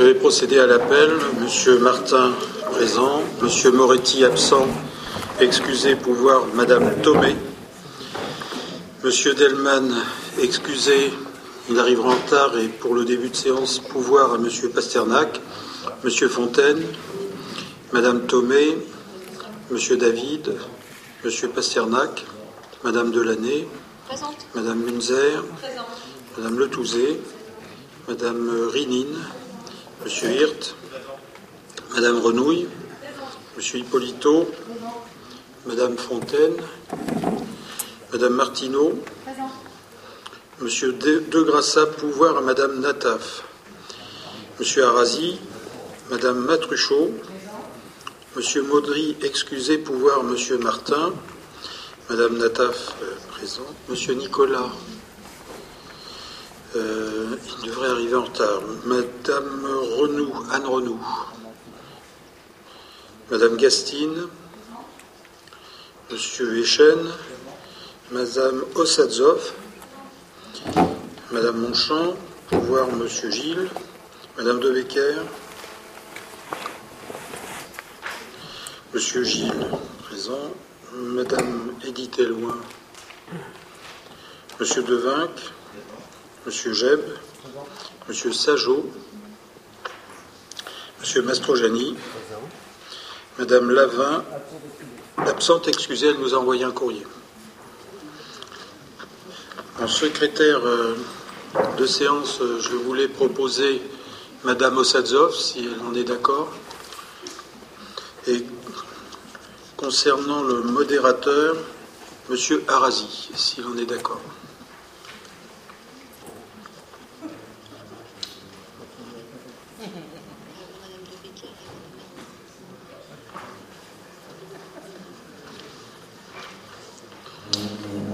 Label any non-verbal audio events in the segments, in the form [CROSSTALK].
je vais procéder à l'appel. Monsieur Martin, présent. Monsieur Moretti, absent. Excusez, pouvoir. Madame Thomé. Monsieur Delman, excusez, il arrivera en retard et pour le début de séance, pouvoir à Monsieur Pasternak. Monsieur Fontaine, Madame Thomé, Monsieur David, Monsieur Pasternak, Madame Delaney, Présente. Madame Munzer, Madame Letouzé, Madame Rinine, Monsieur Hirt, Madame Renouille, Monsieur Hippolito, Madame Fontaine, Madame Martineau, Monsieur De, Grassa, pouvoir à Madame Nataf, Monsieur Arasi, Madame Matruchot, Monsieur Maudry, excusez, pouvoir Monsieur Martin, Madame Nataf, euh, présente, Monsieur Nicolas, euh, il devrait arriver en retard, Madame Renou, Anne Renou, Madame Gastine, Monsieur Echen, Madame Ossadzov, Madame Monchamp, pouvoir Monsieur Gilles, Madame De Becker, Monsieur Gilles, présent, Madame Édith Eloin, Monsieur Devinck, Monsieur Jeb, Monsieur Sajot, Monsieur Mastrojani, Madame Lavin, absente, excusez, elle nous a envoyé un courrier. En secrétaire euh, de séance, euh, je voulais proposer Madame Ossadzov, si elle en est d'accord. Et concernant le modérateur, Monsieur Arasi, s'il en est d'accord.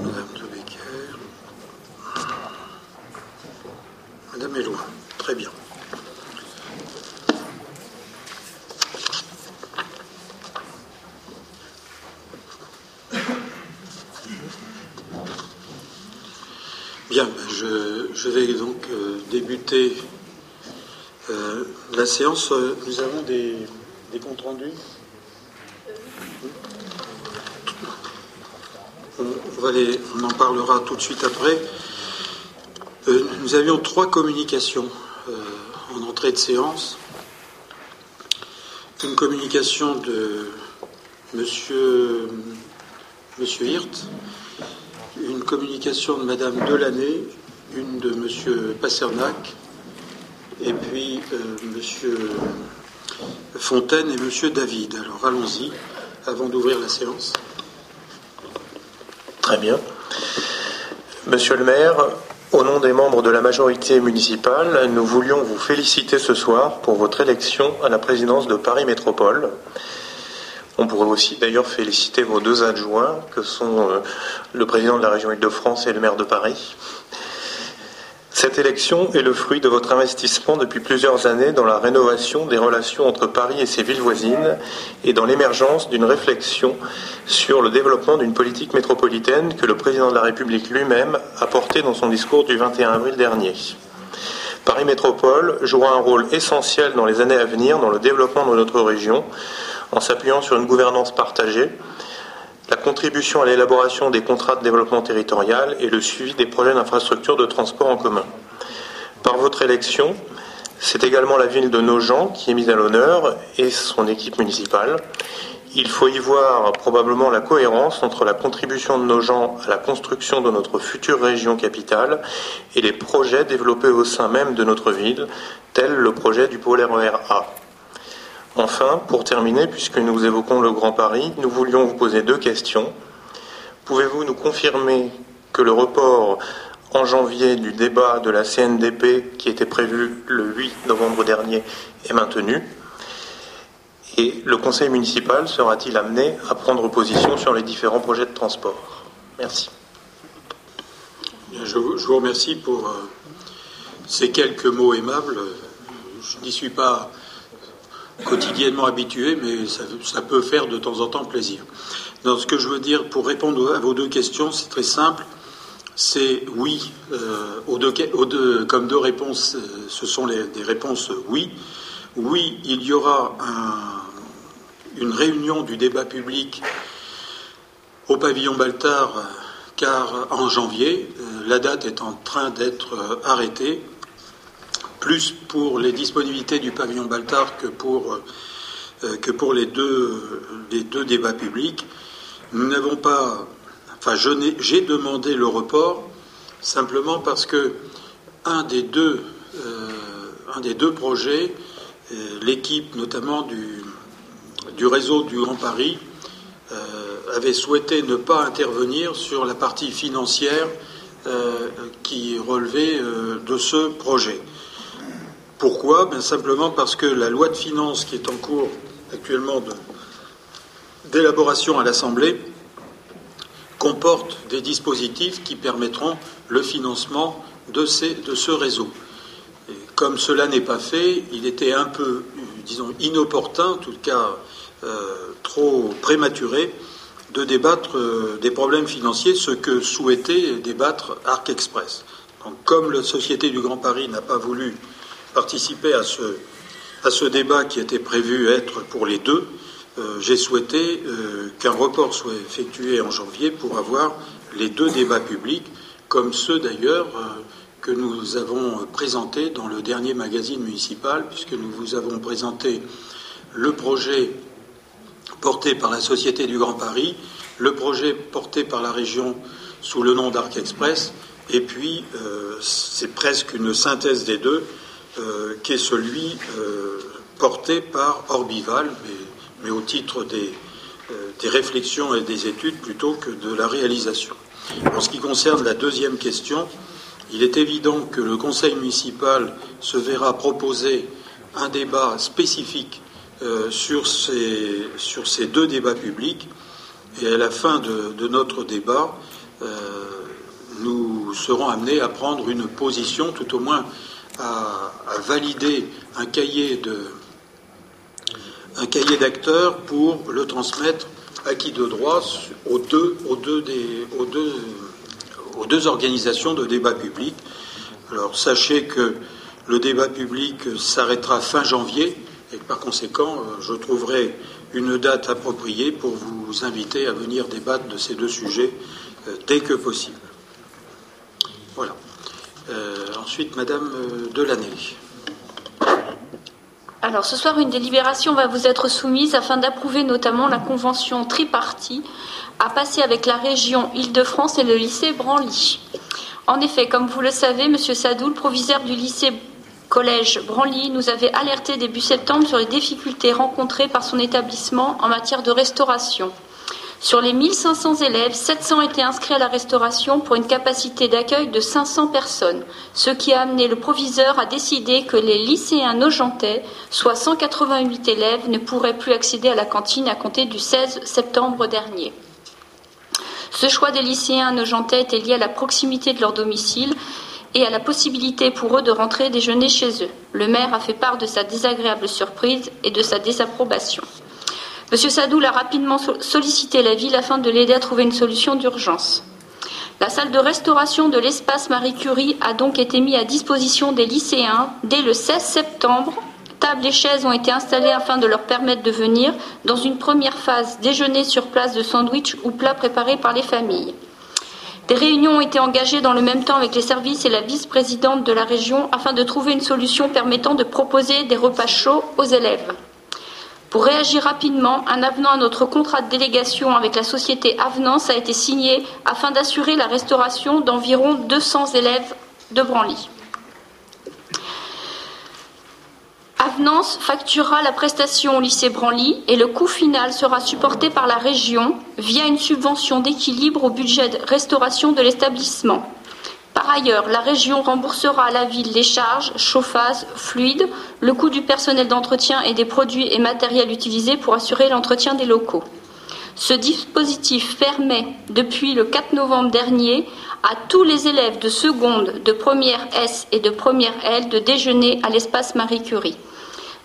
Madame de Becker. Très bien. Bien, ben, je, vais donc euh, débuter euh, la séance. Euh, Nous avons des, des comptes rendus on, va on en parlera tout de suite après. Euh, nous avions trois communications euh, en entrée de séance. Une communication de Monsieur, Hirt, une communication de Madame Delaney, une de Monsieur Passernac, et puis euh, Monsieur Fontaine et Monsieur David. Alors allons-y, avant d'ouvrir la séance. Très bien. Monsieur le maire, au nom des membres de la majorité municipale, nous voulions vous féliciter ce soir pour votre élection à la présidence de Paris Métropole. On pourrait aussi d'ailleurs féliciter vos deux adjoints, que sont euh, le président de la région Île-de-France et le maire de Paris. Cette élection est le fruit de votre investissement depuis plusieurs années dans la rénovation des relations entre Paris et ses villes voisines et dans l'émergence d'une réflexion sur le développement d'une politique métropolitaine que le président de la République lui-même a portée dans son discours du 21 avril dernier. Paris Métropole jouera un rôle essentiel dans les années à venir dans le développement de notre région en s'appuyant sur une gouvernance partagée, la contribution à l'élaboration des contrats de développement territorial et le suivi des projets d'infrastructures de transport en commun. Par votre élection, c'est également la ville de Nogent qui est mise à l'honneur et son équipe municipale. Il faut y voir probablement la cohérence entre la contribution de Nogent à la construction de notre future région capitale et les projets développés au sein même de notre ville, tel le projet du pôle RER A. Enfin, pour terminer, puisque nous évoquons le Grand Paris, nous voulions vous poser deux questions. Pouvez-vous nous confirmer que le report en janvier du débat de la CNDP qui était prévu le 8 novembre dernier est maintenu? Et le conseil municipal sera-t-il amené à prendre position sur les différents projets de transport? Merci. Bien, Je vous, je vous remercie pour euh, ces quelques mots aimables. Je n'y suis pas quotidiennement habitué, mais ça, peut faire de temps en temps plaisir. Ce que je veux dire pour répondre à vos deux questions, c'est très simple. C'est oui, euh, aux deux, comme deux réponses, euh, ce sont des réponses oui. Oui, il y aura une réunion du débat public au pavillon Baltard, car en janvier, euh, la date est en train d'être arrêtée plus pour les disponibilités du pavillon Baltard que pour, euh, pour les, deux, débats publics. Nous n'avons pas. Enfin, j'ai demandé le report simplement parce que un des deux, euh, projets, euh, l'équipe notamment du, du réseau du Grand Paris, avait souhaité ne pas intervenir sur la partie financière qui relevait de ce projet. Pourquoi? Ben Simplement parce que la loi de finances qui est en cours actuellement d'élaboration à l'Assemblée comporte des dispositifs qui permettront le financement de, ce réseau. comme cela n'est pas fait, il était un peu, disons, inopportun, en tout cas euh, trop prématuré, de débattre euh, des problèmes financiers, ce que souhaitait débattre Arc Express. Comme la Société du Grand Paris n'a pas voulu participer à ce, à ce débat qui était prévu être pour les deux, euh, j'ai souhaité euh, qu'un report soit effectué en janvier pour avoir les deux débats publics, comme ceux d'ailleurs euh, que nous avons présentés dans le dernier magazine municipal, puisque nous vous avons présenté le projet porté par la Société du Grand Paris, le projet porté par la région sous le nom d'Arc Express, et puis c'est presque une synthèse des deux euh, qui est celui euh, porté par Orbival, mais, au titre des, euh, des, réflexions et des études plutôt que de la réalisation. En ce qui concerne la deuxième question, il est évident que le Conseil municipal se verra proposer un débat spécifique sur, ces, deux débats publics, et à la fin de notre débat, nous serons amenés à prendre une position, tout au moins à, valider un cahier cahier d'acteurs pour le transmettre à qui de droit aux deux, aux deux, des, aux deux, aux deux organisations de débat public. Alors sachez que le débat public s'arrêtera fin janvier et par conséquent je trouverai une date appropriée pour vous inviter à venir débattre de ces deux sujets euh, dès que possible. Voilà. Euh, ensuite, Madame euh, Delaney. Alors, ce soir, une délibération va vous être soumise afin d'approuver notamment la convention tripartie à passer avec la région Île-de-France et le lycée Branly. En effet, comme vous le savez, M. Sadoul, proviseur du lycée collège Branly, nous avait alerté début septembre sur les difficultés rencontrées par son établissement en matière de restauration. Sur les 1500 élèves, 700 étaient inscrits à la restauration pour une capacité d'accueil de 500 personnes, ce qui a amené le proviseur à décider que les lycéens nojentais, soit 188 élèves, ne pourraient plus accéder à la cantine à compter du 16 septembre dernier. Ce choix des lycéens nojentais était lié à la proximité de leur domicile et à la possibilité pour eux de rentrer déjeuner chez eux. Le maire a fait part de sa désagréable surprise et de sa désapprobation. M. Sadoul a rapidement sollicité la ville afin de l'aider à trouver une solution d'urgence. La salle de restauration de l'espace Marie Curie a donc été mise à disposition des lycéens dès le 16 septembre. Tables et chaises ont été installées afin de leur permettre de venir, dans une première phase, déjeuner sur place de sandwich ou plats préparés par les familles. Des réunions ont été engagées dans le même temps avec les services et la vice-présidente de la région afin de trouver une solution permettant de proposer des repas chauds aux élèves. Pour réagir rapidement, un avenant à notre contrat de délégation avec la société Avenance a été signé afin d'assurer la restauration d'environ 200 élèves de Branly. Avenance facturera la prestation au lycée Branly et le coût final sera supporté par la région via une subvention d'équilibre au budget de restauration de l'établissement. Par ailleurs, la région remboursera à la ville les charges, chauffage, fluide, le coût du personnel d'entretien et des produits et matériels utilisés pour assurer l'entretien des locaux. Ce dispositif permet, depuis le 4 novembre dernier, à tous les élèves de seconde, de première S et de première L de déjeuner à l'espace Marie Curie.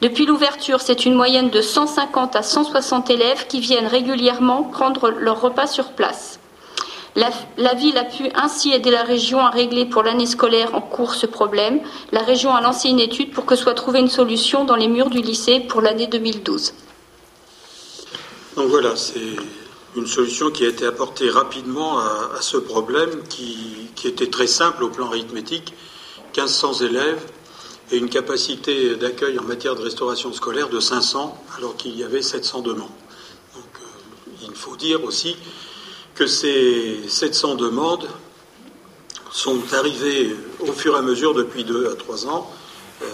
Depuis l'ouverture, c'est une moyenne de 150 à 160 élèves qui viennent régulièrement prendre leur repas sur place. La, ville a pu ainsi aider la région à régler pour l'année scolaire en cours ce problème. La région a lancé une étude pour que soit trouvée une solution dans les murs du lycée pour l'année 2012. Donc voilà, c'est une solution qui a été apportée rapidement à, ce problème qui, était très simple au plan arithmétique. 1500 élèves et une capacité d'accueil en matière de restauration scolaire de 500 alors qu'il y avait 700 demandes. Donc euh, il faut dire aussi que ces 700 demandes sont arrivées au fur et à mesure depuis deux à trois ans. Euh,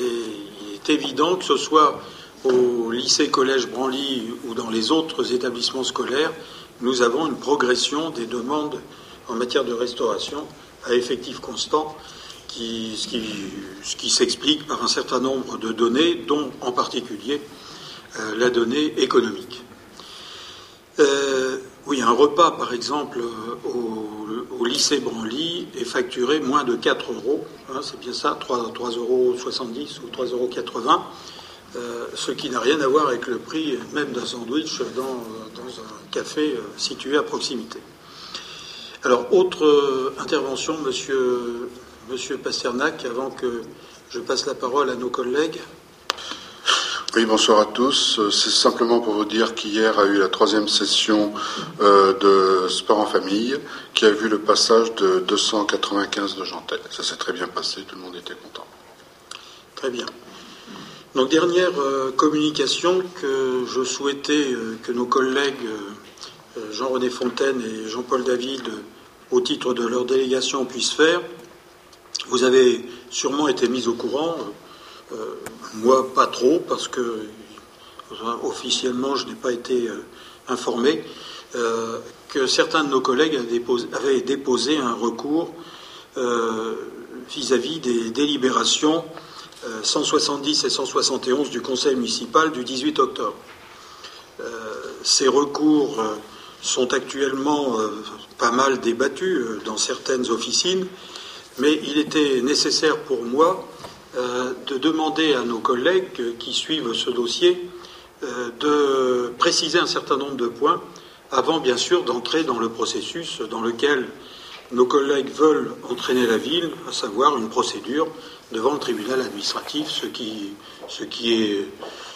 et il est évident que ce soit au lycée collège Branly ou dans les autres établissements scolaires, nous avons une progression des demandes en matière de restauration à effectif constant, ce qui, s'explique par un certain nombre de données, dont en particulier euh, la donnée économique. Euh, oui, un repas, par exemple, euh, au, lycée Branly est facturé moins de 4 euros. Hein, c'est bien ça, 3,70 euros ou 3,80 euros. Euh, ce qui n'a rien à voir avec le prix même d'un sandwich dans, un café euh, situé à proximité. Alors, autre intervention, monsieur, monsieur Pasternak, avant que je passe la parole à nos collègues. Oui, bonsoir à tous. C'est simplement pour vous dire qu'hier a eu la troisième session euh, de sport en famille qui a vu le passage de 295 de Gentel. Ça s'est très bien passé, tout le monde était content. Très bien. Donc dernière euh, communication que je souhaitais euh, que nos collègues Jean-René Fontaine et Jean-Paul David, au titre de leur délégation, puissent faire. Vous avez sûrement été mis au courant euh, moi, pas trop, parce que officiellement, je n'ai pas été euh, informé euh, que certains de nos collègues avaient déposé, un recours vis-à-vis des délibérations 170 et 171 du Conseil municipal du 18 octobre. ces recours sont actuellement pas mal débattus dans certaines officines, mais il était nécessaire pour moi euh, de demander à nos collègues qui suivent ce dossier euh, de préciser un certain nombre de points avant, bien sûr, d'entrer dans le processus dans lequel nos collègues veulent entraîner la ville, à savoir une procédure devant le tribunal administratif, ce qui, ce qui, est,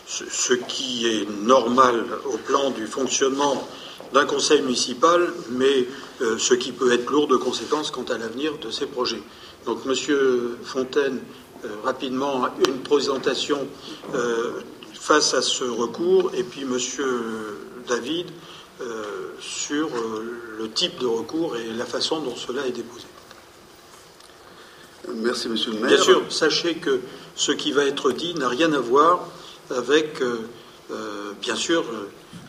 ce qui est normal au plan du fonctionnement d'un conseil municipal, mais euh, ce qui peut être lourd de conséquences quant à l'avenir de ces projets. Donc, Monsieur Fontaine euh, rapidement une présentation euh, face à ce recours et puis Monsieur David euh, sur le type de recours et la façon dont cela est déposé. Merci, Monsieur le maire. Bien sûr, sachez que ce qui va être dit n'a rien à voir avec, bien sûr,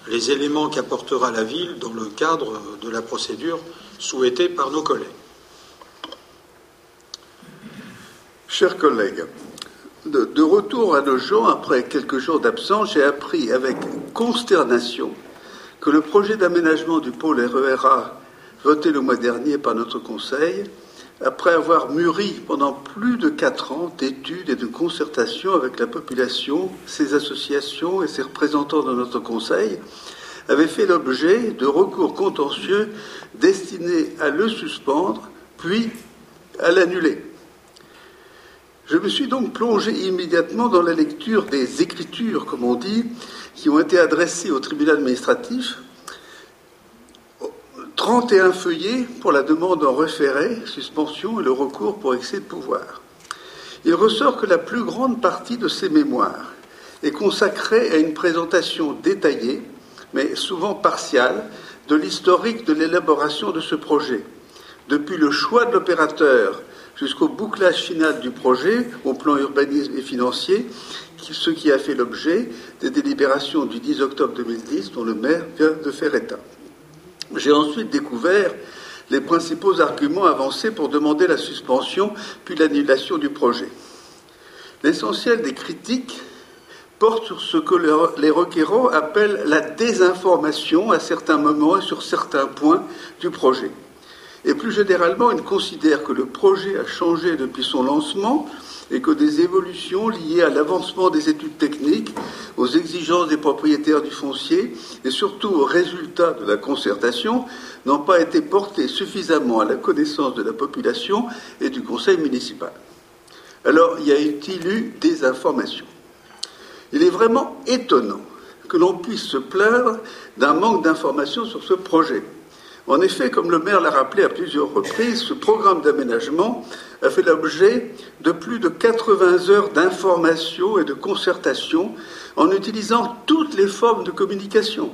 les éléments qu'apportera la ville dans le cadre de la procédure souhaitée par nos collègues. Chers collègues, de, retour à Nogent, après quelques jours d'absence, j'ai appris avec consternation que le projet d'aménagement du pôle RERA, voté le mois dernier par notre Conseil, après avoir mûri pendant plus de quatre ans d'études et de concertation avec la population, ses associations et ses représentants de notre Conseil, avait fait l'objet de recours contentieux destinés à le suspendre, puis à l'annuler. Je me suis donc plongé immédiatement dans la lecture des écritures, comme on dit, qui ont été adressées au tribunal administratif. 31 feuillets pour la demande en référé, suspension et le recours pour excès de pouvoir. Il ressort que la plus grande partie de ces mémoires est consacrée à une présentation détaillée, mais souvent partiale, de l'historique de l'élaboration de ce projet, depuis le choix de l'opérateur jusqu'au bouclage final du projet au plan urbanisme et financier, ce qui a fait l'objet des délibérations du 10 octobre 2010 dont le maire vient de faire état. J'ai ensuite découvert les principaux arguments avancés pour demander la suspension puis l'annulation du projet. L'essentiel des critiques porte sur ce que les requérants appellent la désinformation à certains moments et sur certains points du projet. Et plus généralement, il considère que le projet a changé depuis son lancement et que des évolutions liées à l'avancement des études techniques, aux exigences des propriétaires du foncier et surtout aux résultats de la concertation n'ont pas été portées suffisamment à la connaissance de la population et du conseil municipal. Alors, y a-t-il eu des informations? Il est vraiment étonnant que l'on puisse se plaindre d'un manque d'informations sur ce projet. En effet, comme le maire l'a rappelé à plusieurs reprises, ce programme d'aménagement a fait l'objet de plus de 80 heures d'information et de concertation en utilisant toutes les formes de communication.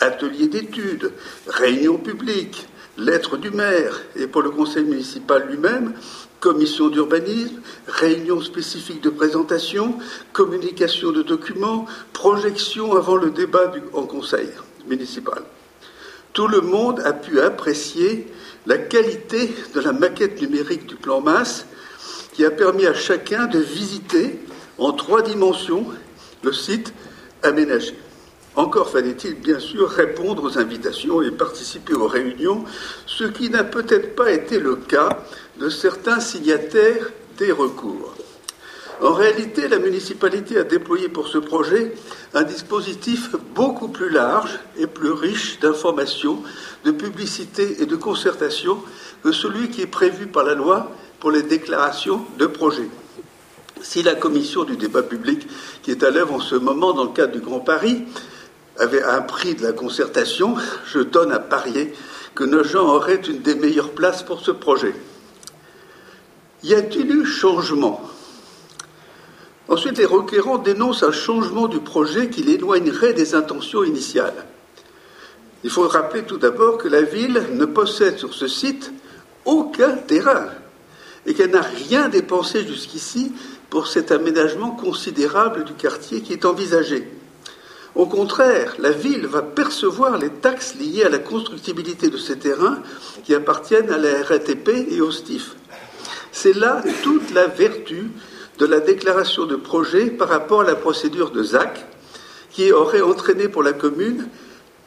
Ateliers d'études, réunions publiques, lettres du maire et pour le conseil municipal lui-même, commission d'urbanisme, réunions spécifiques de présentation, communication de documents, projection avant le débat en conseil municipal tout le monde a pu apprécier la qualité de la maquette numérique du plan masse qui a permis à chacun de visiter en trois dimensions le site aménagé. Encore fallait-il bien sûr répondre aux invitations et participer aux réunions, ce qui n'a peut-être pas été le cas de certains signataires des recours. En réalité, la municipalité a déployé pour ce projet un dispositif beaucoup plus large et plus riche d'informations, de publicité et de concertation que celui qui est prévu par la loi pour les déclarations de projet. Si la commission du débat public qui est à l'œuvre en ce moment dans le cadre du Grand Paris avait un prix de la concertation, je donne à parier que nos gens auraient une des meilleures places pour ce projet. Y a-t-il eu changement? Ensuite, les requérants dénoncent un changement du projet qui l'éloignerait des intentions initiales. Il faut rappeler tout d'abord que la ville ne possède sur ce site aucun terrain et qu'elle n'a rien dépensé jusqu'ici pour cet aménagement considérable du quartier qui est envisagé. Au contraire, la ville va percevoir les taxes liées à la constructibilité de ces terrains qui appartiennent à la RATP et au STIF. C'est là toute la vertu de la déclaration de projet par rapport à la procédure de ZAC, qui aurait entraîné pour la commune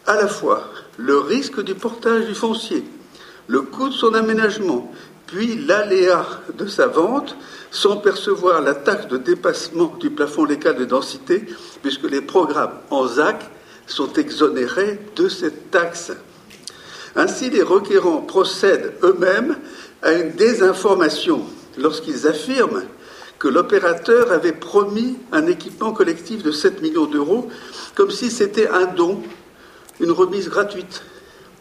à la fois le risque du portage du foncier, le coût de son aménagement, puis l'aléa de sa vente, sans percevoir la taxe de dépassement du plafond légal de densité, puisque les programmes en ZAC sont exonérés de cette taxe. Ainsi, les requérants procèdent eux-mêmes à une désinformation lorsqu'ils affirment que l'opérateur avait promis un équipement collectif de 7 millions d'euros comme si c'était un don, une remise gratuite.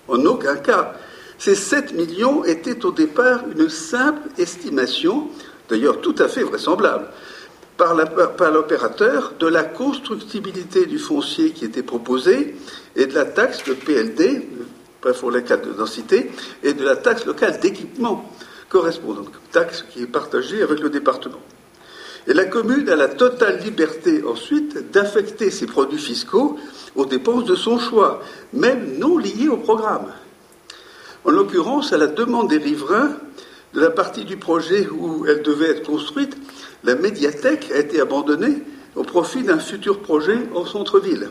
En aucun cas. Ces 7 millions étaient au départ une simple estimation, d'ailleurs tout à fait vraisemblable, par l'opérateur de la constructibilité du foncier qui était proposé et de la taxe de PLD, pour les cas de densité, et de la taxe locale d'équipement correspondante, taxe qui est partagée avec le département. La commune a la totale liberté ensuite d'affecter ses produits fiscaux aux dépenses de son choix, même non liées au programme. En l'occurrence, à la demande des riverains, de la partie du projet où elle devait être construite, la médiathèque a été abandonnée au profit d'un futur projet en centre-ville.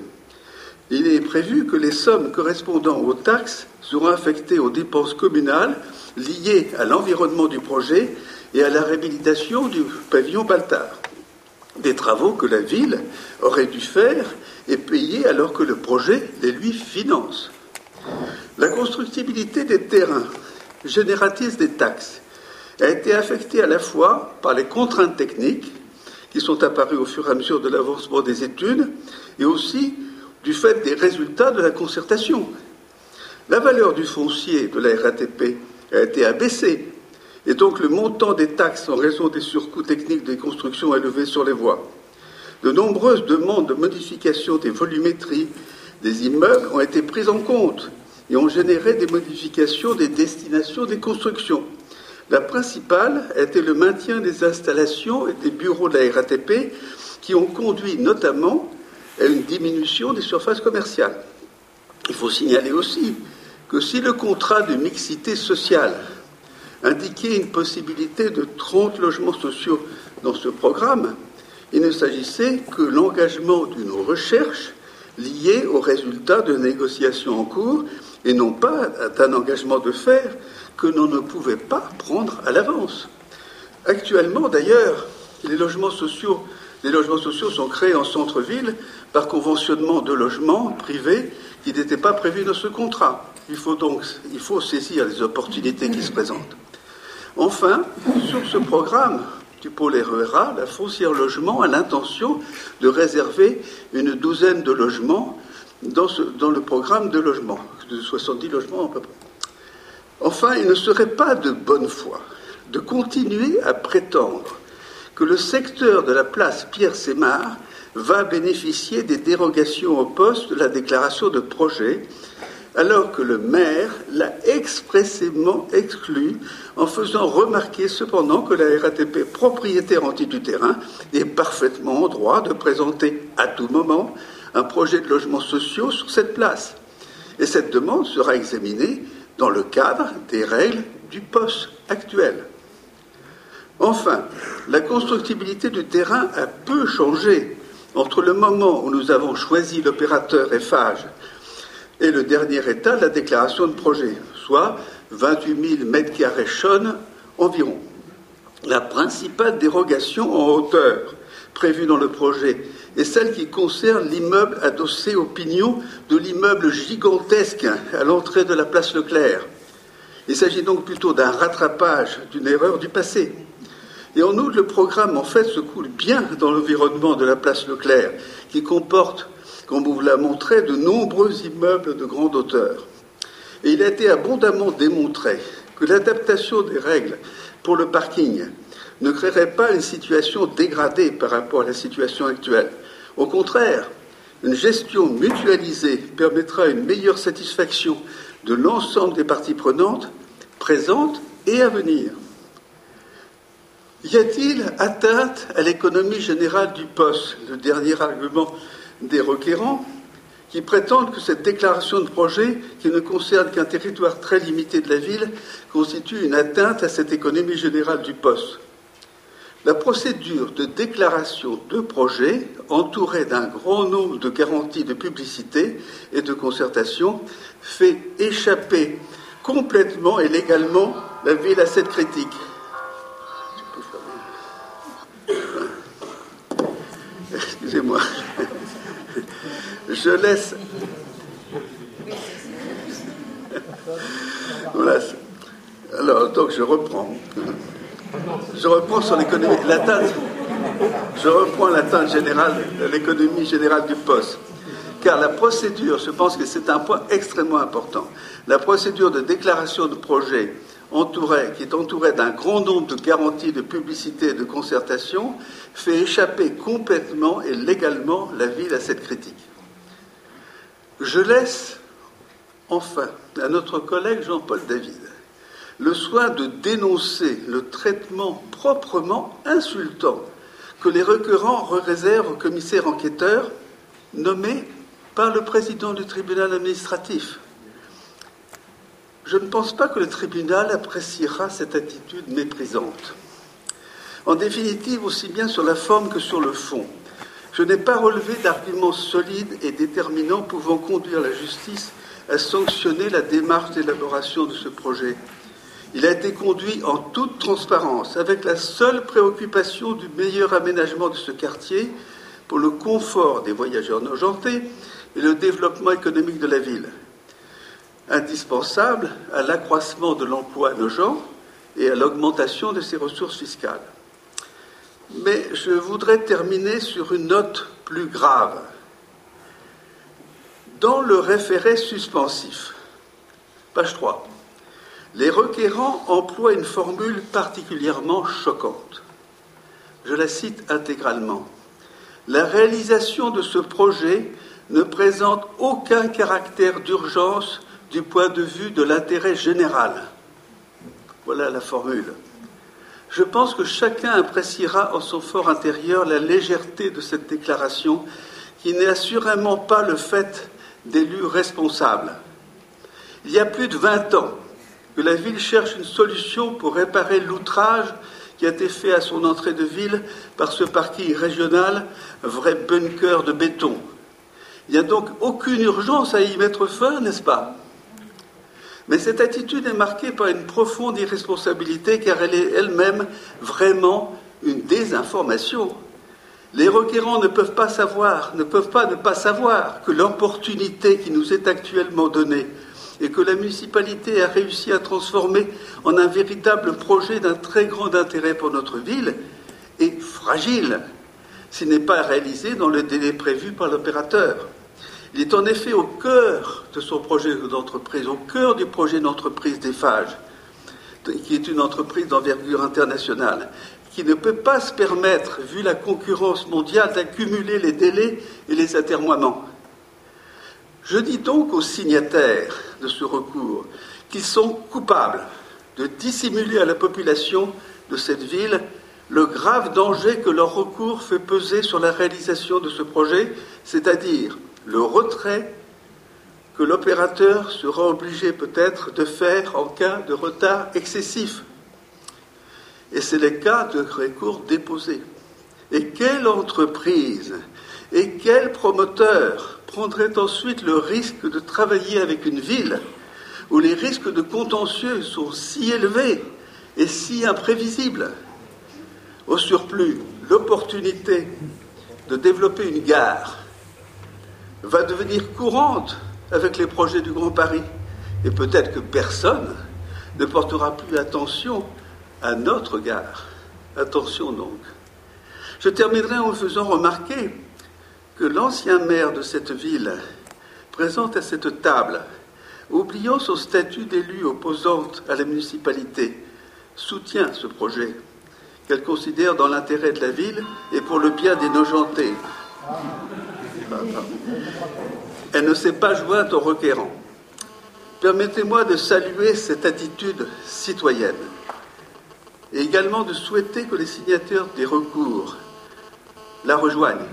Il est prévu que les sommes correspondant aux taxes seront affectées aux dépenses communales liées à l'environnement du projet et à la réhabilitation du pavillon Baltard. Des travaux que la ville aurait dû faire et payer alors que le projet les lui finance. La constructibilité des terrains génératrice des taxes a été affectée à la fois par les contraintes techniques qui sont apparues au fur et à mesure de l'avancement des études et aussi du fait des résultats de la concertation. La valeur du foncier de la RATP a été abaissée et donc le montant des taxes en raison des surcoûts techniques des constructions élevés sur les voies. De nombreuses demandes de modification des volumétries des immeubles ont été prises en compte et ont généré des modifications des destinations des constructions. La principale été le maintien des installations et des bureaux de la RATP qui ont conduit notamment à une diminution des surfaces commerciales. Il faut signaler aussi que si le contrat de mixité sociale indiquait une possibilité de 30 logements sociaux dans ce programme, il ne s'agissait que l'engagement d'une recherche liée aux résultats de négociations en cours et non pas d'un engagement de faire que l'on ne pouvait pas prendre à l'avance. Actuellement, d'ailleurs, Les logements sociaux, les logements sociaux sont créés en centre-ville par conventionnement de logements privés qui n'étaient pas prévus dans ce contrat. Il faut donc il faut saisir les opportunités qui se présentent. Enfin, sur ce programme du pôle RERA, la foncière logement a l'intention de réserver une douzaine de logements dans, le programme de logement, de 70 logements à peu près. Enfin, il ne serait pas de bonne foi de continuer à prétendre que le secteur de la place Pierre Sémard va bénéficier des dérogations au poste de la déclaration de projet, alors que le maire l'a expressément exclu en faisant remarquer cependant que la RATP, propriétaire anti du terrain, est parfaitement en droit de présenter à tout moment un projet de logements sociaux sur cette place. Et cette demande sera examinée dans le cadre des règles du poste actuel. Enfin, la constructibilité du terrain a peu changé entre le moment où nous avons choisi l'opérateur Eiffage et le dernier état, la déclaration de projet, soit 28 000 mètres carrés environ. La principale dérogation en hauteur prévue dans le projet est celle qui concerne l'immeuble adossé au pignon de l'immeuble gigantesque à l'entrée de la place Leclerc. Il s'agit donc plutôt d'un rattrapage d'une erreur du passé. Et en outre, le programme, en fait, se coule bien dans l'environnement de la place Leclerc, qui comporte, comme vous l'a montré, de nombreux immeubles de grande hauteur. Et il a été abondamment démontré que l'adaptation des règles pour le parking ne créerait pas une situation dégradée par rapport à la situation actuelle. Au contraire, une gestion mutualisée permettra une meilleure satisfaction de l'ensemble des parties prenantes, présentes et à venir. Y a-t-il atteinte à l'économie générale du poste Le dernier argument des requérants qui prétendent que cette déclaration de projet, qui ne concerne qu'un territoire très limité de la ville, constitue une atteinte à cette économie générale du poste. La procédure de déclaration de projet, entourée d'un grand nombre de garanties de publicité et de concertation, fait échapper complètement et légalement la ville à cette critique. Excusez-moi. Je laisse. Alors, donc je reprends. Je reprends sur l'économie. L'atteinte. Je reprends générale l'économie générale du poste. Car la procédure, je pense que c'est un point extrêmement important. La procédure de déclaration de projet qui est entourée d'un grand nombre de garanties de publicité et de concertation, fait échapper complètement et légalement la ville à cette critique. Je laisse enfin à notre collègue Jean-Paul David le soin de dénoncer le traitement proprement insultant que les requérants réservent au commissaire enquêteur nommé par le président du tribunal administratif. Je ne pense pas que le tribunal appréciera cette attitude méprisante. En définitive, aussi bien sur la forme que sur le fond, je n'ai pas relevé d'arguments solides et déterminants pouvant conduire la justice à sanctionner la démarche d'élaboration de ce projet. Il a été conduit en toute transparence, avec la seule préoccupation du meilleur aménagement de ce quartier pour le confort des voyageurs nojentés et le développement économique de la ville, indispensable à l'accroissement de l'emploi gens et à l'augmentation de ses ressources fiscales. Mais je voudrais terminer sur une note plus grave. Dans le référé suspensif, page 3, les requérants emploient une formule particulièrement choquante. Je la cite intégralement. La réalisation de ce projet ne présente aucun caractère d'urgence du point de vue de l'intérêt général. Voilà la formule. Je pense que chacun appréciera en son fort intérieur la légèreté de cette déclaration, qui n'est assurément pas le fait d'élus responsables. Il y a plus de 20 ans, que la ville cherche une solution pour réparer l'outrage qui a été fait à son entrée de ville par ce parking régional, vrai bunker de béton. Il n'y a donc aucune urgence à y mettre fin, n'est-ce pas? Mais cette attitude est marquée par une profonde irresponsabilité car elle est elle-même vraiment une désinformation. Les requérants ne peuvent pas savoir, ne peuvent pas ne pas savoir que l'opportunité qui nous est actuellement donnée et que la municipalité a réussi à transformer en un véritable projet d'un très grand intérêt pour notre ville est fragile s'il n'est pas réalisé dans le délai prévu par l'opérateur. Il est en effet au cœur de son projet d'entreprise, au cœur du projet d'entreprise des Phages, qui est une entreprise d'envergure internationale, qui ne peut pas se permettre, vu la concurrence mondiale, d'accumuler les délais et les atermoiements. Je dis donc aux signataires de ce recours qu'ils sont coupables de dissimuler à la population de cette ville le grave danger que leur recours fait peser sur la réalisation de ce projet, c'est-à-dire le retrait que l'opérateur sera obligé peut-être de faire en cas de retard excessif. Et c'est le cas de recours déposés. Et quelle entreprise et quel promoteur prendrait ensuite le risque de travailler avec une ville où les risques de contentieux sont si élevés et si imprévisibles? Au surplus, l'opportunité de développer une gare va devenir courante avec les projets du Grand Paris. Et peut-être que personne ne portera plus attention à notre gare. Attention donc. Je terminerai en faisant remarquer que l'ancien maire de cette ville présente à cette table, oubliant son statut d'élu opposante à la municipalité, soutient ce projet qu'elle considère dans l'intérêt de la ville et pour le bien des Nogentais. Elle ne s'est pas jointe aux requérants. Permettez-moi de saluer cette attitude citoyenne et également de souhaiter que les signataires des recours la rejoignent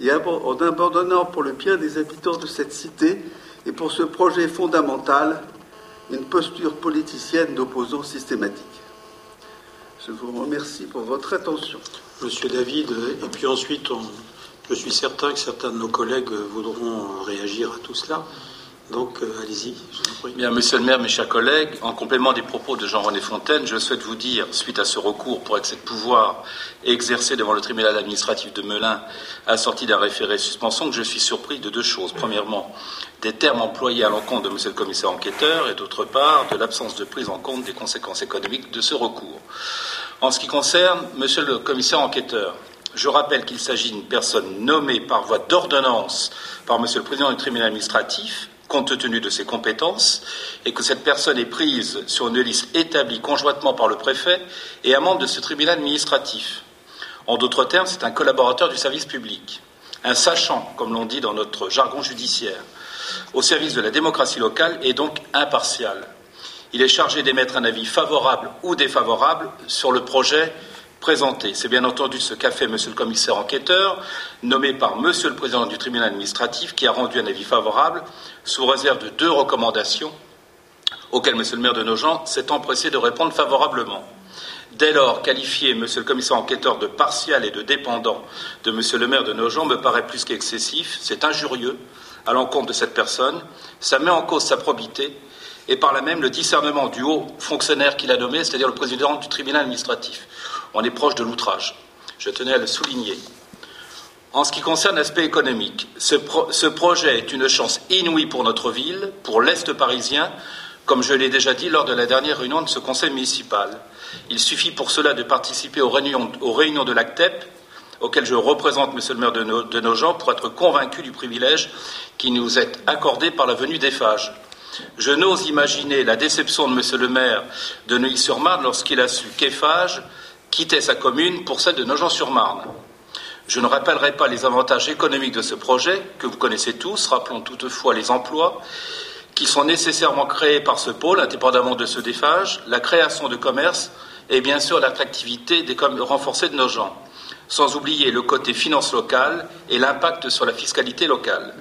et en abandonnant pour le bien des habitants de cette cité et pour ce projet fondamental une posture politicienne d'opposants systématique. Je vous remercie pour votre attention. Monsieur David, et puis ensuite on, je suis certain que certains de nos collègues voudront réagir à tout cela. Donc, euh, allez-y, monsieur le maire, mes chers collègues, en complément des propos de Jean-René Fontaine, je souhaite vous dire, suite à ce recours pour excès de pouvoir exercé devant le tribunal administratif de Melun, assorti d'un référé suspension, que je suis surpris de deux choses. Premièrement, des termes employés à l'encontre de monsieur le commissaire enquêteur, et d'autre part, de l'absence de prise en compte des conséquences économiques de ce recours. En ce qui concerne monsieur le commissaire enquêteur, je rappelle qu'il s'agit d'une personne nommée par voie d'ordonnance par Monsieur le Président du tribunal administratif, compte tenu de ses compétences, et que cette personne est prise sur une liste établie conjointement par le préfet et un membre de ce tribunal administratif. En d'autres termes, c'est un collaborateur du service public, un sachant, comme l'on dit dans notre jargon judiciaire, au service de la démocratie locale et donc impartial. Il est chargé d'émettre un avis favorable ou défavorable sur le projet C'est bien entendu ce qu'a fait Monsieur le commissaire enquêteur, nommé par Monsieur le président du tribunal administratif, qui a rendu un avis favorable sous réserve de deux recommandations auxquelles Monsieur le maire de Nogent s'est empressé de répondre favorablement. Dès lors, qualifier Monsieur le commissaire enquêteur de partial et de dépendant de Monsieur le maire de Nogent me paraît plus qu'excessif, c'est injurieux à l'encontre de cette personne, ça met en cause sa probité et par là même le discernement du haut fonctionnaire qu'il a nommé, c'est-à-dire le président du tribunal administratif on est proche de l'outrage. Je tenais à le souligner. En ce qui concerne l'aspect économique, ce, projet est une chance inouïe pour notre ville, pour l'Est parisien, comme je l'ai déjà dit lors de la dernière réunion de ce conseil municipal. Il suffit pour cela de participer aux réunions, de l'ACTEP, auxquelles je représente Monsieur le maire de, nos, pour être convaincu du privilège qui nous est accordé par la venue des phages. Je n'ose imaginer la déception de Monsieur le maire de Neuilly-sur-Marne lorsqu'il a su qu'Eiffage quittait sa commune pour celle de Nogent-sur-Marne. Je ne rappellerai pas les avantages économiques de ce projet, que vous connaissez tous, rappelons toutefois les emplois qui sont nécessairement créés par ce pôle, indépendamment de ce défage, la création de commerces et bien sûr l'attractivité renforcée de nos gens, sans oublier le côté finance locale et l'impact sur la fiscalité locale.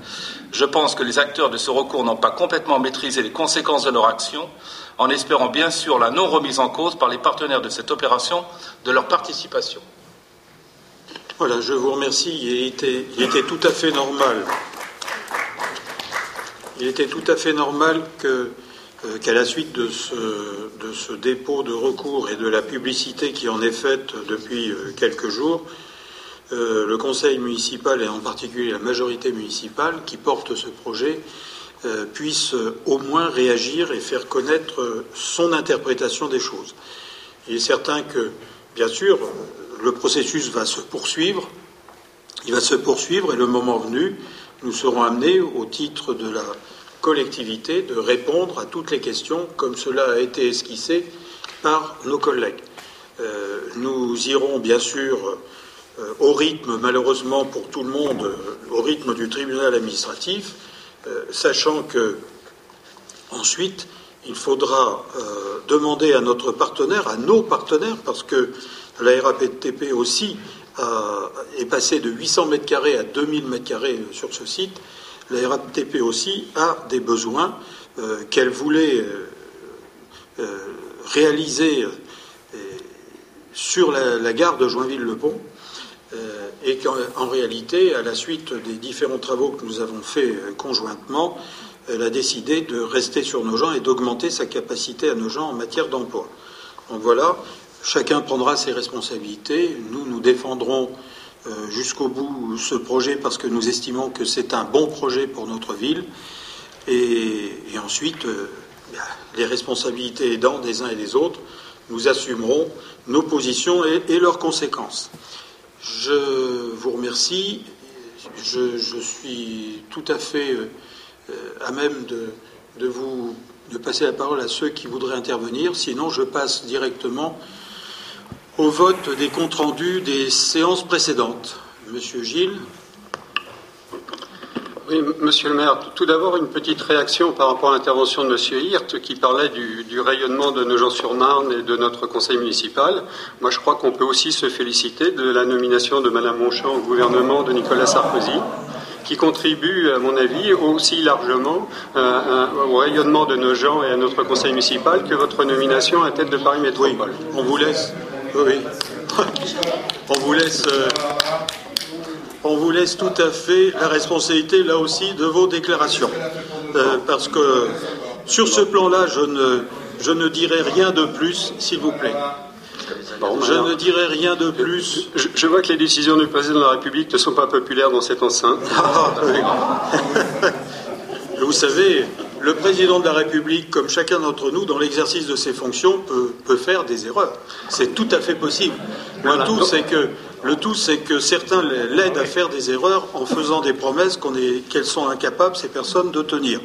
Je pense que les acteurs de ce recours n'ont pas complètement maîtrisé les conséquences de leur action en espérant bien sûr la non remise en cause par les partenaires de cette opération de leur participation. Voilà, je vous remercie. Il était, tout à fait normal. Euh, qu'à la suite de ce, dépôt de recours et de la publicité qui en est faite depuis euh, quelques jours, euh, le conseil municipal et en particulier la majorité municipale qui porte ce projet puisse au moins réagir et faire connaître son interprétation des choses. Il est certain que, bien sûr, le processus va se poursuivre, il va se poursuivre et le moment venu, nous serons amenés, au titre de la collectivité de répondre à toutes les questions comme cela a été esquissé par nos collègues. Euh, nous irons bien sûr euh, au rythme, malheureusement pour tout le monde, au rythme du tribunal administratif, euh, sachant que ensuite il faudra demander à notre partenaire, à nos partenaires, parce que la RAPTP aussi est passée de 800 mètres carrés à 2000 mètres carrés sur ce site, la RATP aussi a des besoins euh, qu'elle voulait euh, euh, réaliser sur la, gare de Joinville-le-Pont et qu'en réalité, à la suite des différents travaux que nous avons faits conjointement, elle a décidé de rester sur nos gens et d'augmenter sa capacité à nos gens en matière d'emploi. Donc voilà, chacun prendra ses responsabilités. Nous, nous défendrons euh, jusqu'au bout ce projet parce que nous estimons que c'est un bon projet pour notre ville. Et, ensuite, euh, les responsabilités aidant des uns et des autres, nous assumerons nos positions et, leurs conséquences. Je vous remercie. Je, suis tout à fait euh, à même de, de, vous de passer la parole à ceux qui voudraient intervenir. Sinon, je passe directement au vote des comptes rendus des séances précédentes. Monsieur Gilles. Oui, monsieur le maire, tout d'abord une petite réaction par rapport à l'intervention de monsieur Hirt qui parlait du, rayonnement de Nogent-sur-Marne et de notre conseil municipal. Moi, je crois qu'on peut aussi se féliciter de la nomination de madame Monchamp au gouvernement de Nicolas Sarkozy qui contribue, à mon avis, aussi largement euh, au rayonnement de nos gens et à notre conseil municipal que votre nomination à tête de Paris Métropole. on vous laisse oui. [LAUGHS] On vous laisse. Euh, on vous laisse tout à fait la responsabilité, là aussi, de vos déclarations. Euh, parce que sur ce plan-là, je ne, je ne dirai rien de plus, s'il vous plaît. je ne dirai rien de plus. Je, vois que les décisions du président de la République ne sont pas populaires dans cette enceinte. Ah, vous savez, le président de la République, comme chacun d'entre nous, dans l'exercice de ses fonctions, peut, faire des erreurs. C'est tout à fait possible. Le tout, c'est que, le tout, c'est que certains l'aident à faire des erreurs en faisant des promesses qu'elles sont incapables, ces personnes, de tenir.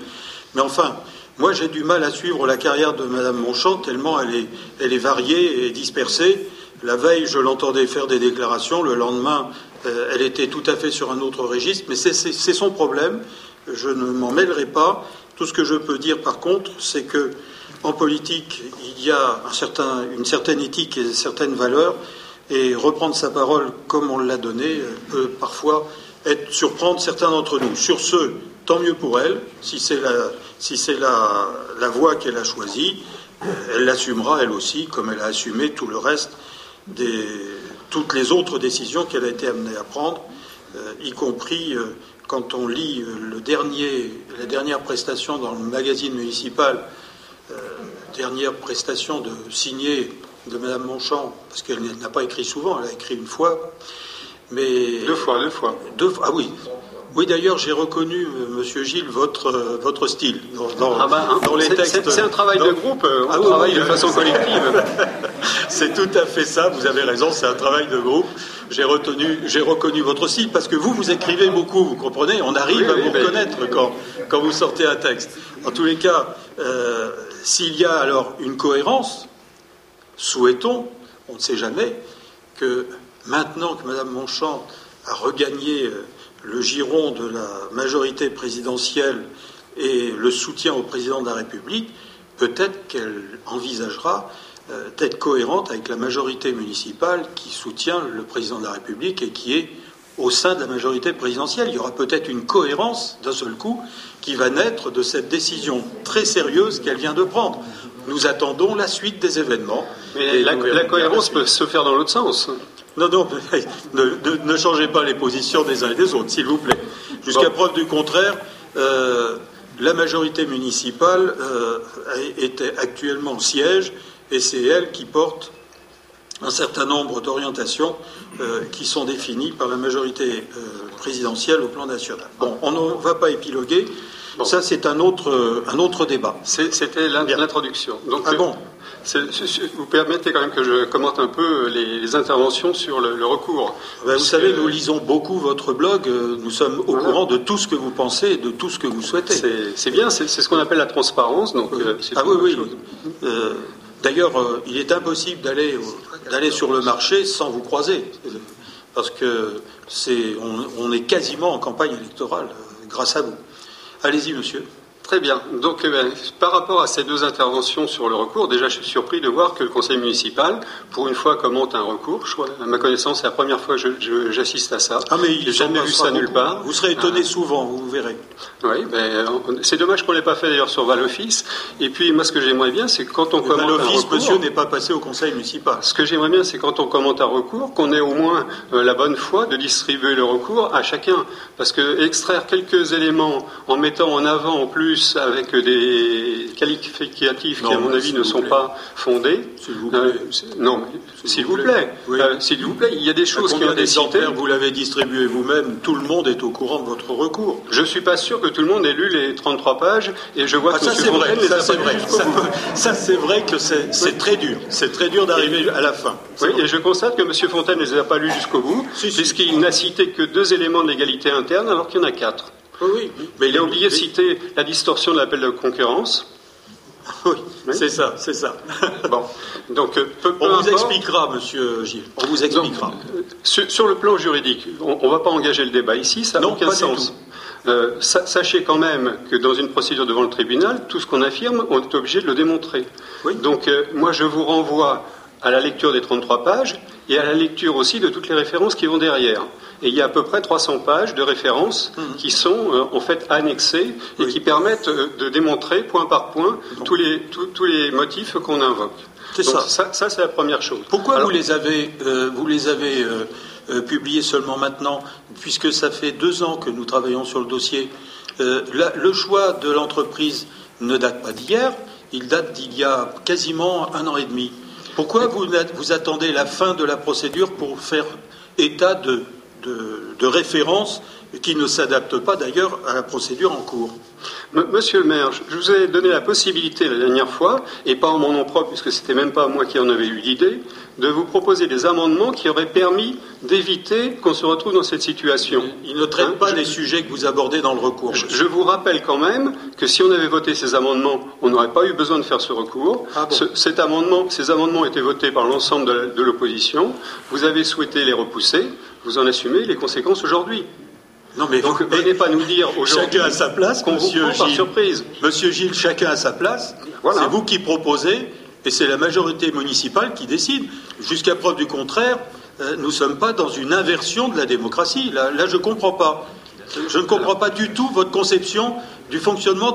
Mais enfin, moi, j'ai du mal à suivre la carrière de Mme Monchamp, tellement elle est, elle est variée et dispersée. La veille, je l'entendais faire des déclarations. Le lendemain, euh, elle était tout à fait sur un autre registre. Mais c'est son problème. Je ne m'en mêlerai pas. Tout ce que je peux dire, par contre, c'est que en politique, il y a une certaine éthique et certaines valeurs, et reprendre sa parole comme on l'a donné peut parfois surprendre certains d'entre nous. Sur ce, tant mieux pour elle, si c'est la, voie qu'elle a choisie, euh, elle l'assumera elle aussi, comme elle a assumé tout le reste des toutes les autres décisions qu'elle a été amenée à prendre, euh, y compris euh, quand on lit euh, le dernier, la dernière prestation dans le magazine municipal, euh, dernière prestation de signée de Madame Monchamp, parce qu'elle n'a pas écrit souvent, elle a écrit une fois, mais deux fois, deux fois, deux ah oui. Oui, d'ailleurs, j'ai reconnu, euh, Monsieur Gilles, votre, votre style dans, ah ben, hein, les textes. C'est un travail de groupe, on ah travaille de façon collective. [LAUGHS] c'est tout à fait ça, vous avez raison, c'est un travail de groupe j'ai retenu, j'ai reconnu votre style parce que vous, vous écrivez beaucoup, vous comprenez On arrive à vous reconnaître quand, quand vous sortez un texte. En tous les cas, euh, s'il y a alors une cohérence, souhaitons, on ne sait jamais, que maintenant que Mme Monchamp a regagné euh, le giron de la majorité présidentielle et le soutien au président de la République, peut-être qu'elle envisagera euh, d'être cohérente avec la majorité municipale qui soutient le président de la République et qui est au sein de la majorité présidentielle. Il y aura peut-être une cohérence d'un seul coup qui va naître de cette décision très sérieuse qu'elle vient de prendre. Nous attendons la suite des événements. Mais la, cohérence peut se faire dans l'autre sens. Non, non, [LAUGHS] ne, changez pas les positions des uns et des autres, s'il vous plaît. Jusqu'à preuve du contraire, euh, la majorité municipale euh, est actuellement au siège et c'est elle qui porte un certain nombre d'orientations euh, qui sont définies par la majorité euh, présidentielle au plan national. Bon, on ne va pas épiloguer. Ça, c'est un autre, un autre débat. C'était l'introduction. Donc, ah bon? vous permettez quand même que je commente un peu les, interventions sur le, recours. Ben, vous savez, nous lisons beaucoup votre blog, euh, nous sommes au courant de tout ce que vous pensez et de tout ce que vous souhaitez. C'est bien, c'est ce qu'on appelle la transparence. Donc, ah oui, oui. D'ailleurs, il est impossible d'aller d'aller sur le marché sans vous croiser, parce que c'est, on, est quasiment en campagne électorale euh, grâce à vous. Allez-y, monsieur. Très bien. Donc, eh ben, par rapport à ces deux interventions sur le recours, déjà, je suis surpris de voir que le conseil municipal, pour une fois, commente un recours. à ma connaissance, c'est la première fois que j'assiste à ça. Ah, mais il jamais vu ça nulle part. Vous serez étonné ah. souvent, vous verrez. Oui, ben, c'est dommage qu'on ne l'ait pas fait d'ailleurs sur Val-Office. Et puis, moi, ce que j'aimerais bien, c'est quand on commente un recours. monsieur, n'est pas passé au conseil municipal. Ce que j'aimerais bien, c'est quand on commente un recours, qu'on ait au moins euh, la bonne foi de distribuer le recours à chacun. Parce que extraire quelques éléments en mettant en avant en plus avec des qualificatifs qui, à mon avis, ne sont pas fondés. S'il vous plaît. Euh, non, s'il vous plaît. Euh, s'il vous plaît, il y a des choses qui ont été citées. Vous l'avez distribué vous-même, tout le monde est au courant de votre recours. Je ne suis pas sûr que tout le monde ait lu les 33 pages et je vois ah, que ça, c'est vrai, ça, c'est vrai. [LAUGHS] Ça, c'est vrai que c'est très dur. C'est très dur d'arriver à la fin. Oui, et je constate que M. Fontaine ne les a pas lus jusqu'au bout, puisqu'il n'a cité que deux éléments de l'égalité interne alors qu'il y en a quatre. Oui, mais il a oublié de citer la distorsion de l'appel de concurrence. [LAUGHS] Oui, c'est ça, c'est ça. [LAUGHS] bon, donc euh, on vous expliquera, Monsieur Gilles. On vous expliquera. Euh, sur, le plan juridique, on ne va pas engager le débat ici, ça n'a aucun sens. Euh, sachez quand même que dans une procédure devant le tribunal, tout ce qu'on affirme, on est obligé de le démontrer. Oui. Donc, moi, je vous renvoie à la lecture des 33 pages et à la lecture aussi de toutes les références qui vont derrière. Et il y a à peu près 300 pages de références mhm. qui sont euh, en fait annexées et qui permettent euh, de démontrer point par point tous, les, tous, les motifs qu'on invoque. C'est ça. ça. c'est la première chose. Pourquoi vous les avez, euh, vous les avez publiés seulement maintenant, puisque ça fait deux ans que nous travaillons sur le dossier Le choix de l'entreprise ne date pas d'hier, il date d'il y a quasiment un an et demi. Pourquoi vous, attendez la fin de la procédure pour faire état de de, référence qui ne s'adapte pas d'ailleurs à la procédure en cours? Monsieur le maire, je vous ai donné la possibilité la dernière fois, et pas en mon nom propre, puisque c'était même pas moi qui en avais eu l'idée, de vous proposer des amendements qui auraient permis d'éviter qu'on se retrouve dans cette situation. Il ne traite hein pas des sujets que vous abordez dans le recours. Je, vous rappelle quand même que si on avait voté ces amendements, on n'aurait pas eu besoin de faire ce recours. Ah cet amendement, ces amendements ont été votés par l'ensemble de l'opposition. Vous avez souhaité les repousser. Vous en assumez les conséquences aujourd'hui. Non, mais donc venez pas nous dire aujourd'hui chacun à sa place, Monsieur Gilles. surprise. Monsieur Gilles, chacun à sa place. Voilà. C'est vous qui proposez et c'est la majorité municipale qui décide. Jusqu'à preuve du contraire, euh, nous ne sommes pas dans une inversion de la démocratie. Là, je ne comprends pas. Je ne comprends pas du tout votre conception du fonctionnement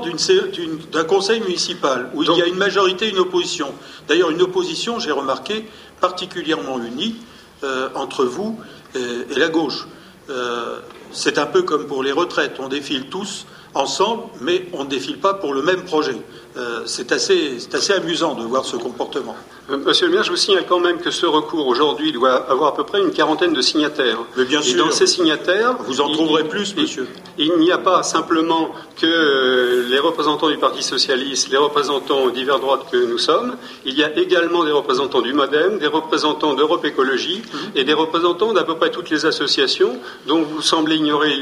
d'un conseil municipal où il y a une majorité et une opposition. D'ailleurs, une opposition, j'ai remarqué, particulièrement unie euh, entre vous et, la gauche. Euh, c'est un peu comme pour les retraites. On défile tous ensemble, mais on ne défile pas pour le même projet. Euh, c'est assez, assez, amusant de voir ce comportement. Euh, monsieur le maire, je vous signale quand même que ce recours aujourd'hui doit avoir à peu près une quarantaine de signataires. Mais bien sûr. Et dans ces signataires, vous en trouverez plus, monsieur. Il, n'y a pas simplement que euh, les représentants du Parti socialiste, les représentants divers droites que nous sommes. Il y a également des représentants du MoDem, des représentants d'Europe Écologie mhm. et des représentants d'à peu près toutes les associations dont vous semblez ignorer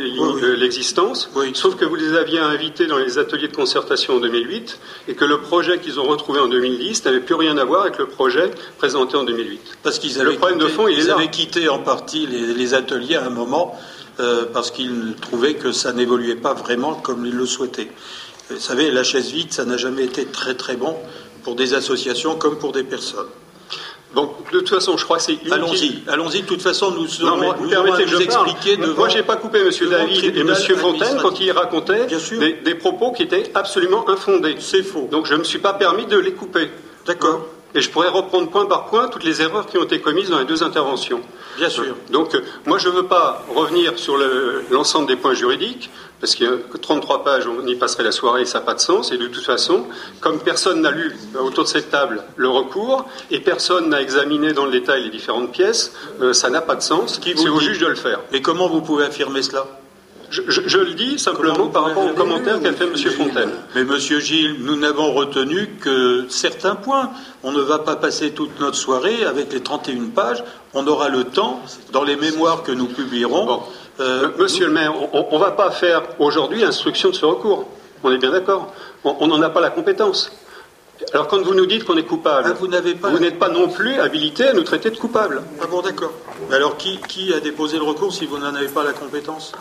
l'existence. Sauf que vous les aviez invités dans les ateliers de concertation en 2008 et que le projet qu'ils ont retrouvé en 2010 n'avait plus rien à voir avec le projet présenté en 2008. Parce qu'ils avaient, quitté, avaient quitté en partie les, ateliers à un moment euh, parce qu'ils trouvaient que ça n'évoluait pas vraiment comme ils le souhaitaient. Vous savez, la chaise vide, ça n'a jamais été très très bon pour des associations comme pour des personnes. De toute façon, je crois que c'est Allons-y, allons-y. De toute façon, nous serons, non, vous permettez que je expliquer devant, Moi, j'ai pas coupé M. David et M. Fontaine quand ils racontaient des, propos qui étaient absolument infondés. C'est faux. Donc, je ne me suis pas permis de les couper. D'accord. et je pourrais reprendre point par point toutes les erreurs qui ont été commises dans les deux interventions. Bien sûr. Donc, euh, moi, je ne veux pas revenir sur l'ensemble des points juridiques, parce a 33 pages, on y passerait la soirée ça n'a pas de sens. Et de toute façon, comme personne n'a lu euh, autour de cette table le recours, et personne n'a examiné dans le détail les différentes pièces, euh, ça n'a pas de sens. C'est au juge de le faire. Et comment vous pouvez affirmer cela? Je, le dis simplement par rapport au commentaire qu'a fait M. Fontaine. Mais M. Gilles, nous n'avons retenu que certains points. On ne va pas passer toute notre soirée avec les 31 pages. On aura le temps, dans les mémoires que nous publierons. Euh, Monsieur le maire, on ne va pas faire aujourd'hui l'instruction de ce recours. On est bien d'accord. On n'en a pas la compétence. Alors quand vous nous dites qu'on est coupable, ah, vous n'avez pas. Vous n'êtes pas non plus habilité à nous traiter de coupable. Ah bon, d'accord. Mais alors qui, a déposé le recours si vous n'en avez pas la compétence?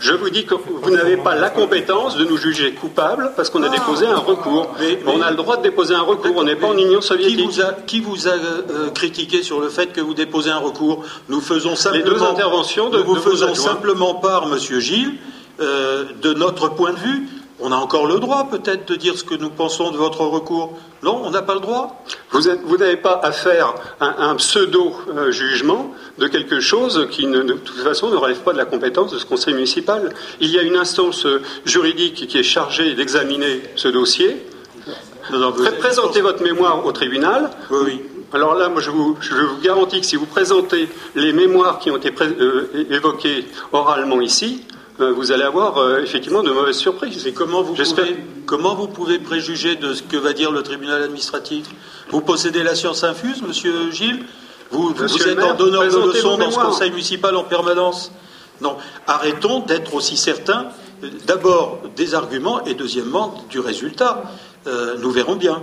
Je vous dis que vous n'avez pas la compétence de nous juger coupables parce qu'on a ah. déposé un recours. Mais, on a le droit de déposer un recours, on n'est pas en Union soviétique. Qui vous a, euh, critiqué sur le fait que vous déposez un recours? Nous faisons simplement, Les deux interventions de, nous vous faisons simplement part, Monsieur Gilles, euh, de notre point de vue. On a encore le droit peut-être de dire ce que nous pensons de votre recours. Non, on n'a pas le droit. Vous n'avez pas à faire un, pseudo-jugement de quelque chose qui, de toute façon, ne relève pas de la compétence de ce conseil municipal. Il y a une instance juridique qui est chargée d'examiner ce dossier. présentez votre mémoire au tribunal. Oui, oui. Alors là, moi, je vous, garantis que si vous présentez les mémoires qui ont été euh, évoquées oralement ici, vous allez avoir euh, effectivement de mauvaises surprises. Et comment vous, pouvez, comment vous pouvez préjuger de ce que va dire le tribunal administratif? Vous possédez la science infuse, monsieur Gilles? Vous, êtes en donneur de leçons dans ce conseil municipal en permanence Non. Arrêtons d'être aussi certains, d'abord des arguments et deuxièmement du résultat. Euh, nous verrons bien.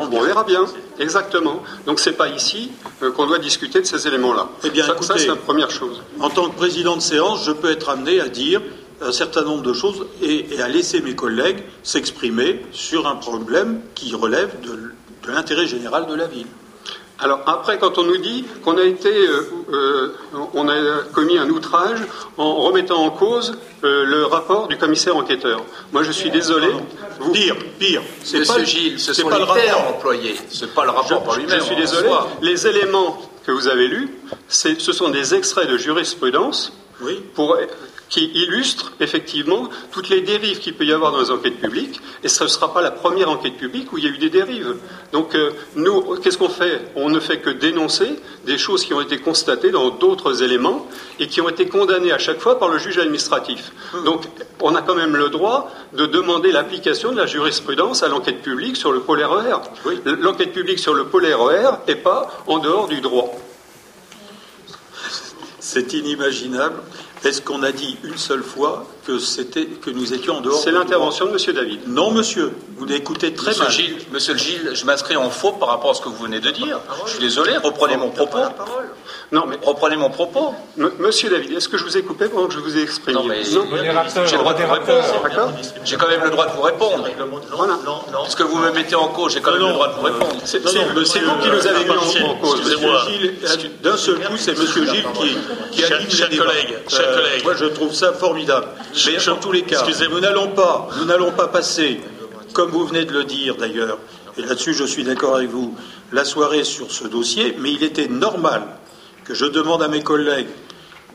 On verra bien, exactement. Donc c'est pas ici euh, qu'on doit discuter de ces éléments-là. Eh bien, ça, c'est la première chose. En tant que président de séance, je peux être amené à dire un certain nombre de choses et, à laisser mes collègues s'exprimer sur un problème qui relève de l'intérêt général de la ville. Alors après, quand on nous dit qu'on a été, euh, euh, on a commis un outrage en remettant en cause euh, le rapport du commissaire enquêteur. Moi, je suis désolé. Vous... Pire, pire. C'est pas, Gilles, ce sont pas le rapport employé. C'est pas le rapport par lui-même. Je suis désolé. Les éléments que vous avez lus, ce sont des extraits de jurisprudence oui. pour qui illustre effectivement toutes les dérives qu'il peut y avoir dans les enquêtes publiques, et ce ne sera pas la première enquête publique où il y a eu des dérives. Donc euh, nous, qu'est-ce qu'on fait? On ne fait que dénoncer des choses qui ont été constatées dans d'autres éléments et qui ont été condamnées à chaque fois par le juge administratif. Donc on a quand même le droit de demander l'application de la jurisprudence à l'enquête publique sur le pôle RER. L'enquête publique sur le pôle RER n'est pas en dehors du droit. C'est inimaginable. Est-ce qu'on a dit une seule fois que, c'était, que nous étions en dehors C'est l'intervention de M. David. Non, monsieur. Vous écoutez très monsieur mal. Gilles, monsieur Gilles, je m'inscris en faux par rapport à ce que vous venez de dire. Je suis désolé, reprenez mon propos. Non, mais reprenez mon propos. monsieur David, est-ce que je vous ai coupé pendant que je vous ai exprimé? Non, mais j'ai le droit de vous répondre. J'ai quand même le droit de vous répondre. Voilà. Parce que vous me mettez en cause, j'ai quand même le droit de vous répondre. C'est vous qui nous avez mis en cause. Excusez-moi. D'un seul coup, c'est monsieur Gilles qui, anime les débats. Euh, moi, je trouve ça formidable. Mais en tous les cas, nous n'allons pas, nous n'allons pas passer, comme vous venez de le dire d'ailleurs, et là-dessus je suis d'accord avec vous, la soirée sur ce dossier, mais il était normal que je demande à mes collègues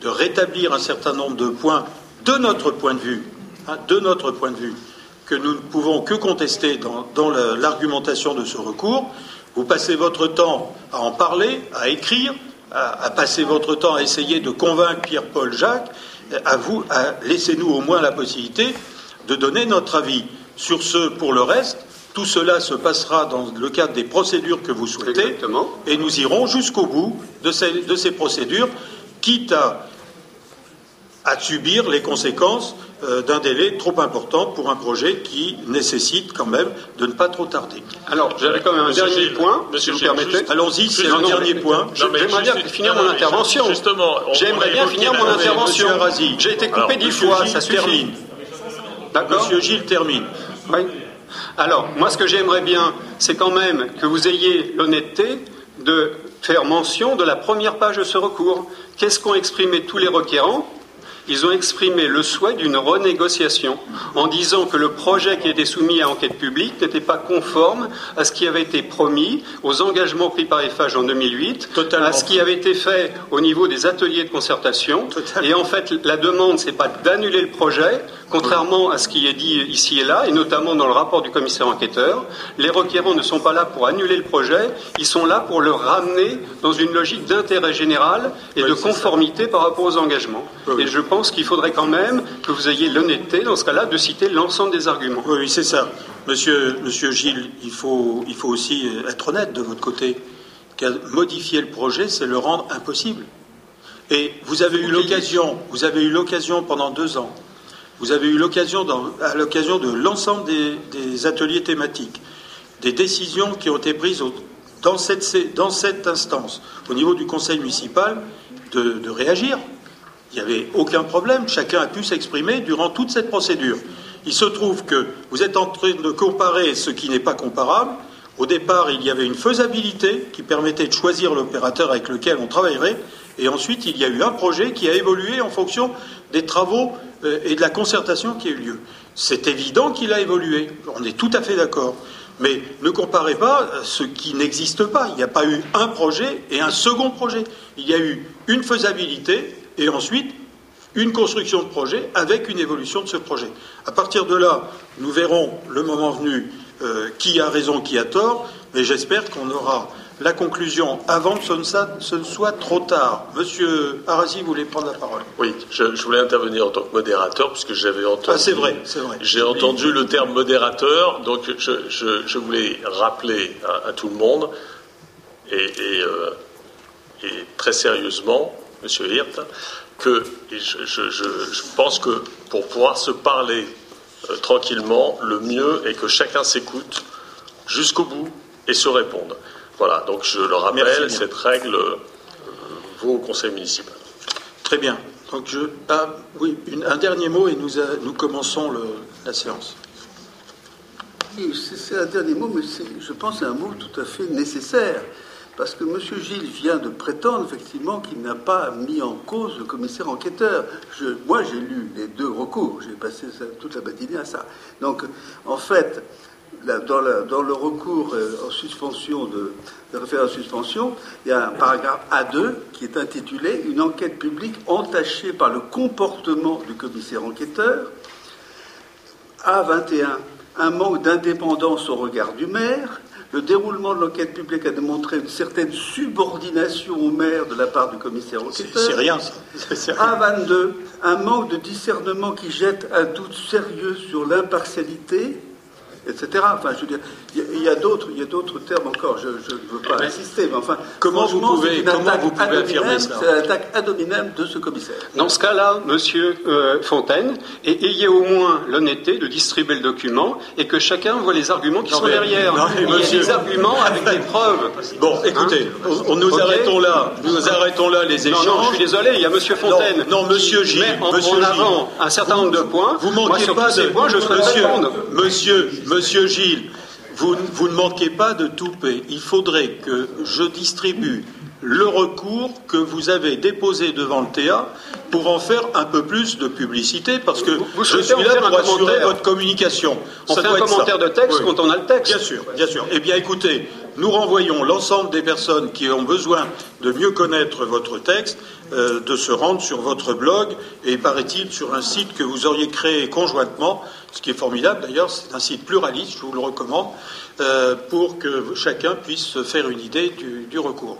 de rétablir un certain nombre de points de notre point de vue, hein, de notre point de vue, que nous ne pouvons que contester dans, l'argumentation de ce recours. Vous passez votre temps à en parler, à écrire, à, passer votre temps à essayer de convaincre Pierre-Paul Jacques, à vous, laissez-nous au moins la possibilité de donner notre avis. Sur ce, pour le reste, tout cela se passera dans le cadre des procédures que vous souhaitez, et nous irons jusqu'au bout de ces, procédures, quitte à, subir les conséquences d'un délai trop important pour un projet qui nécessite quand même de ne pas trop tarder. Alors, j'avais quand même un dernier point, si vous permettez. Allons-y, c'est le dernier point. J'aimerais bien finir mon intervention. Justement, j'aimerais bien finir mon intervention. J'ai été coupé dix fois, ça suffit. D'accord Monsieur Gilles termine. Oui. Alors, moi, ce que j'aimerais bien, c'est quand même que vous ayez l'honnêteté de faire mention de la première page de ce recours. Qu'est-ce qu'ont exprimé tous les requérants ils ont exprimé le souhait d'une renégociation en disant que le projet qui était soumis à enquête publique n'était pas conforme à ce qui avait été promis, aux engagements pris par EFAGE en 2008, à ce qui avait été fait au niveau des ateliers de concertation. Et en fait, la demande, c'est pas d'annuler le projet, contrairement à ce qui est dit ici et là, et notamment dans le rapport du commissaire enquêteur. Les requérants ne sont pas là pour annuler le projet, ils sont là pour le ramener dans une logique d'intérêt général et de conformité par rapport aux engagements. Et je pense qu'il faudrait quand même que vous ayez l'honnêteté, dans ce cas-là, de citer l'ensemble des arguments. Oui, c'est ça. Monsieur, Monsieur Gilles, il faut, il faut aussi être honnête de votre côté. Modifier le projet, c'est le rendre impossible. Et vous avez eu l'occasion, vous avez eu l'occasion pendant deux ans, vous avez eu l'occasion, à l'occasion de l'ensemble des, ateliers thématiques, des décisions qui ont été prises dans, cette, dans, cette, instance, au niveau du conseil municipal, de, de réagir. Il n'y avait aucun problème, chacun a pu s'exprimer durant toute cette procédure. Il se trouve que vous êtes en train de comparer ce qui n'est pas comparable. Au départ, il y avait une faisabilité qui permettait de choisir l'opérateur avec lequel on travaillerait. Et ensuite, il y a eu un projet qui a évolué en fonction des travaux euh, et de la concertation qui a eu lieu. C'est évident qu'il a évolué. On est tout à fait d'accord. Mais ne comparez pas ce qui n'existe pas. Il n'y a pas eu un projet et un second projet. Il y a eu une faisabilité et ensuite une construction de projet avec une évolution de ce projet. À partir de là, nous verrons le moment venu euh, qui a raison, qui a tort, mais j'espère qu'on aura la conclusion avant que ce ne, soit trop tard. Monsieur Arasi voulait prendre la parole? Oui, je, voulais intervenir en tant que modérateur, puisque j'avais entendu. Ah, c'est vrai, c'est vrai. J'ai entendu le terme modérateur, donc je, voulais rappeler à, tout le monde, et, euh, et très sérieusement, Monsieur Hirt, que je, pense que pour pouvoir se parler euh, tranquillement, le mieux est que chacun s'écoute jusqu'au bout et se réponde. Voilà, donc je le rappelle, cette règle euh, vaut au conseil municipal. Très bien. Donc je, ah, oui, un dernier mot et nous, nous commençons la séance. C'est un dernier mot, mais je pense c'est un mot tout à fait nécessaire. Parce que M. Gilles vient de prétendre effectivement qu'il n'a pas mis en cause le commissaire enquêteur. moi, j'ai lu les deux recours, j'ai passé toute la matinée à ça. Donc, en fait, dans, le recours euh, en suspension de, référence suspension, il y a un paragraphe A2 qui est intitulé Une enquête publique entachée par le comportement du commissaire enquêteur. A21 un manque d'indépendance au regard du maire, le déroulement de l'enquête publique a démontré une certaine subordination au maire de la part du commissaire enquêteur. C'est rien, ça. A22, un manque de discernement qui jette un doute sérieux sur l'impartialité etc. Enfin, je veux dire, il y a, d'autres, il y a d'autres termes encore. Je, ne veux pas insister, mais enfin, comment vous pouvez, comment vous pouvez affirmer ça C'est l'attaque ad hominem de ce commissaire. Dans ce cas-là, Monsieur euh, Fontaine, et ayez au moins l'honnêteté de distribuer le document et que chacun voit les arguments qui sont derrière. il y a des arguments avec des [LAUGHS] preuves. Bon, écoutez, hein on, nous arrêtons là, nous arrêtons là les échanges. Non, je suis désolé, il y a Monsieur Fontaine. Non, Monsieur Gilles, en, Monsieur avant un certain nombre de points. Vous manquez pas de points, je Monsieur, Monsieur, Monsieur Gilles, vous, ne manquez pas de touper. Il faudrait que je distribue le recours que vous avez déposé devant le TA pour en faire un peu plus de publicité, parce que je suis là pour assurer votre communication. On fait un commentaire de texte quand on a le texte. Bien sûr, bien sûr. Eh bien, écoutez, nous renvoyons l'ensemble des personnes qui ont besoin de mieux connaître votre texte euh, de se rendre sur votre blog et, paraît-il, sur un site que vous auriez créé conjointement, ce qui est formidable d'ailleurs, c'est un site pluraliste, je vous le recommande, euh, pour que chacun puisse se faire une idée du, recours.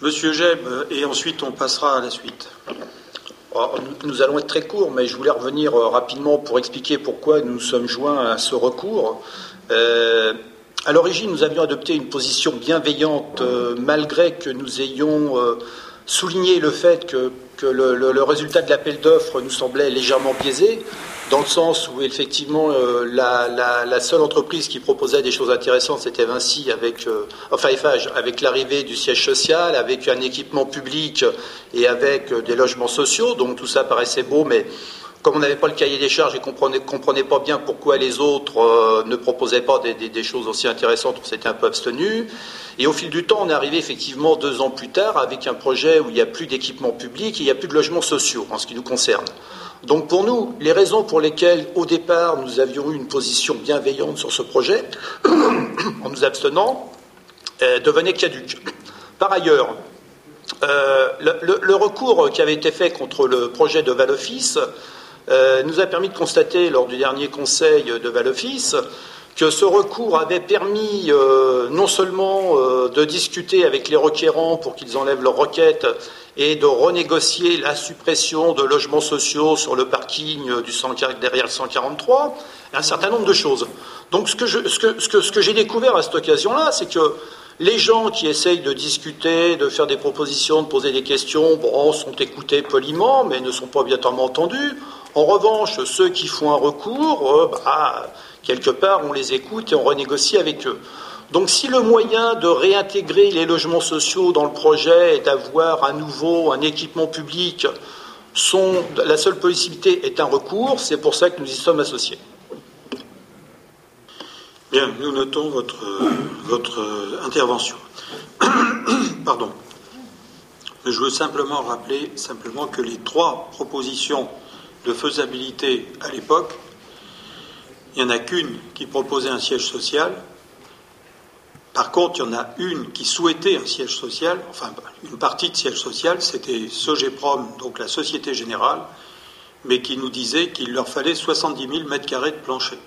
Monsieur Jeb, et ensuite on passera à la suite. Oh, nous allons être très courts, mais je voulais revenir euh, rapidement pour expliquer pourquoi nous sommes joints à ce recours. À l'origine, nous avions adopté une position bienveillante, euh, malgré que nous ayons euh, souligné le fait que, le, résultat de l'appel d'offres nous semblait légèrement biaisé, dans le sens où effectivement euh, la, seule entreprise qui proposait des choses intéressantes, c'était Vinci, avec, enfin avec l'arrivée du siège social, avec un équipement public et avec des logements sociaux. Donc tout ça paraissait beau, mais comme on n'avait pas le cahier des charges et qu'on comprenait, comprenait pas bien pourquoi les autres euh, ne proposaient pas des, choses aussi intéressantes, on s'était un peu abstenu. Et au fil du temps, on est arrivé effectivement deux ans plus tard avec un projet où il n'y a plus d'équipement public et il n'y a plus de logements sociaux en ce qui nous concerne. Donc pour nous, les raisons pour lesquelles au départ nous avions eu une position bienveillante sur ce projet, [COUGHS] en nous abstenant, euh, devenaient caduques. Par ailleurs, euh, le, recours qui avait été fait contre le projet de Val-Office euh, nous a permis de constater lors du dernier conseil de Val-Office que ce recours avait permis non seulement de discuter avec les requérants pour qu'ils enlèvent leurs requêtes et de renégocier la suppression de logements sociaux sur le parking du derrière le 143, un certain nombre de choses. Donc ce que, ce que j'ai découvert à cette occasion-là, c'est que les gens qui essayent de discuter, de faire des propositions, de poser des questions, bon, sont écoutés poliment, mais ne sont pas obligatoirement entendus. En revanche, ceux qui font un recours, euh, bah, quelque part, on les écoute et on renégocie avec eux. Donc si le moyen de réintégrer les logements sociaux dans le projet est d'avoir à nouveau un équipement public, la seule possibilité est un recours, c'est pour ça que nous y sommes associés. Bien, nous notons votre, votre intervention. [COUGHS] Pardon. Je veux simplement rappeler simplement que les trois propositions de faisabilité à l'époque, il n'y en a qu'une qui proposait un siège social. Par contre, il y en a une qui souhaitait un siège social, enfin une partie de siège social, c'était Sogeprom, donc la Société Générale, mais qui nous disait qu'il leur fallait 70 000 mètres carrés de plancher.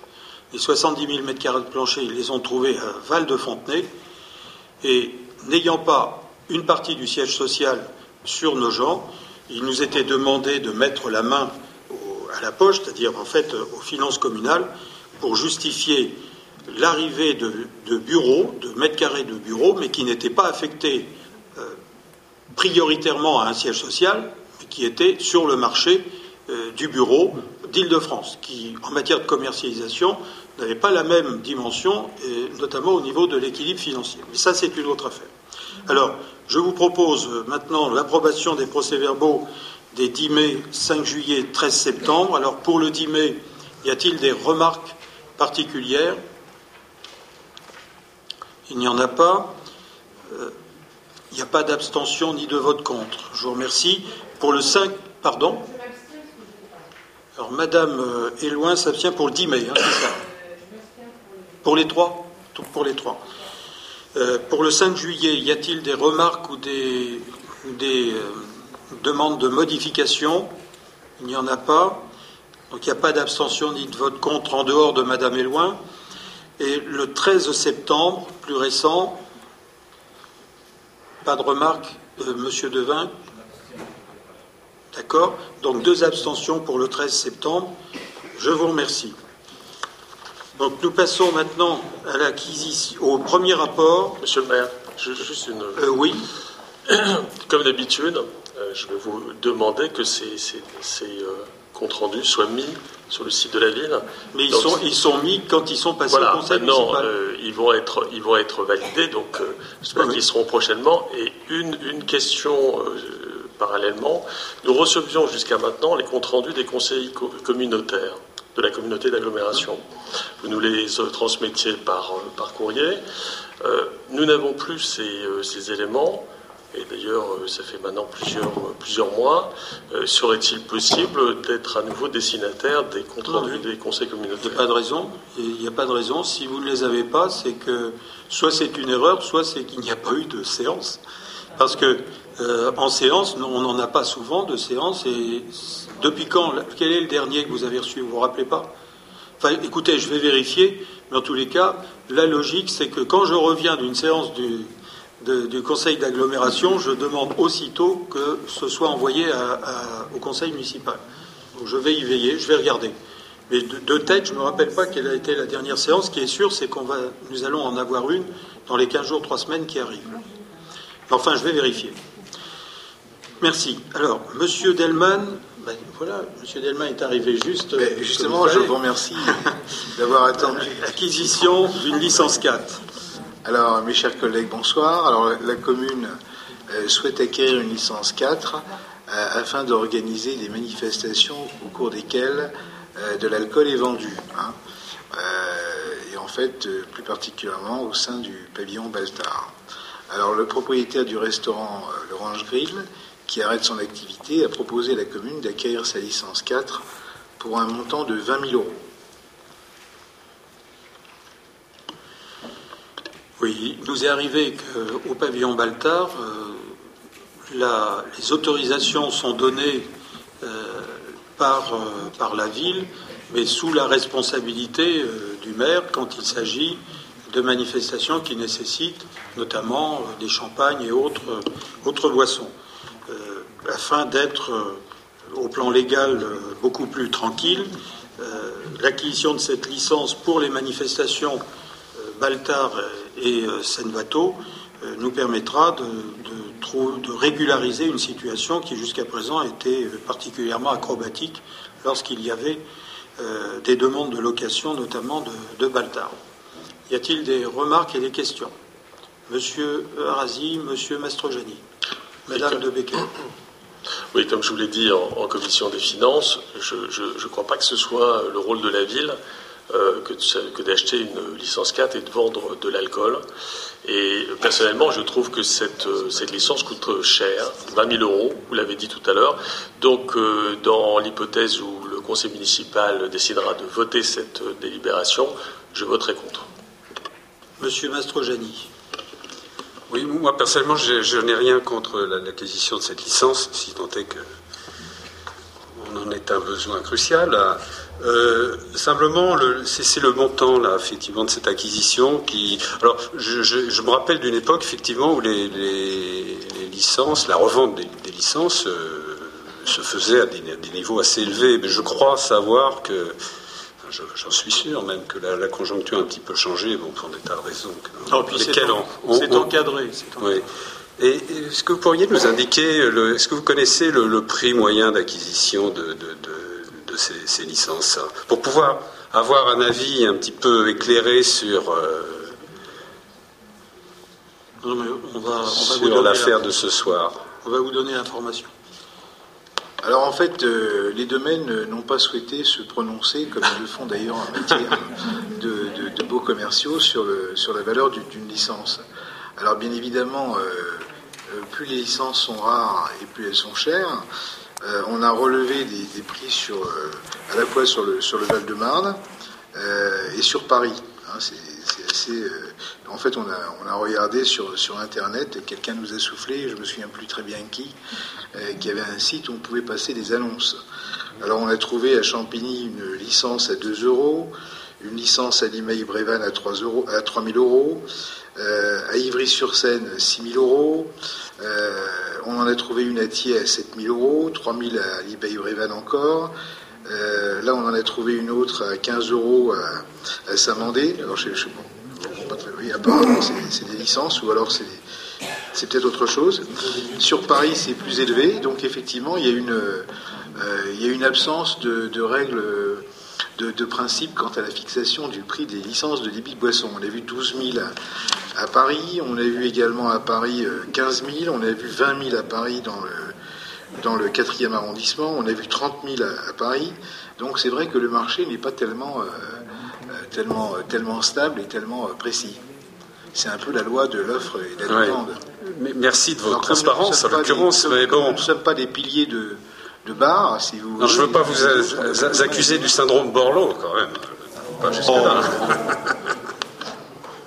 Les 70 000 mètres carrés de plancher, ils les ont trouvés à Val-de-Fontenay. Et n'ayant pas une partie du siège social sur nos gens, il nous était demandé de mettre la main à la poche, c'est-à-dire en fait aux finances communales, pour justifier l'arrivée de, bureaux, de mètres carrés de bureaux, mais qui n'étaient pas affectés euh, prioritairement à un siège social, mais qui étaient sur le marché euh, du bureau d'Île-de-France, qui, en matière de commercialisation, n'avait pas la même dimension, notamment au niveau de l'équilibre financier. Mais ça, c'est une autre affaire. Alors, je vous propose maintenant l'approbation des procès-verbaux des 10 mai, 5 juillet, 13 septembre. Alors, pour le 10 mai, y a-t-il des remarques particulières? Il n'y en a pas. Euh, il n'y a pas d'abstention ni de vote contre. Je vous remercie. Pour le 5, pardon? Alors, Madame euh, Éloin s'abstient pour le 10 mai, hein, c'est ça Pour les trois? Pour les trois. Euh, pour le 5 juillet, y a-t-il des remarques ou des, euh, demandes de modification Il n'y en a pas. Donc il n'y a pas d'abstention ni de vote contre en dehors de Madame Éloin. Et le 13 septembre, plus récent, pas de remarques, Monsieur Devin? D'accord Donc deux abstentions pour le 13 septembre. Je vous remercie. Donc nous passons maintenant à l'acquisition, au premier rapport. Monsieur le maire, juste une. Euh, oui. [COUGHS] Comme d'habitude, euh, je vais vous demander que ces, euh, comptes rendus soient mis sur le site de la ville. Mais ils, sont, ils sont mis quand ils sont passés au conseil municipal. ils, vont être, ils vont être validés, donc j'espère qu'ils seront prochainement. Et une, une question Parallèlement, nous recevions jusqu'à maintenant les comptes rendus des conseils communautaires de la communauté d'agglomération. Vous nous les transmettiez par, euh, par courrier. Euh, nous n'avons plus ces, euh, ces, éléments, et d'ailleurs ça fait maintenant plusieurs, plusieurs mois. Serait-il possible d'être à nouveau destinataire des comptes rendus des conseils communautaires Il n'y a pas de raison. Il n'y a pas de raison. Si vous ne les avez pas, c'est que soit c'est une erreur, soit c'est qu'il n'y a pas eu de séance. Parce que euh, en séance, on n'en a pas souvent de séance. Et depuis quand Quel est le dernier que vous avez reçu? Vous vous rappelez pas? Enfin, écoutez, je vais vérifier, mais en tous les cas, la logique, c'est que quand je reviens d'une séance du, conseil d'agglomération, je demande aussitôt que ce soit envoyé au conseil municipal. Donc je vais y veiller, je vais regarder. Mais de, tête, je ne me rappelle pas quelle a été la dernière séance. Ce qui est sûr, c'est qu'on va, nous allons en avoir une dans les 15 jours, 3 semaines qui arrivent. Enfin, je vais vérifier. Merci. Alors, Monsieur Delman, ben, voilà, Monsieur Delman est arrivé juste. justement, je vous remercie d'avoir attendu. [LAUGHS] Acquisition d'une licence 4. Alors, mes chers collègues, bonsoir. Alors, la commune euh, souhaite acquérir une licence 4 euh, afin d'organiser des manifestations au cours desquelles euh, de l'alcool est vendu. Hein. et en fait, plus particulièrement au sein du pavillon Baltard. Alors, le propriétaire du restaurant L'Orange Grill qui arrête son activité, a proposé à la commune d'acquérir sa licence 4 pour un montant de 20 000 euros. Oui, il nous est arrivé qu'au pavillon Baltard, euh, les autorisations sont données euh, par, euh, par, la ville, mais sous la responsabilité du maire quand il s'agit de manifestations qui nécessitent notamment des champagnes et autres, autres boissons. afin d'être au plan légal beaucoup plus tranquille, l'acquisition de cette licence pour les manifestations Baltard et euh, Senvato euh, nous permettra de, de, régulariser une situation qui jusqu'à présent était euh, particulièrement acrobatique lorsqu'il y avait des demandes de location, notamment de, de Baltard. Y a-t-il des remarques et des questions? Monsieur Razi, Monsieur Mastrojani, Madame de Becker. Oui, comme je vous l'ai dit en, commission des finances, je ne crois pas que ce soit le rôle de la ville euh, que, d'acheter une licence 4 et de vendre de l'alcool. Et personnellement, je trouve que cette, euh, cette licence coûte cher, 20 000 euros, vous l'avez dit tout à l'heure. Donc, euh, dans l'hypothèse où le conseil municipal décidera de voter cette délibération, je voterai contre. Monsieur Mastrojani. Oui, moi personnellement, je, n'ai rien contre l'acquisition de cette licence, si tant est que on en est un besoin crucial. Euh, simplement, c'est le montant là, effectivement, de cette acquisition qui. Alors, je, me rappelle d'une époque effectivement où les, licences, la revente des, licences euh, se faisait à des, niveaux assez élevés. Mais je crois savoir que. J'en suis sûr même que la, conjoncture a un petit peu changé, bon, pour des tas de raisons. C'est encadré. Oui. Et est-ce que vous pourriez nous indiquer, est-ce que vous connaissez le, prix moyen d'acquisition de ces, licences, pour pouvoir avoir un avis un petit peu éclairé sur, euh, l'affaire de ce soir. On va vous donner l'information. Alors en fait, euh, les domaines n'ont pas souhaité se prononcer, comme ils le font d'ailleurs en matière [LAUGHS] de, beaux commerciaux, sur, le, sur la valeur d'une licence. Alors bien évidemment, euh, plus les licences sont rares et plus elles sont chères. Euh, on a relevé des, prix sur, euh, à la fois sur le, Val-de-Marne euh, et sur Paris. Hein, en fait, on a, regardé sur, Internet, quelqu'un nous a soufflé, je me souviens plus très bien qui, qui avait un site où on pouvait passer des annonces. Alors, on a trouvé à Champigny une licence à 2 euros, une licence à Limeil-Brévan à 3 euros, à 3 000 euros, à Ivry-sur-Seine 6 000 euros, euh, on en a trouvé une à Thiers à 7000 euros, 3000 à Libaye-Brévan encore. Euh, là, on en a trouvé une autre à 15 euros à, Saint-Mandé. Alors, je, bon, oui, apparemment, c'est des licences ou alors c'est peut-être autre chose. Sur Paris, c'est plus élevé. Donc, effectivement, euh, il y a une absence de, règles de, principe quant à la fixation du prix des licences de débit de boisson. On a vu 12 000 à Paris, on a vu également à Paris 15 euh, 000, on a vu 20 000 à Paris dans le, dans le 4e arrondissement, on a vu 30 000 à, Paris. Donc c'est vrai que le marché n'est pas tellement, euh, euh, tellement, tellement stable et tellement précis. C'est un peu la loi de l'offre et de la demande. Merci de votre transparence, en l'occurrence. Nous ne sommes pas des piliers de, de bar, si vous Je ne veux pas vous accuser du syndrome Borloo, quand même. Pas jusque-là. Oh.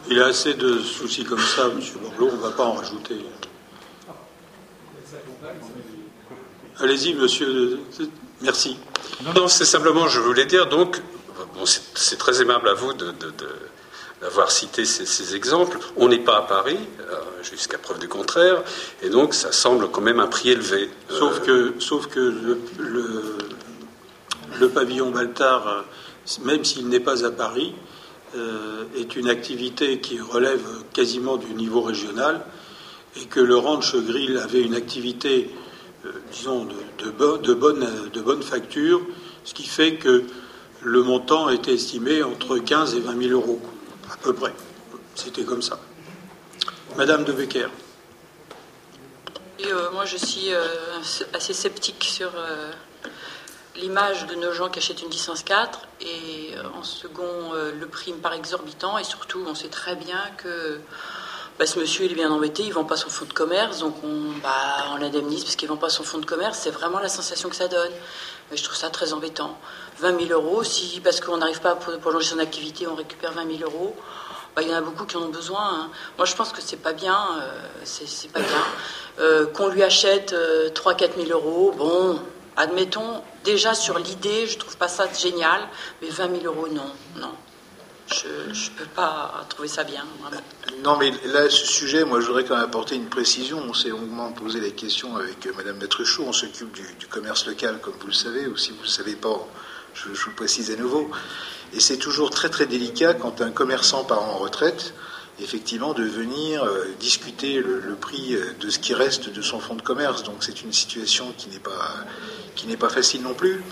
[LAUGHS] Il a assez de soucis comme ça, M. Borloo, on ne va pas en rajouter. Allez-y, monsieur. Merci. Non, c'est simplement, je voulais dire, donc, bon, c'est très aimable à vous d'avoir cité ces, exemples. On n'est pas à Paris, euh, jusqu'à preuve du contraire, et donc ça semble quand même un prix élevé. Sauf que, sauf que le, pavillon Baltard, même s'il n'est pas à Paris, euh, est une activité qui relève quasiment du niveau régional et que le Ranch Grill avait une activité, euh, disons, de, de, bonne, de bonne facture, ce qui fait que le montant était estimé entre 15 et 20 000 euros, à peu près. C'était comme ça. Madame de Becker. Euh, moi, je suis assez sceptique sur l'image de nos gens qui achètent une licence 4 et euh, en second, euh, le prix me paraît exorbitant et surtout, on sait très bien que bah, ce monsieur il est bien embêté, il ne vend pas son fonds de commerce, donc on, bah, on l'indemnise parce qu'il ne vend pas son fonds de commerce. C'est vraiment la sensation que ça donne. Mais je trouve ça très embêtant. 20 000 euros, si parce qu'on n'arrive pas à prolonger son activité, on récupère 20 000 euros. Bah, il y en a beaucoup qui en ont besoin. hein. Moi, je pense que c'est pas bien. euh, c'est pas bien. Euh, Qu'on lui achète 3-4 000 euros, bon, admettons. Déjà sur l'idée, je trouve pas ça génial, mais 20 000 euros, non, non. Je ne peux pas trouver ça bien. Non, mais là, ce sujet, moi, je voudrais quand même apporter une précision. On s'est longuement posé la question avec euh, Madame Matruchot. On s'occupe du, commerce local, comme vous le savez, ou si vous ne le savez pas, je, je vous précise à nouveau. Et c'est toujours très, très délicat quand un commerçant part en retraite, effectivement, de venir euh, discuter le, prix euh, de ce qui reste de son fonds de commerce. Donc, c'est une situation qui n'est pas, pas facile non plus.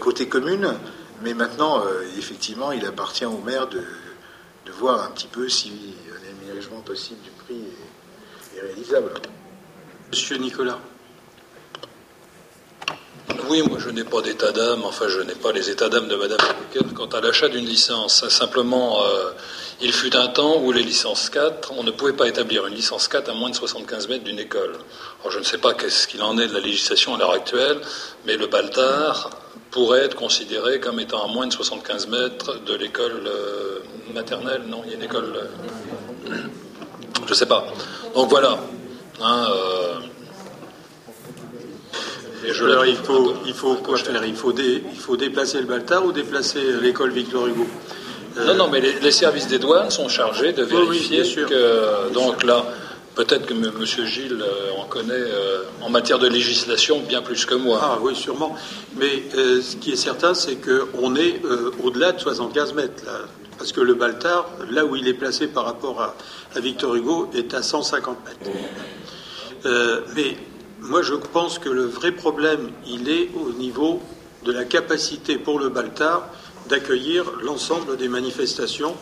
Côté commune, mais maintenant, euh, effectivement, il appartient au maire de, de voir un petit peu si un aménagement possible du prix est, réalisable. Monsieur Nicolas. Oui, moi je n'ai pas d'état d'âme, enfin je n'ai pas les états d'âme de Madame Lequel quant à l'achat d'une licence. Simplement, euh, il fut un temps où les licences 4, on ne pouvait pas établir une licence 4 à moins de 75 mètres d'une école. Alors je ne sais pas qu'est-ce qu'il en est de la législation à l'heure actuelle, mais le Baltard pourrait être considéré comme étant à moins de 75 mètres de l'école euh, maternelle. Non, il y a une école. euh, je ne sais pas. Donc voilà. Hein, euh, et je Alors, il faut, il faut quoi faire? il faut, dé- il faut déplacer le Baltard ou déplacer l'école Victor Hugo? Non, non, mais les, les services des douanes sont chargés de Oui, oui, vérifier bien sûr. que. Donc là, peut-être que M. Monsieur Gilles euh, en connaît euh, en matière de législation bien plus que moi. Ah oui, sûrement. Mais euh, ce qui est certain, c'est qu'on est euh, au-delà de 75 mètres. Là, parce que le Baltard, là où il est placé par rapport à, à Victor Hugo, est à 150 mètres. Euh, mais moi, je pense que le vrai problème, il est au niveau de la capacité pour le Baltard d'accueillir l'ensemble des manifestations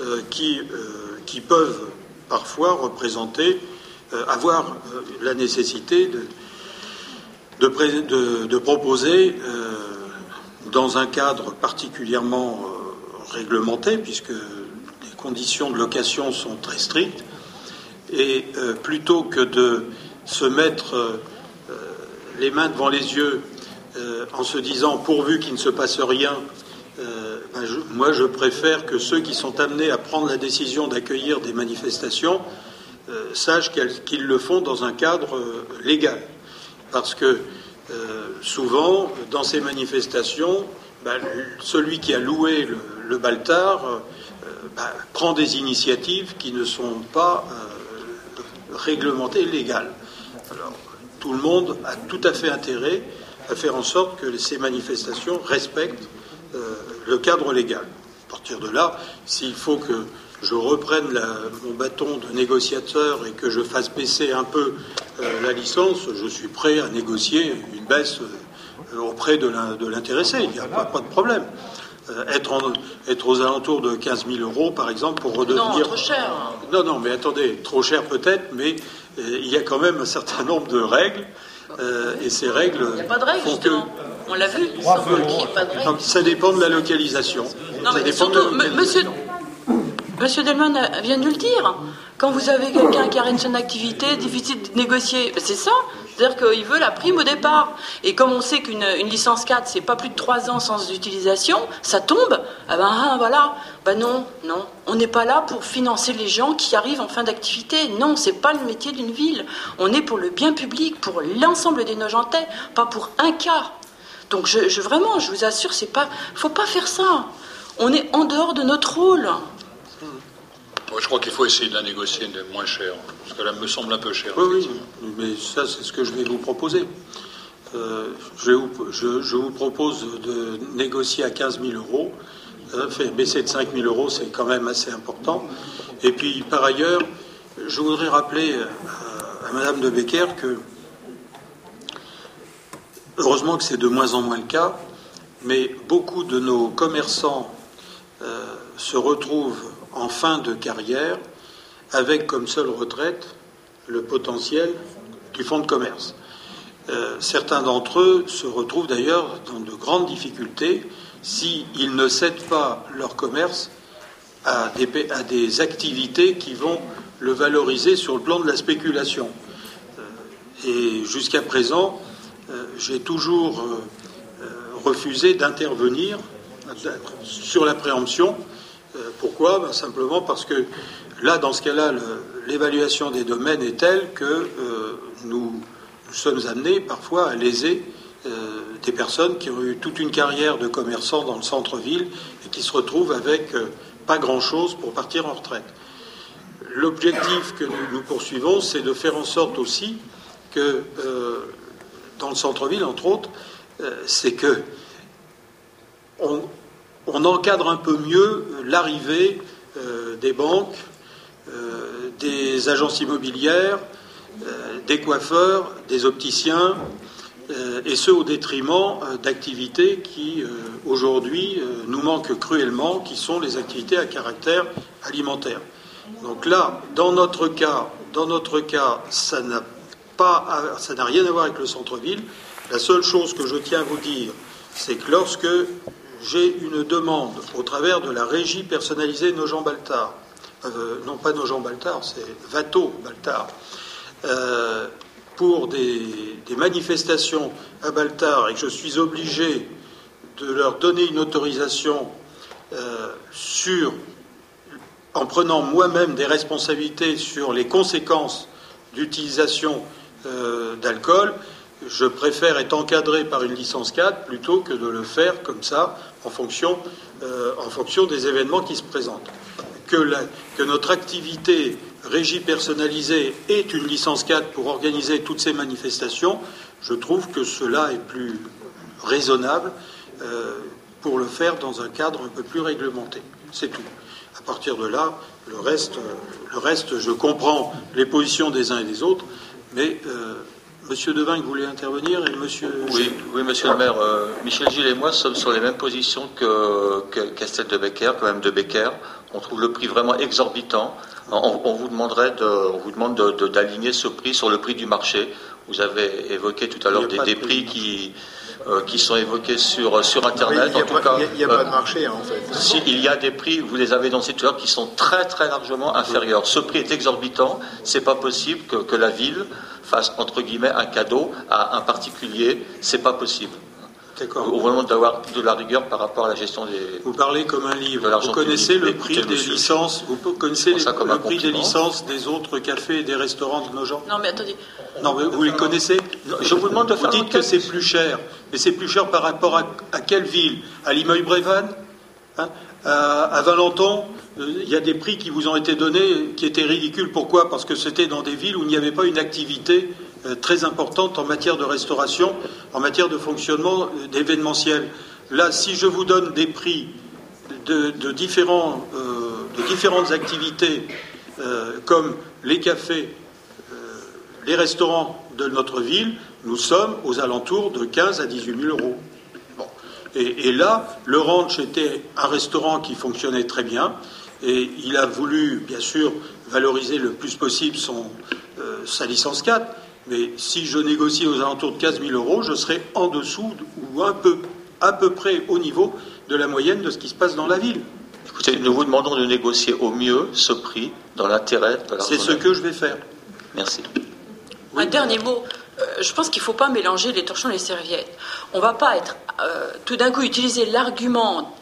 euh, qui, euh, qui peuvent parfois représenter, euh, avoir la nécessité de, de, proposer, dans un cadre particulièrement réglementé, puisque les conditions de location sont très strictes, et plutôt que de se mettre les mains devant les yeux en se disant pourvu qu'il ne se passe rien, euh, ben, moi je préfère que ceux qui sont amenés à prendre la décision d'accueillir des manifestations euh, sachent qu'ils le font dans un cadre euh, légal. Parce que souvent, dans ces manifestations, ben, celui qui a loué le, le Baltard ben, prend des initiatives qui ne sont pas réglementées, légales. Alors, tout le monde a tout à fait intérêt à faire en sorte que ces manifestations respectent le cadre légal. À partir de là, s'il faut que je reprenne la- mon bâton de négociateur et que je fasse baisser un peu euh, la licence, je suis prêt à négocier une baisse euh, auprès de l'in- de l'intéressé. Il n'y a pas, pas de problème. Euh, être, en- être aux alentours de 15 000 euros, par exemple, pour redevenir. Non, trop cher. Non, non, mais attendez, trop cher peut-être, mais il y a quand même un certain nombre de règles, et ces règles. Il n'y a pas de règle, font que- justement. On l'a vu. Donc, ça dépend de la localisation. Non, mais de surtout, monsieur, monsieur Delman vient de le dire. Quand vous avez quelqu'un qui arrête son activité, difficile de négocier. Ben, c'est ça. C'est-à-dire qu'il veut la prime au départ. Et comme on sait qu'une une licence 4, c'est pas plus de 3 ans sans utilisation, ça tombe. Ah ben ah, voilà. Ben non, non. On n'est pas là pour financer les gens qui arrivent en fin d'activité. Non, c'est pas le métier d'une ville. On est pour le bien public, pour l'ensemble des Nogentais, pas pour un cas. Donc je, je- vraiment, je vous assure, c'est pas, faut pas faire ça. On est en dehors de notre rôle. Je crois qu'il faut essayer de la négocier de moins cher, parce que là, me semble un peu cher. Oui, oui, mais ça, c'est ce que je vais vous proposer. Euh, je, vais vous- je- je vous propose de négocier à 15 000 euros. Euh, faire baisser de 5 000 euros, c'est quand même assez important. Et puis, par ailleurs, je voudrais rappeler euh, à, à Madame de Becker que, heureusement que c'est de moins en moins le cas, mais beaucoup de nos commerçants euh, se retrouvent en fin de carrière avec comme seule retraite le potentiel du fonds de commerce. Euh, certains d'entre eux se retrouvent d'ailleurs dans de grandes difficultés s'ils ne cèdent pas leur commerce à des, activités qui vont le valoriser sur le plan de la spéculation. Euh, et jusqu'à présent, j'ai toujours euh, refusé d'intervenir sur la préemption. Pourquoi? Ben, Simplement parce que là, dans ce cas-là, l'évaluation des domaines est telle que nous, sommes amenés parfois à léser des personnes qui ont eu toute une carrière de commerçants dans le centre-ville et qui se retrouvent avec pas grand-chose pour partir en retraite. L'objectif que nous, poursuivons, c'est de faire en sorte aussi que, euh, dans le centre-ville, entre autres, euh, c'est que on, encadre un peu mieux l'arrivée euh, des banques, des agences immobilières, des coiffeurs, des opticiens, et ce au détriment d'activités qui aujourd'hui nous manquent cruellement, qui sont les activités à caractère alimentaire. Donc là, dans notre cas, dans notre cas, ça n'a pas, ça n'a rien à voir avec le centre-ville. La seule chose que je tiens à vous dire, c'est que lorsque j'ai une demande au travers de la régie personnalisée Nogent Baltard, euh, non pas Nogent Baltard, c'est Vato Baltard, euh, pour des, manifestations à Baltard et que je suis obligé de leur donner une autorisation euh, sur en prenant moi-même des responsabilités sur les conséquences d'utilisation euh, d'alcool, je préfère être encadré par une licence 4 plutôt que de le faire comme ça en fonction, euh, en fonction des événements qui se présentent. Que, notre activité régie personnalisée est une licence 4 pour organiser toutes ces manifestations, je trouve que cela est plus raisonnable euh, pour le faire dans un cadre un peu plus réglementé. C'est tout. À partir de là, le reste, le reste, je comprends les positions des uns et des autres, mais euh, Monsieur Devin voulait intervenir et Monsieur. Oui, oui Monsieur le Maire. Euh, Michel Gilles et moi sommes sur les mêmes positions que, Castel de Becker, quand même de Becker. On trouve le prix vraiment exorbitant. On, vous demanderait de, on vous demande d'aligner ce prix sur le prix du marché. Vous avez évoqué tout à l'heure des, prix qui, euh, qui sont évoqués sur, sur Internet. Il n'y a, pas de marché, hein, en fait. Si, il y a des prix, vous les avez dans tout qui sont très, très largement inférieurs. Ce prix est exorbitant. C'est pas possible que, que la ville fasse, entre guillemets, un cadeau à un particulier. C'est pas possible. Au vraiment d'avoir de la rigueur par rapport à la gestion des. Vous parlez comme un livre. Vous connaissez le prix des licences. Vous connaissez le prix des licences des autres cafés et des restaurants de nos gens. Non, mais attendez. Non, mais vous les connaissez Je vous demande de faire. Vous dites que c'est plus cher, mais c'est plus cher par rapport à, quelle ville? À Limoges-Brévannes hein? À, Valenton euh, il y a des prix qui vous ont été donnés qui étaient ridicules. Pourquoi? Parce que c'était dans des villes où il n'y avait pas une activité euh, très importante en matière de restauration, en matière de fonctionnement euh, d'événementiel. Là, si je vous donne des prix de, euh, différentes activités, comme les cafés, les restaurants de notre ville, nous sommes aux alentours de 15 à 18 000 euros. Et, et, là, le ranch était un restaurant qui fonctionnait très bien, et il a voulu, bien sûr, valoriser le plus possible son, sa licence 4. Mais si je négocie aux alentours de 15 000 euros, je serai en dessous ou un peu, à peu près au niveau de la moyenne de ce qui se passe dans la ville. Écoutez, nous vous demandons de négocier au mieux ce prix dans l'intérêt de la C'est ce que je vais faire. Merci. Un dernier mot. Euh, je pense qu'il ne faut pas mélanger les torchons et les serviettes. On ne va pas être euh, tout d'un coup utiliser l'argument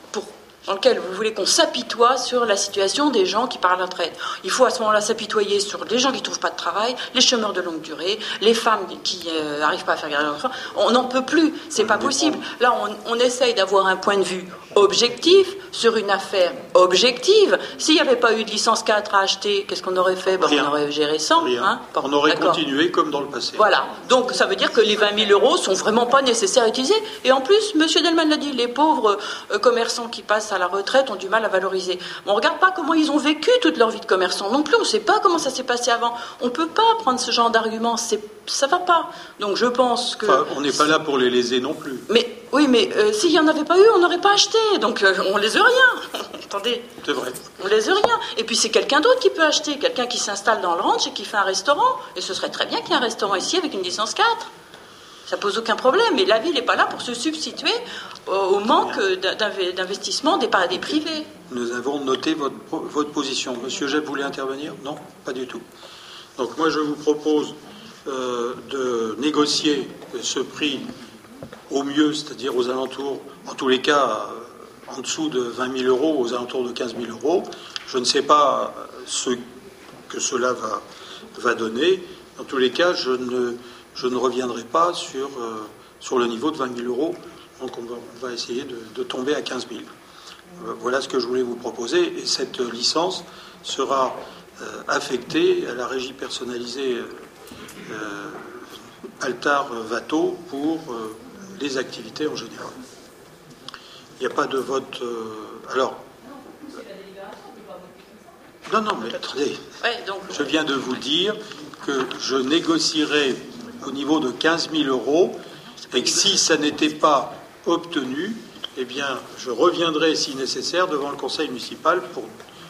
dans lequel vous voulez qu'on s'apitoie sur la situation des gens qui parlent retraite. Il faut à ce moment-là s'apitoyer sur les gens qui ne trouvent pas de travail, les chômeurs de longue durée, les femmes qui n'arrivent euh, pas à faire garder leurs enfants. On n'en peut plus, c'est pas possible. Là, on, essaye d'avoir un point de vue objectif sur une affaire objective. S'il n'y avait pas eu de licence 4 à acheter, qu'est-ce qu'on aurait fait? Ben, On aurait géré sans. Hein on aurait continué comme dans le passé. Voilà. Donc ça veut dire que les 20 000 euros sont vraiment pas nécessaires à utiliser. Et en plus, M. Delman l'a dit, les pauvres euh, commerçants qui passent à la retraite ont du mal à valoriser. on ne regarde pas comment ils ont vécu toute leur vie de commerçant non plus. On ne sait pas comment ça s'est passé avant. On ne peut pas prendre ce genre d'argument. Ça ne va pas. Donc je pense que. on n'est pas là pour les léser non plus. Mais oui, mais euh, s'il n'y en avait pas eu, on n'aurait pas acheté. Donc euh, on les a rien. [LAUGHS] Attendez. C'est vrai. On les a rien. Et puis c'est quelqu'un d'autre qui peut acheter. Quelqu'un qui s'installe dans le ranch et qui fait un restaurant. Et ce serait très bien qu'il y ait un restaurant ici avec une licence 4. Ça pose aucun problème. Mais la ville n'est pas là pour se substituer au, manque d'in- d'inve- d'investissement des paradis privés. Nous avons noté votre, position. Monsieur Jeb voulait intervenir? Non, pas du tout. Donc moi, je vous propose euh, de négocier ce prix au mieux, c'est-à-dire aux alentours, en tous les cas, euh, en dessous de 20 000 euros, aux alentours de 15 000 euros. Je ne sais pas euh, ce que cela va donner. En tous les cas, je ne, je ne reviendrai pas sur, euh, sur le niveau de 20 000 euros. Donc on va, on va essayer de, de tomber à 15 000. Euh, Voilà ce que je voulais vous proposer. Et cette licence sera euh, affectée à la régie personnalisée euh, euh, Altar Vato pour les activités en général. Il n'y a pas de vote. alors. Non, non, mais attendez. Ouais, donc, Je viens de vous dire que je négocierai au niveau de 15 000 euros et que si ça n'était pas obtenu, eh bien, je reviendrai, si nécessaire, devant le conseil municipal pour,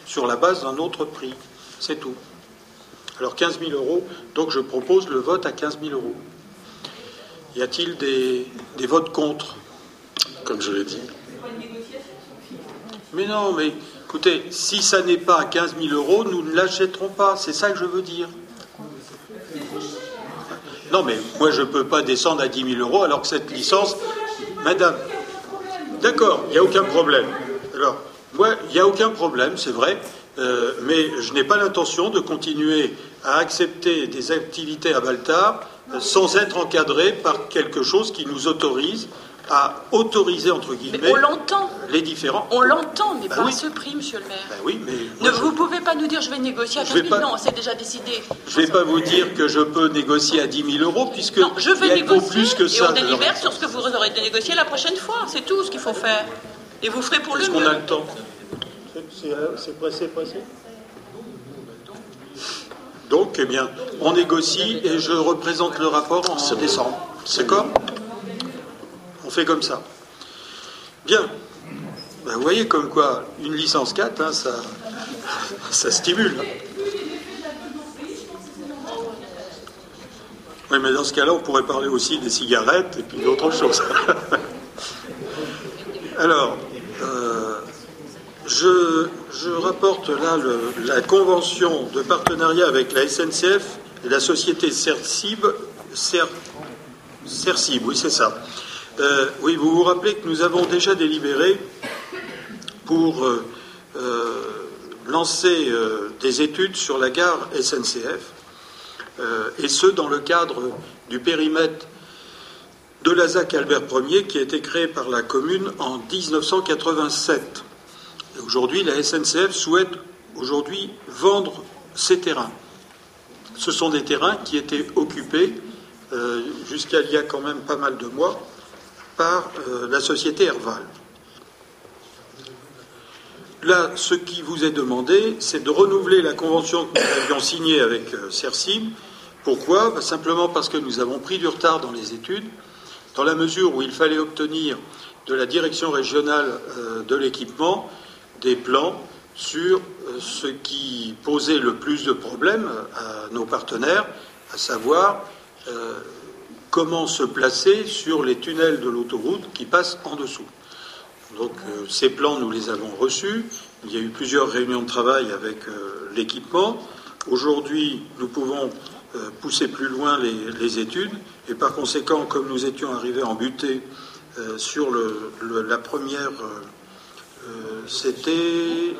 sur la base d'un autre prix. C'est tout. Alors 15 000 euros, donc je propose le vote à 15 000 euros. Y a-t-il des, des votes contre? Comme je l'ai dit. Mais non, mais écoutez, si ça n'est pas à 15 000 euros, nous ne l'achèterons pas. C'est ça que je veux dire. Non, mais moi, je ne peux pas descendre à 10 000 euros alors que cette licence. Madame, d'accord, il n'y a aucun problème. Alors, moi, il n'y a aucun problème, c'est vrai, euh, mais je n'ai pas l'intention de continuer à accepter des activités à Baltar euh, sans être encadré par quelque chose qui nous autorise à autoriser, entre mais guillemets, on l'entend. les différents. On l'entend, mais Bah pas oui. à ce prix, monsieur le maire. Ben oui, mais Ne, je- vous pouvez pas nous dire je vais négocier à Je vais 15 000. pas- Non, c'est déjà décidé. Je ne vais pas vous dire que je peux négocier à 10 000 euros, puisque Non, je veux il y a il vaut négocier plus que et ça. on délibère sur ce que vous aurez négocié la prochaine fois. C'est tout ce qu'il faut faire. Et vous ferez pour le Est-ce qu'on a le temps C'est pressé, pressé? Donc, eh bien, on négocie et je représente le rapport en décembre. D'accord Fait comme ça. Bien. Ben, vous voyez comme quoi, une licence 4, hein, ça, [LAUGHS] ça stimule. Oui, mais dans ce cas-là, on pourrait parler aussi des cigarettes et puis d'autres choses. [LAUGHS] Alors, euh, je, rapporte là la convention de partenariat avec la SNCF et la société Cersib. Cer- Cersib, oui, c'est ça. Euh, oui, vous vous rappelez que nous avons déjà délibéré pour euh, euh, lancer des études sur la gare SNCF, et ce dans le cadre du périmètre de la ZAC Albert Ier qui a été créé par la commune en 1987. Et Aujourd'hui, la SNCF souhaite aujourd'hui vendre ces terrains. Ce sont des terrains qui étaient occupés jusqu'à il y a quand même pas mal de mois par euh, la société Herval. Là, ce qui vous est demandé, c'est de renouveler la convention que nous avions signée avec euh, Cersib. Pourquoi? Bah, Simplement parce que nous avons pris du retard dans les études, dans la mesure où il fallait obtenir de la direction régionale euh, de l'équipement des plans sur euh, ce qui posait le plus de problèmes à nos partenaires, à savoir comment se placer sur les tunnels de l'autoroute qui passent en dessous. Donc euh, ces plans, nous les avons reçus. Il y a eu plusieurs réunions de travail avec euh, l'équipement. Aujourd'hui, nous pouvons euh, pousser plus loin les, études. Et par conséquent, comme nous étions arrivés en butée sur la première, c'était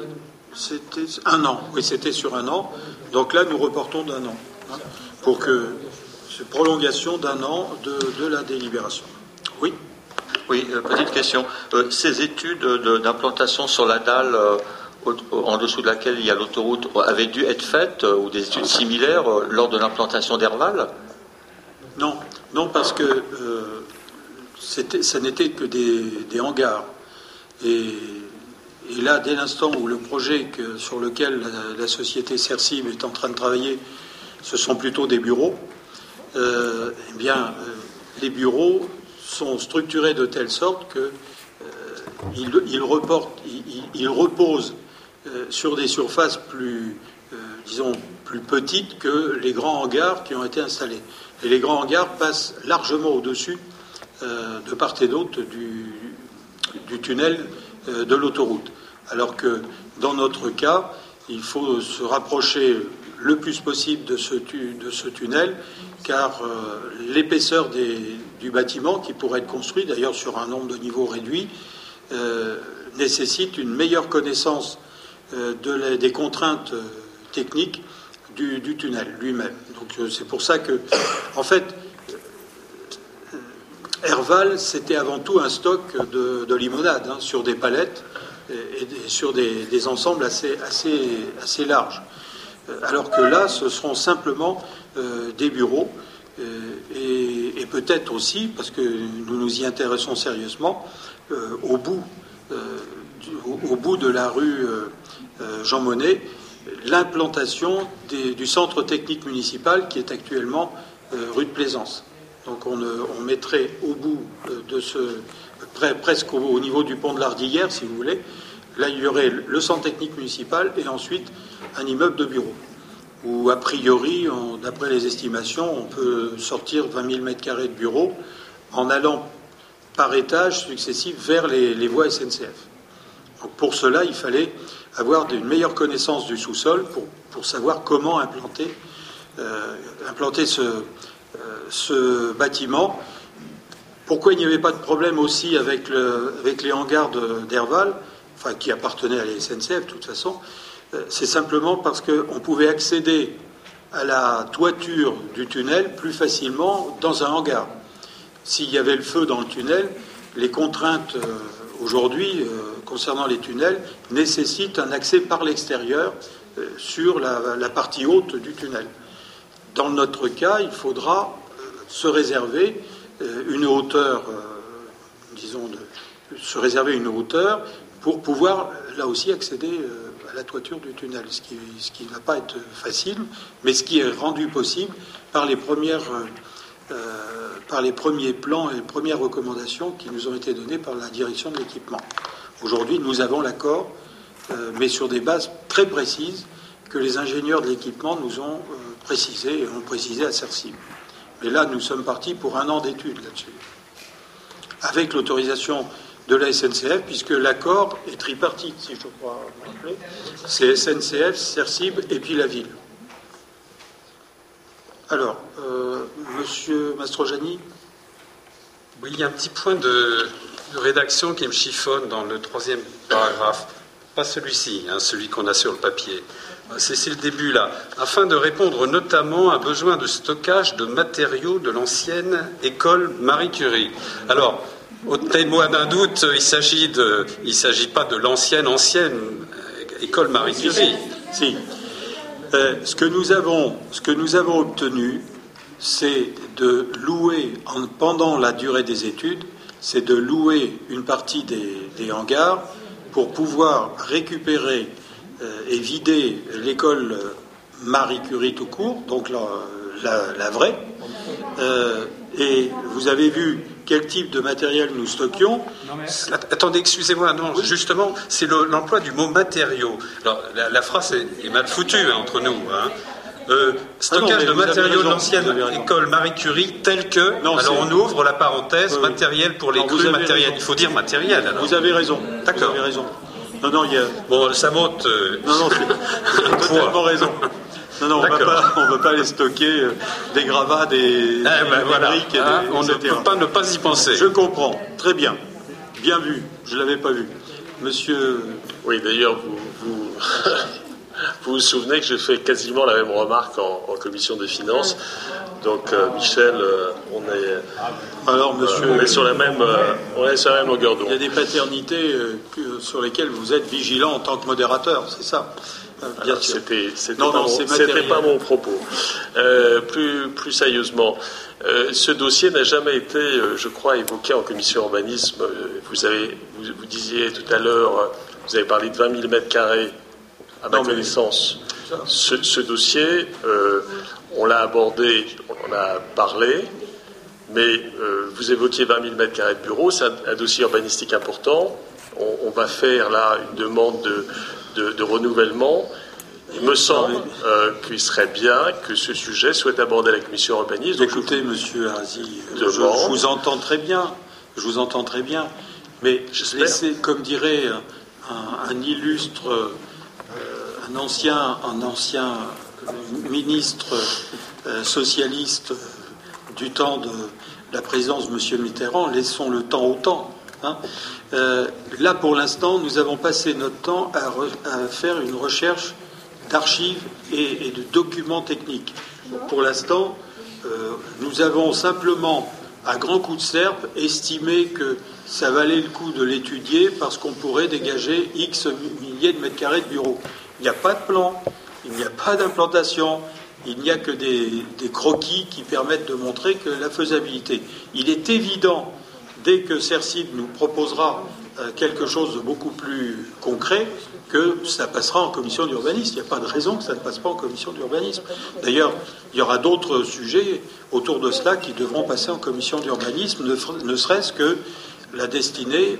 c'était un an. Oui, c'était sur un an. Donc là, nous reportons d'un an hein, pour que prolongation d'un an de, de la délibération. Oui. Oui, euh, petite question. Euh, ces études de- d'implantation sur la dalle euh, en dessous de laquelle il y a l'autoroute avaient dû être faites, ou des études similaires, lors de l'implantation d'Herval? Non, non, parce que euh, ça n'était que des, des hangars. Et, et là, dès l'instant où le projet que- sur lequel la, la société Cersib est en train de travailler, ce sont plutôt des bureaux, euh, eh bien, euh, les bureaux sont structurés de telle sorte que euh, reposent sur des surfaces plus, disons, plus petites que les grands hangars qui ont été installés. Et les grands hangars passent largement au-dessus, de part et d'autre, du, tunnel de l'autoroute. Alors que dans notre cas, il faut se rapprocher le plus possible de ce, de ce tunnel, car l'épaisseur du bâtiment, qui pourrait être construit d'ailleurs sur un nombre de niveaux réduit, nécessite une meilleure connaissance de des contraintes technique du, tunnel lui-même. Donc euh, c'est pour ça que, en fait, euh, Herval, c'était avant tout un stock de, limonade hein, sur des palettes et, sur des, ensembles assez, assez, assez larges. Euh, alors que là, ce seront simplement des bureaux et, peut-être aussi, parce que nous nous y intéressons sérieusement, au, bout, au, bout de la rue Jean Monnet, l'implantation du centre technique municipal qui est actuellement euh, rue de Plaisance. Donc on, mettrait au bout euh, de ce, presque au, niveau du pont de l'Ardillière, si vous voulez, là il y aurait le centre technique municipal et ensuite un immeuble de bureaux. Où a priori, d'après les estimations, on peut sortir 20 000 mètres carrés de bureaux en allant par étage successif vers les, voies SNCF. Pour cela, il fallait avoir une meilleure connaissance du sous-sol pour, savoir comment implanter, euh, implanter ce, euh, ce, bâtiment. Pourquoi il n'y avait pas de problème aussi avec, avec les hangars d'Herval, enfin qui appartenaient à la SNCF de toute façon, euh, c'est simplement parce qu'on pouvait accéder à la toiture du tunnel plus facilement dans un hangar. S'il y avait le feu dans le tunnel, les contraintes aujourd'hui, euh, concernant les tunnels, nécessitent un accès par l'extérieur euh, sur la, partie haute du tunnel. Dans notre cas, il faudra euh, se réserver une hauteur, disons, se réserver une hauteur pour pouvoir là aussi accéder à la toiture du tunnel, ce qui, ce qui ne va pas être facile, mais ce qui est rendu possible par les premières euh, par les premiers plans et les premières recommandations qui nous ont été données par la direction de l'équipement. Aujourd'hui, nous avons l'accord, euh, mais sur des bases très précises que les ingénieurs de l'équipement nous ont euh, précisé et ont précisé à Cercy. Mais là, nous sommes partis pour un an d'études là-dessus, avec l'autorisation de la SNCF, puisque l'accord est tripartite, si je crois rappeler. C'est SNCF, CERCIB et puis la ville. Alors, euh, Monsieur Mastrojani Oui, il y a un petit point de, rédaction qui me chiffonne dans le troisième paragraphe. Pas celui-ci, hein, celui qu'on a sur le papier. C'est le début là. Afin de répondre notamment à besoin de stockage de matériaux de l'ancienne école Marie Curie. Alors, au témoin d'un doute, il s'agit de, il s'agit pas de l'ancienne ancienne école Marie Curie. Si. Euh, ce, que nous avons, ce que nous avons obtenu, c'est de louer, pendant la durée des études, c'est de louer une partie des, hangars pour pouvoir récupérer euh, et vider l'école Marie Curie tout court, donc la, vraie. Euh, et vous avez vu quel type de matériel nous stockions. Attendez, excusez-moi, non, justement, c'est l'emploi du mot matériaux. Alors, la, phrase est, mal foutue hein, entre nous. Hein. Euh, stockage de matériaux de l'ancienne école Marie Curie tel que. alors on ouvre la parenthèse matériel pour les crues matériel. Il faut dire matériel. Alors. Vous avez raison. D'accord. Vous avez raison. Non, non, il y a. Bon, ça monte. Euh, non, non, [LAUGHS] totalement raison. Non, non, on ne veut pas les stocker euh, des gravats, des, eh ben briques, hein, on ne peut pas ne pas y penser. Je comprends, très bien, bien vu, je ne l'avais pas vu. Monsieur. Oui, d'ailleurs, vous, [LAUGHS] vous, vous, souvenez que j'ai fait quasiment la même remarque en, commission des finances. Donc, euh, Michel, euh, on est. Alors, monsieur. on est sur la même, on est sur la même longueur d'onde. Il y a des paternités sur lesquelles vous êtes vigilant en tant que modérateur, c'est ça c'était, c'était, pas, mon propos. Euh, plus, plus sérieusement, euh, ce dossier n'a jamais été, euh, je crois, évoqué en commission urbanisme. Vous, avez, vous, disiez tout à l'heure, vous avez parlé de 20 000 mètres carrés, à ma connaissance. Ce, dossier, on l'a abordé, on en a parlé, mais vous évoquiez 20 000 mètres carrés de bureaux, c'est un, dossier urbanistique important. On, on, va faire là une demande de, de, renouvellement. Il me semble euh, qu'il serait bien que ce sujet soit abordé à la commission urbanisme. Écoutez, monsieur Arzi, je, je vous entends très bien. Je vous entends très bien. Mais laissez, comme dirait un, un illustre, euh, un ancien, un ancien ministre euh, socialiste du temps de la présidence de M. Mitterrand, laissons le temps au temps. Hein. Euh, là, pour l'instant, nous avons passé notre temps à, faire une recherche d'archives et, de documents techniques. Pour l'instant, euh, nous avons simplement, à grand coup de serpe, estimé que ça valait le coup de l'étudier parce qu'on pourrait dégager X milliers de mètres carrés de bureaux. Il n'y a pas de plan, il n'y a pas d'implantation, il n'y a que des, croquis qui permettent de montrer que la faisabilité. Il est évident, dès que CERCID nous proposera euh, quelque chose de beaucoup plus concret, que ça passera en commission d'urbanisme. Il n'y a pas de raison que ça ne passe pas en commission d'urbanisme. D'ailleurs, il y aura d'autres sujets autour de cela qui devront passer en commission d'urbanisme, ne, serait-ce que la destinée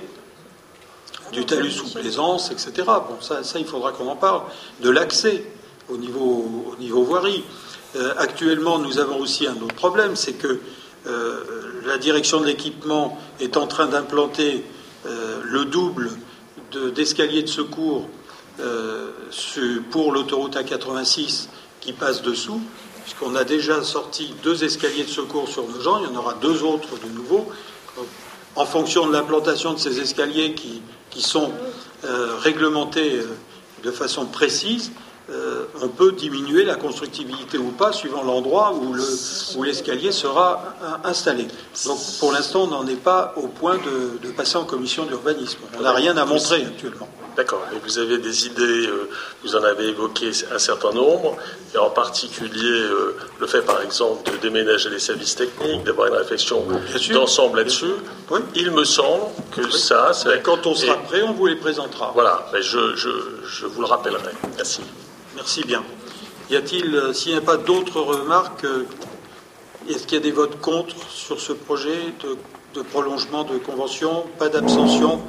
du talus sous plaisance, etc. Bon, ça, il faudra qu'on en parle. De l'accès au niveau, au niveau voirie. Euh, actuellement, nous avons aussi un autre problème, c'est que euh, la direction de l'équipement est en train d'implanter euh, le double d'escaliers de, secours pour l'autoroute A86 qui passe dessous, puisqu'on a déjà sorti deux escaliers de secours sur nos gens, il y en aura deux autres de nouveau. En fonction de l'implantation de ces escaliers qui, qui sont réglementés de façon précise, euh, on peut diminuer la constructibilité ou pas suivant l'endroit où l'escalier sera installé. Donc pour l'instant, on n'en est pas au point de, passer en commission d'urbanisme. On n'a rien à montrer actuellement. D'accord, mais vous avez des idées, euh, vous en avez évoqué un certain nombre, et en particulier euh, le fait par exemple de déménager les services techniques, d'avoir une réflexion d'ensemble là-dessus. Il me semble que ça, c'est... Quand on sera prêt, on vous les présentera. Voilà, mais je, je vous le rappellerai. Merci. Merci bien. Y a-t-il, euh, s'il n'y a pas d'autres remarques, euh, est-ce qu'il y a des votes contre sur ce projet de, prolongement de convention? Pas d'abstention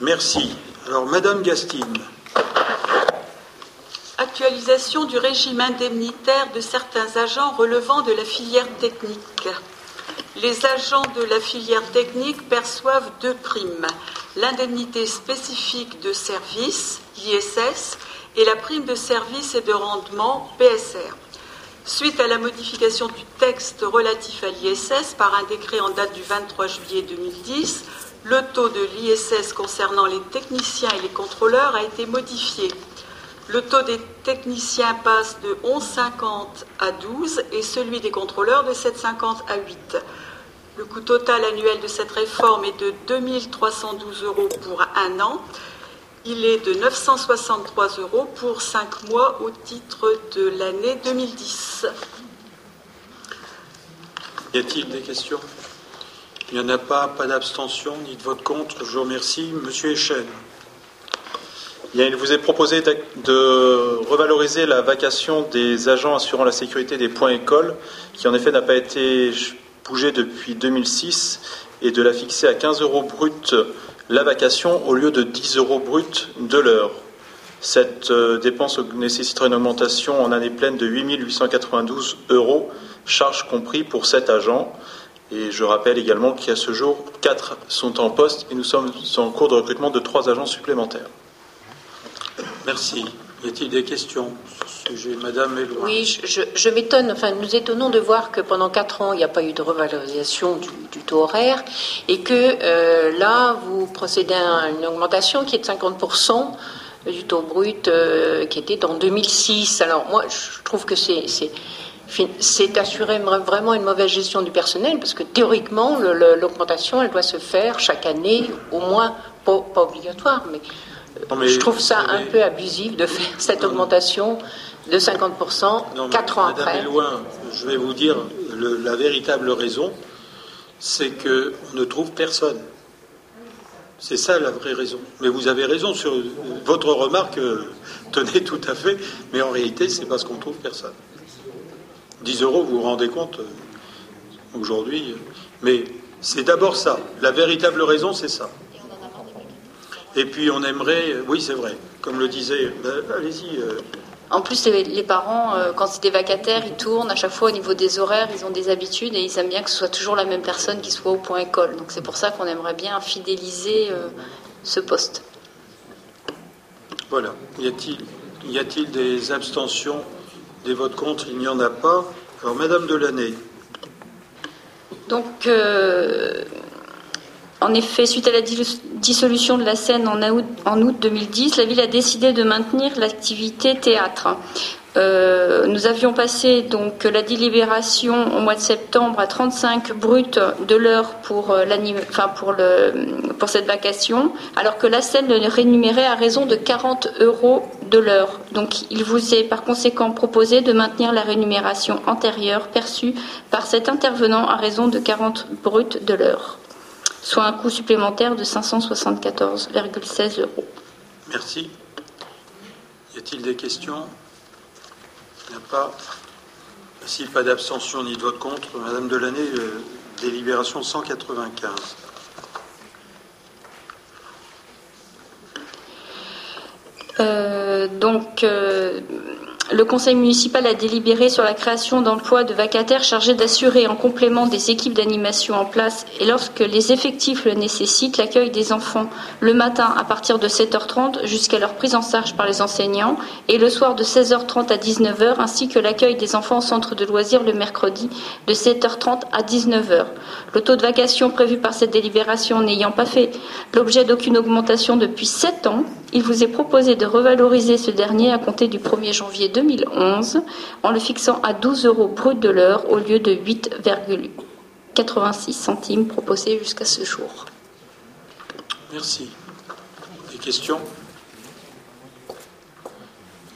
Merci. Alors, Madame Gastine. Actualisation du régime indemnitaire de certains agents relevant de la filière technique. Les agents de la filière technique perçoivent deux primes l'indemnité spécifique de service, l'ISS, et la prime de service et de rendement PSR. Suite à la modification du texte relatif à l'ISS par un décret en date du 23 juillet 2010, le taux de l'ISS concernant les techniciens et les contrôleurs a été modifié. Le taux des techniciens passe de 11,50 à 12 et celui des contrôleurs de 7,50 à 8. Le coût total annuel de cette réforme est de 2312 euros pour un an il est de 963 euros pour 5 mois au titre de l'année 2010. Y a-t-il des questions? Il n'y en a pas, pas d'abstention ni de vote contre. Je vous remercie. Monsieur Echen. Il vous est proposé de revaloriser la vacation des agents assurant la sécurité des points écoles, qui en effet n'a pas été bougée depuis 2006, et de la fixer à 15 euros brut la vacation au lieu de 10 euros brut de l'heure. Cette euh, dépense nécessiterait une augmentation en année pleine de 8 892 euros, charges compris pour 7 agents. Et je rappelle également qu'à ce jour, 4 sont en poste et nous sommes en cours de recrutement de 3 agents supplémentaires. Merci. Y a-t-il des questions sur ce sujet Madame Eloy Oui, je, m'étonne, enfin nous étonnons de voir que pendant quatre ans, il n'y a pas eu de revalorisation du, taux horaire et que euh, là, vous procédez à une augmentation qui est de 50% du taux brut euh, qui était en 2006. Alors moi, je trouve que c'est c'est assurer vraiment une mauvaise gestion du personnel parce que théoriquement, l'augmentation, elle doit se faire chaque année, au moins, pas, pas obligatoire, mais je trouve ça un peu abusif de faire cette augmentation de 50% quatre ans Madame après. loin, je vais vous dire la véritable raison, c'est qu'on ne trouve personne. C'est ça la vraie raison. Mais vous avez raison sur votre remarque, euh, [LAUGHS] tenez tout à fait, mais en réalité, c'est parce qu'on ne trouve personne. 10 euros, vous vous rendez compte euh, aujourd'hui, mais c'est d'abord ça. La véritable raison, c'est ça. Et puis on aimerait, oui c'est vrai, comme le disait, ben, allez-y, euh, En plus, les, les parents, euh, quand c'est des vacataires, ils tournent à chaque fois au niveau des horaires, ils ont des habitudes et ils aiment bien que ce soit toujours la même personne qui soit au point école. Donc c'est pour ça qu'on aimerait bien fidéliser euh, ce poste. Voilà. Y a-t-il y a-t-il des abstentions, des votes contre? Il n'y en a pas. Alors, Madame Delaney. Donc, euh, en effet, suite à la dis- dissolution de la Seine en août, en août 2010, la ville a décidé de maintenir l'activité théâtre. Euh, nous avions passé la délibération au mois de septembre à 35 bruts de l'heure pour, euh, pour, cette vacation, alors que la Seine le rémunérait à raison de 40 euros de l'heure. Donc il vous est par conséquent proposé de maintenir la rémunération antérieure perçue par cet intervenant à raison de 40 bruts de l'heure, soit un coût supplémentaire de 574,16 euros. Merci. Y a-t-il des questions? Il n'y en a pas. S'il n'y a pas d'abstention ni de vote contre, Madame Delaney, euh, délibération 195. Euh, donc, euh, le conseil municipal a délibéré sur la création d'emplois de vacataires chargés d'assurer en complément des équipes d'animation en place et lorsque les effectifs le nécessitent, l'accueil des enfants le matin à partir de 7h30 jusqu'à leur prise en charge par les enseignants et le soir de 16h30 à 19h ainsi que l'accueil des enfants au centre de loisirs le mercredi de 7h30 à 19h. Le taux de vacation prévu par cette délibération n'ayant pas fait l'objet d'aucune augmentation depuis 7 ans, il vous est proposé de revaloriser ce dernier à compter du 1er janvier 2011 en le fixant à 12 euros brut de l'heure au lieu de 8,86 centimes proposés jusqu'à ce jour. Merci. Des questions?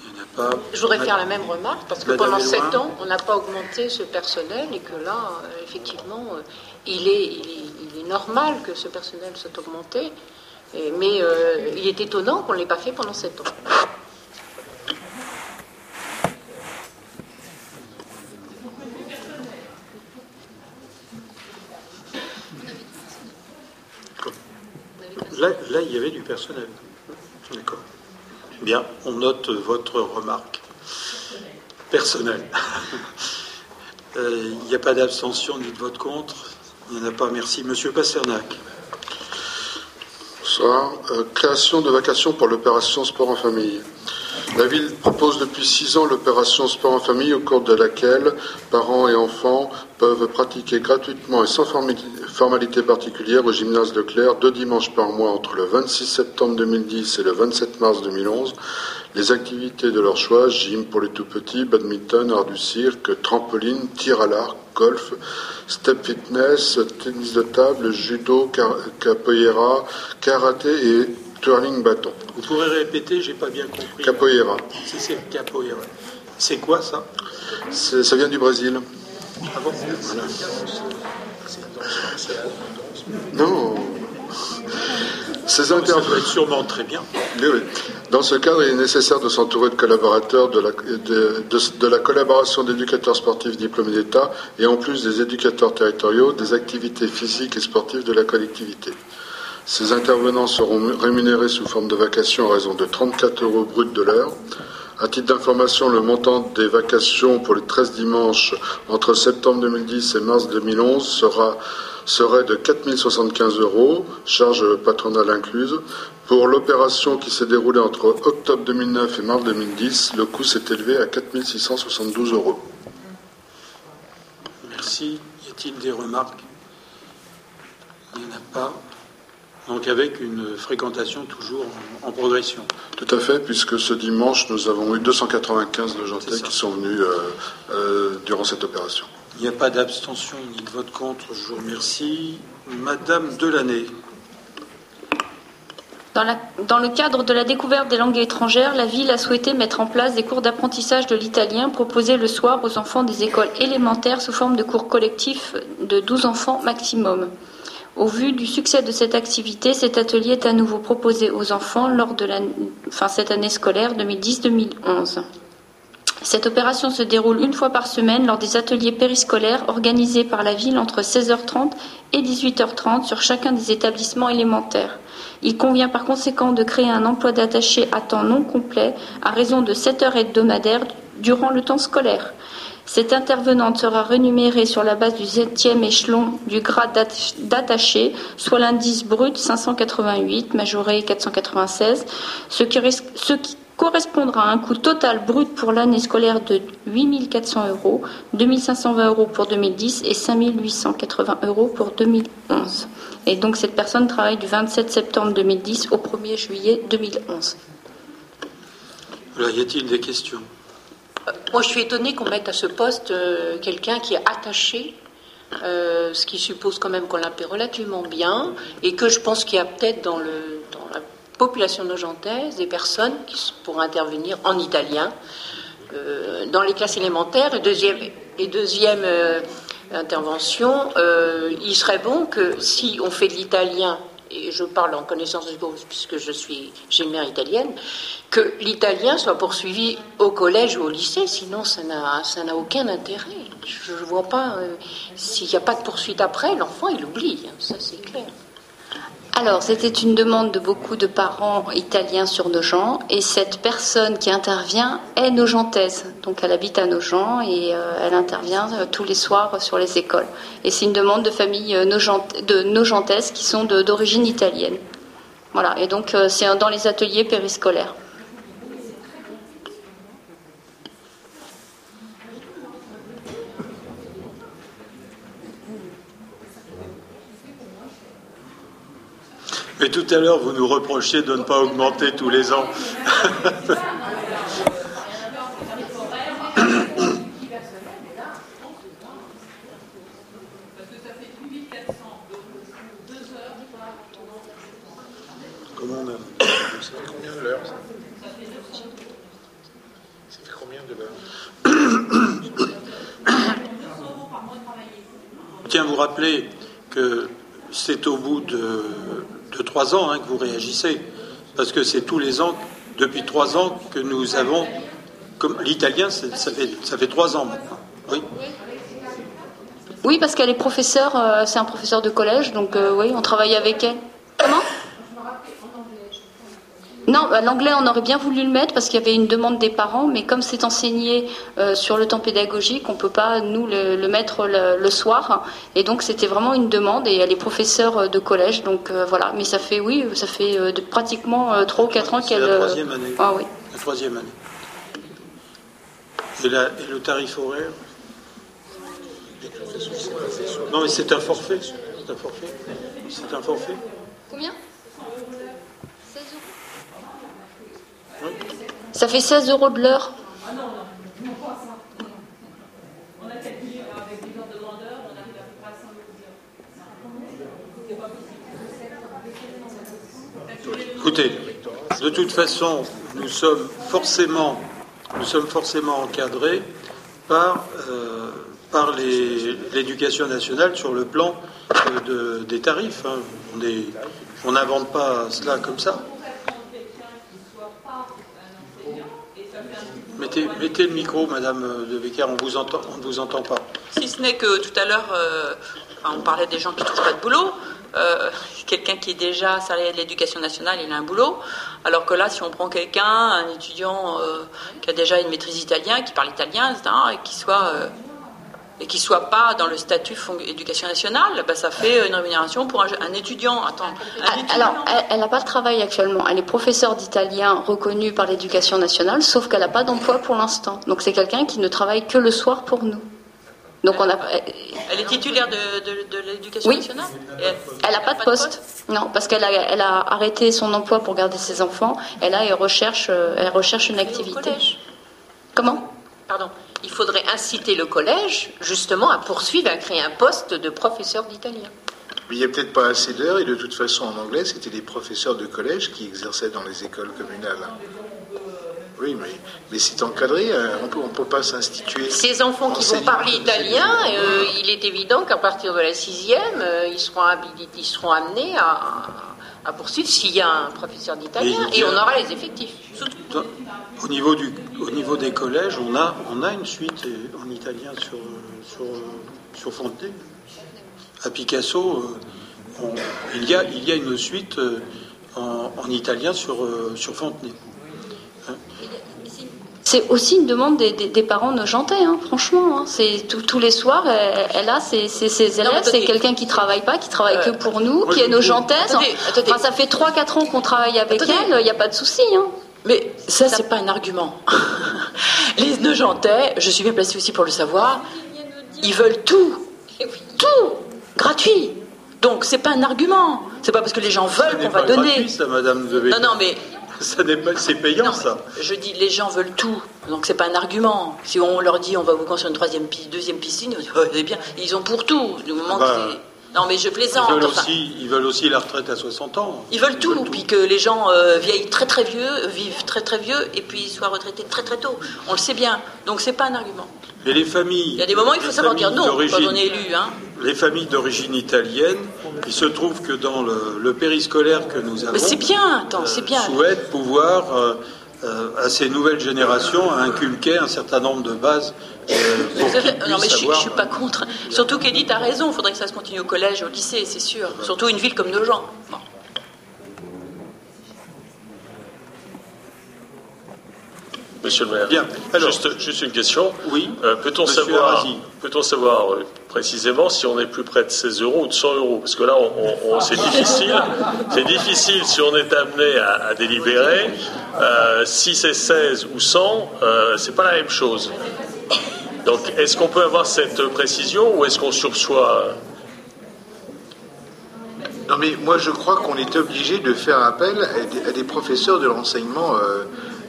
Il n'y en a pas. Je voudrais faire la même remarque parce que Madame pendant sept ans, on n'a pas augmenté ce personnel et que là, euh, effectivement, euh, il est, il, est, il est normal que ce personnel soit augmenté. Mais euh, il est étonnant qu'on ne l'ait pas fait pendant sept ans. Là, là, il y avait du personnel. D'accord. Bien, on note votre remarque personnelle. [LAUGHS] Euh, Il n'y a pas d'abstention ni de vote contre. Il n'y en a pas. Merci. Monsieur Pasternak. Euh, création de vacations pour l'opération Sport en famille. La ville propose depuis six ans l'opération Sport en famille au cours de laquelle parents et enfants peuvent pratiquer gratuitement et sans formalité particulière au gymnase Leclerc deux dimanches par mois entre le 26 septembre 2010 et le 27 mars 2011 les activités de leur choix, gym pour les tout petits, badminton, art du cirque, trampoline, tir à l'arc, golf, step fitness, tennis de table, judo, capoeira, karaté et twirling bâton. Vous pourrez répéter, j'ai pas bien compris. Capoeira. Si c'est capoeira. C'est quoi ça? Ça vient du Brésil. Ah bon? Non. Ces être sûrement très bien. Oui, oui. Dans ce cadre, il est nécessaire de s'entourer de collaborateurs de la, de, de- de la collaboration d'éducateurs sportifs diplômés d'État et en plus des éducateurs territoriaux des activités physiques et sportives de la collectivité. Ces intervenants seront rémunérés sous forme de vacations à raison de 34 euros bruts de l'heure. À titre d'information, le montant des vacations pour les 13 dimanches entre septembre 2010 et mars 2011 sera, serait de 4075 euros, charges patronales incluses. Pour l'opération qui s'est déroulée entre octobre 2009 et mars 2010, le coût s'est élevé à 4672 euros. Merci. Y a-t-il des remarques? Il n'y en a pas. Donc avec une fréquentation toujours en, progression. Tout à fait, puisque ce dimanche, nous avons eu 295 Nogentais qui sont venus euh, euh, durant cette opération. Il n'y a pas d'abstention ni de vote contre. Je vous remercie. Madame Delaney. Dans, dans le cadre de la découverte des langues étrangères, la ville a souhaité mettre en place des cours d'apprentissage de l'italien proposés le soir aux enfants des écoles élémentaires sous forme de cours collectifs de 12 enfants maximum. Au vu du succès de cette activité, cet atelier est à nouveau proposé aux enfants lors de cette année scolaire 2010-2011. Cette opération se déroule une fois par semaine lors des ateliers périscolaires organisés par la ville entre 16h30 et 18h30 sur chacun des établissements élémentaires. Il convient par conséquent de créer un emploi d'attaché à temps non complet à raison de 7 heures hebdomadaires durant le temps scolaire. Cette intervenante sera rémunérée sur la base du septième échelon du grade d'attaché, soit l'indice brut 588, majoré 496, ce qui, ce qui correspondra à un coût total brut pour l'année scolaire de 8 400 euros, 2 520 euros pour 2010 et 5 880 euros pour 2011. Et donc cette personne travaille du 27 septembre 2010 au 1er juillet 2011. y a-t-il des questions? Moi, je suis étonnée qu'on mette à ce poste euh, quelqu'un qui est attaché, euh, ce qui suppose quand même qu'on la paie relativement bien, et que je pense qu'il y a peut-être dans, la population nogentaise des personnes qui pourraient intervenir en italien euh, dans les classes élémentaires. Et deuxième, deuxième intervention, il serait bon que si on fait de l'italien et je parle en connaissance de cause puisque je suis gilmère italienne, que l'italien soit poursuivi au collège ou au lycée, sinon ça n'a aucun intérêt. Je ne vois pas, euh, s'il n'y a pas de poursuite après, l'enfant il oublie, hein, ça c'est clair. Alors, c'était une demande de beaucoup de parents italiens sur Nogent, et cette personne qui intervient est nogentaise. Donc, elle habite à Nogent et euh, elle intervient euh, tous les soirs sur les écoles. Et c'est une demande de familles euh, de nogentaises qui sont d'origine italienne. Voilà, et donc c'est dans les ateliers périscolaires. Mais tout à l'heure, vous nous reprochiez de ne pas augmenter tous les ans. Comment on a Ça fait combien de l'heure Ça fait combien de l'heure Je tiens à vous rappeler que c'est au bout de de trois ans hein, que vous réagissez, parce que c'est tous les ans, depuis trois ans, que nous avons. Comme l'italien, ça fait, ça fait trois ans maintenant. Oui. Oui, parce qu'elle est professeure, euh, c'est un professeur de collège, donc euh, oui, on travaille avec elle. Comment? Non, bah, l'anglais, on aurait bien voulu le mettre parce qu'il y avait une demande des parents, mais comme c'est enseigné euh, sur le temps pédagogique, on ne peut pas, nous, le, mettre le, soir. Et donc, c'était vraiment une demande, et elle est professeure euh, de collège, donc euh, voilà. Mais ça fait, oui, ça fait pratiquement 3 ou 4 ans qu'elle. la troisième année. Ah oui. La troisième année. Et, et le tarif horaire? Non, mais c'est un forfait. C'est un forfait. C'est un forfait. Combien? Ça fait 16 euros de l'heure. Écoutez, de toute façon, nous sommes forcément, nous sommes forcément encadrés par, euh, par l'éducation nationale sur le plan euh, de, des tarifs. Hein. On n'invente pas cela comme ça. Mettez, le micro, Madame De Becker, on ne vous entend pas. Si ce n'est que tout à l'heure, euh, on parlait des gens qui ne trouvent pas de boulot. Euh, quelqu'un qui est déjà salarié de l'éducation nationale, il a un boulot. Alors que là, si on prend quelqu'un, un étudiant euh, qui a déjà une maîtrise italien, qui parle italien, etc., et qui soit et qui soit pas dans le statut éducation nationale, bah, ça fait une rémunération pour un, étudiant. Attends, ah, Alors, elle n'a pas de travail actuellement. Elle est professeure d'italien reconnue par l'éducation nationale, sauf qu'elle n'a pas d'emploi pour l'instant. Donc c'est quelqu'un qui ne travaille que le soir pour nous. Donc on a. Elle est titulaire de, l'éducation nationale. Elle n'a pas, de poste. Non, parce qu'elle a, elle a arrêté son emploi pour garder ses enfants. Elle a, elle recherche, euh, elle recherche une activité. Comment? Pardon il faudrait inciter le collège justement à poursuivre, à créer un poste de professeur d'italien. Mais il n'y a peut-être pas assez d'heures et de toute façon en anglais, c'était les professeurs de collège qui exerçaient dans les écoles communales. Oui, mais, mais c'est encadré, hein. on ne peut pas s'instituer. Ces enfants qui vont parler italien, euh, il est évident qu'à partir de la sixième, euh, ils, seront ils seront amenés à, à poursuivre s'il y a un professeur d'italien Et on aura les effectifs. Au niveau, du, au niveau des collèges, on a, on a une suite euh, en italien sur, sur, sur Fontenay. À Picasso, euh, on- il, y a, il y a une suite euh, en, en italien sur, sur Fontenay. C'est aussi une demande des, des- des parents nojentais, hein, franchement. hein. C'est tous- tous les soirs, elle, elle a ses, élèves. C'est quelqu'un qui travaille pas, qui travaille que pour nous, moi, qui est nogentaise. Attendez, attendez. Enfin, ça fait 3-4 ans qu'on travaille avec Attendez. elle, il n'y a pas de souci. Hein. Mais ça, c'est pas un argument. [LAUGHS] Les Neugentais, je suis bien placée aussi pour le savoir, ils veulent tout. Tout gratuit. Donc, c'est pas un argument. C'est pas parce que les gens Ça veulent qu'on va donner. gratuit, ça, Madame Non, non, mais [LAUGHS] Ça c'est payant, ça. je dis les gens veulent tout. Donc, c'est pas un argument. Si on leur dit on va vous construire une troisième deuxième piscine, Oh, c'est bien. Ils ont pour tout. Du moment Bah, que c'est- Non, mais je Ils plaisante. veulent, enfin. aussi, ils veulent aussi la retraite à 60 ans. Ils veulent tout, puis que les gens euh, vieillent très très vieux, vivent très très vieux, et puis soient retraités très très tôt. On le sait bien, donc c'est pas un argument. Mais les familles. Il y a des moments où il faut savoir dire non quand on est élu. Hein. Les familles d'origine italienne, il se trouve que dans le, le périscolaire que nous avons, Mais c'est bien, attends, c'est bien. souhaitent pouvoir, euh, euh, à ces nouvelles générations, inculquer un certain nombre de bases euh, pour Non mais je, suis- je avoir- suis pas contre. Surtout qu'Edith a raison, il faudrait que ça se continue au collège, au lycée, c'est sûr. Surtout une ville comme Nogent. Bon. Monsieur le maire. Bien. Alors- juste, juste une question. Oui. Euh, peut-on savoir, euh, précisément si on est plus près de 16 euros ou de 100 euros? Parce que là, on, on- on- c'est difficile. C'est difficile si on est amené à, à délibérer. Euh, si c'est 16 ou 100, euh, c'est pas la même chose. Donc, est-ce qu'on peut avoir cette précision ou est-ce qu'on sursoit Non, mais moi je crois qu'on est obligé de faire appel à des, à des professeurs de l'enseignement euh,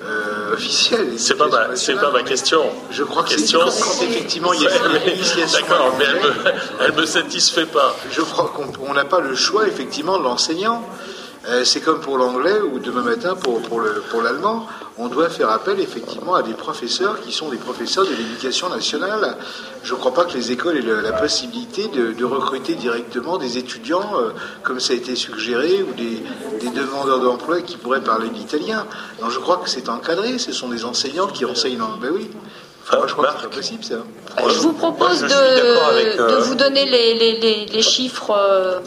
euh, officiel. C'est pas ma, c'est pas ma question. Je crois que c'est question. quand, quand effectivement il y a une initiation. D'accord, mais elle me, elle me satisfait pas. Je crois qu'on on n'a pas le choix effectivement de l'enseignant. Euh, c'est comme pour l'anglais ou demain matin pour, pour, le, pour l'allemand. On doit faire appel effectivement à des professeurs qui sont des professeurs de l'éducation nationale. Je ne crois pas que les écoles aient le- la possibilité de, de recruter directement des étudiants, euh, comme ça a été suggéré, ou des, des demandeurs d'emploi qui pourraient parler l'italien. Non, je crois que c'est encadré. Ce sont des enseignants qui enseignent. en- Ben oui. Enfin, moi, je crois que c'est possible ça. Je vous propose je de, suis d'accord avec, euh, de vous donner les, les- les- les chiffres. euh,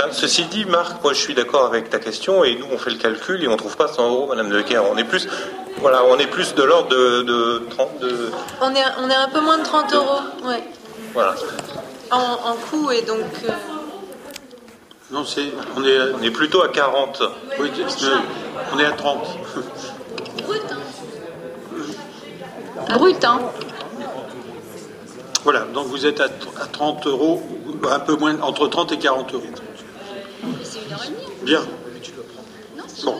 Enfin, ceci dit, Marc, moi je suis d'accord avec ta question et nous on fait le calcul et on trouve pas 100 euros, Madame de Guerre. On est plus, voilà, on est plus de l'ordre de, de 30, de, On est, on est un peu moins de 30 euros ouais, voilà. en, en coût et donc. euh, Non, c'est, on est, On est plutôt à 40. oui, on est à 30. brut, hein. Voilà, donc vous êtes à, à 30 euros, un peu moins, entre 30 et 40 euros. Bien. Bon.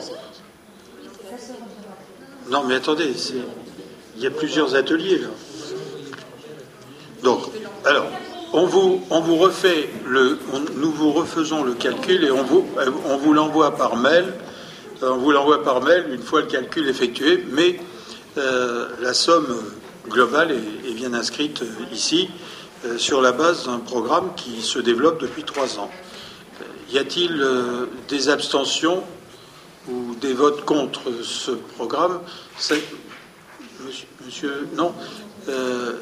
Non, mais attendez, il y a plusieurs ateliers là. Donc, alors, on vous, on vous refait le, on- nous vous refaisons le calcul et on vous, euh, on vous l'envoie par mail. Euh, On vous l'envoie par mail une fois le calcul effectué, mais euh, la somme globale est, est bien inscrite ici euh, sur la base d'un programme qui se développe depuis trois ans. Y a-t-il euh, des abstentions ou des votes contre ce programme? Monsieur, non. Euh,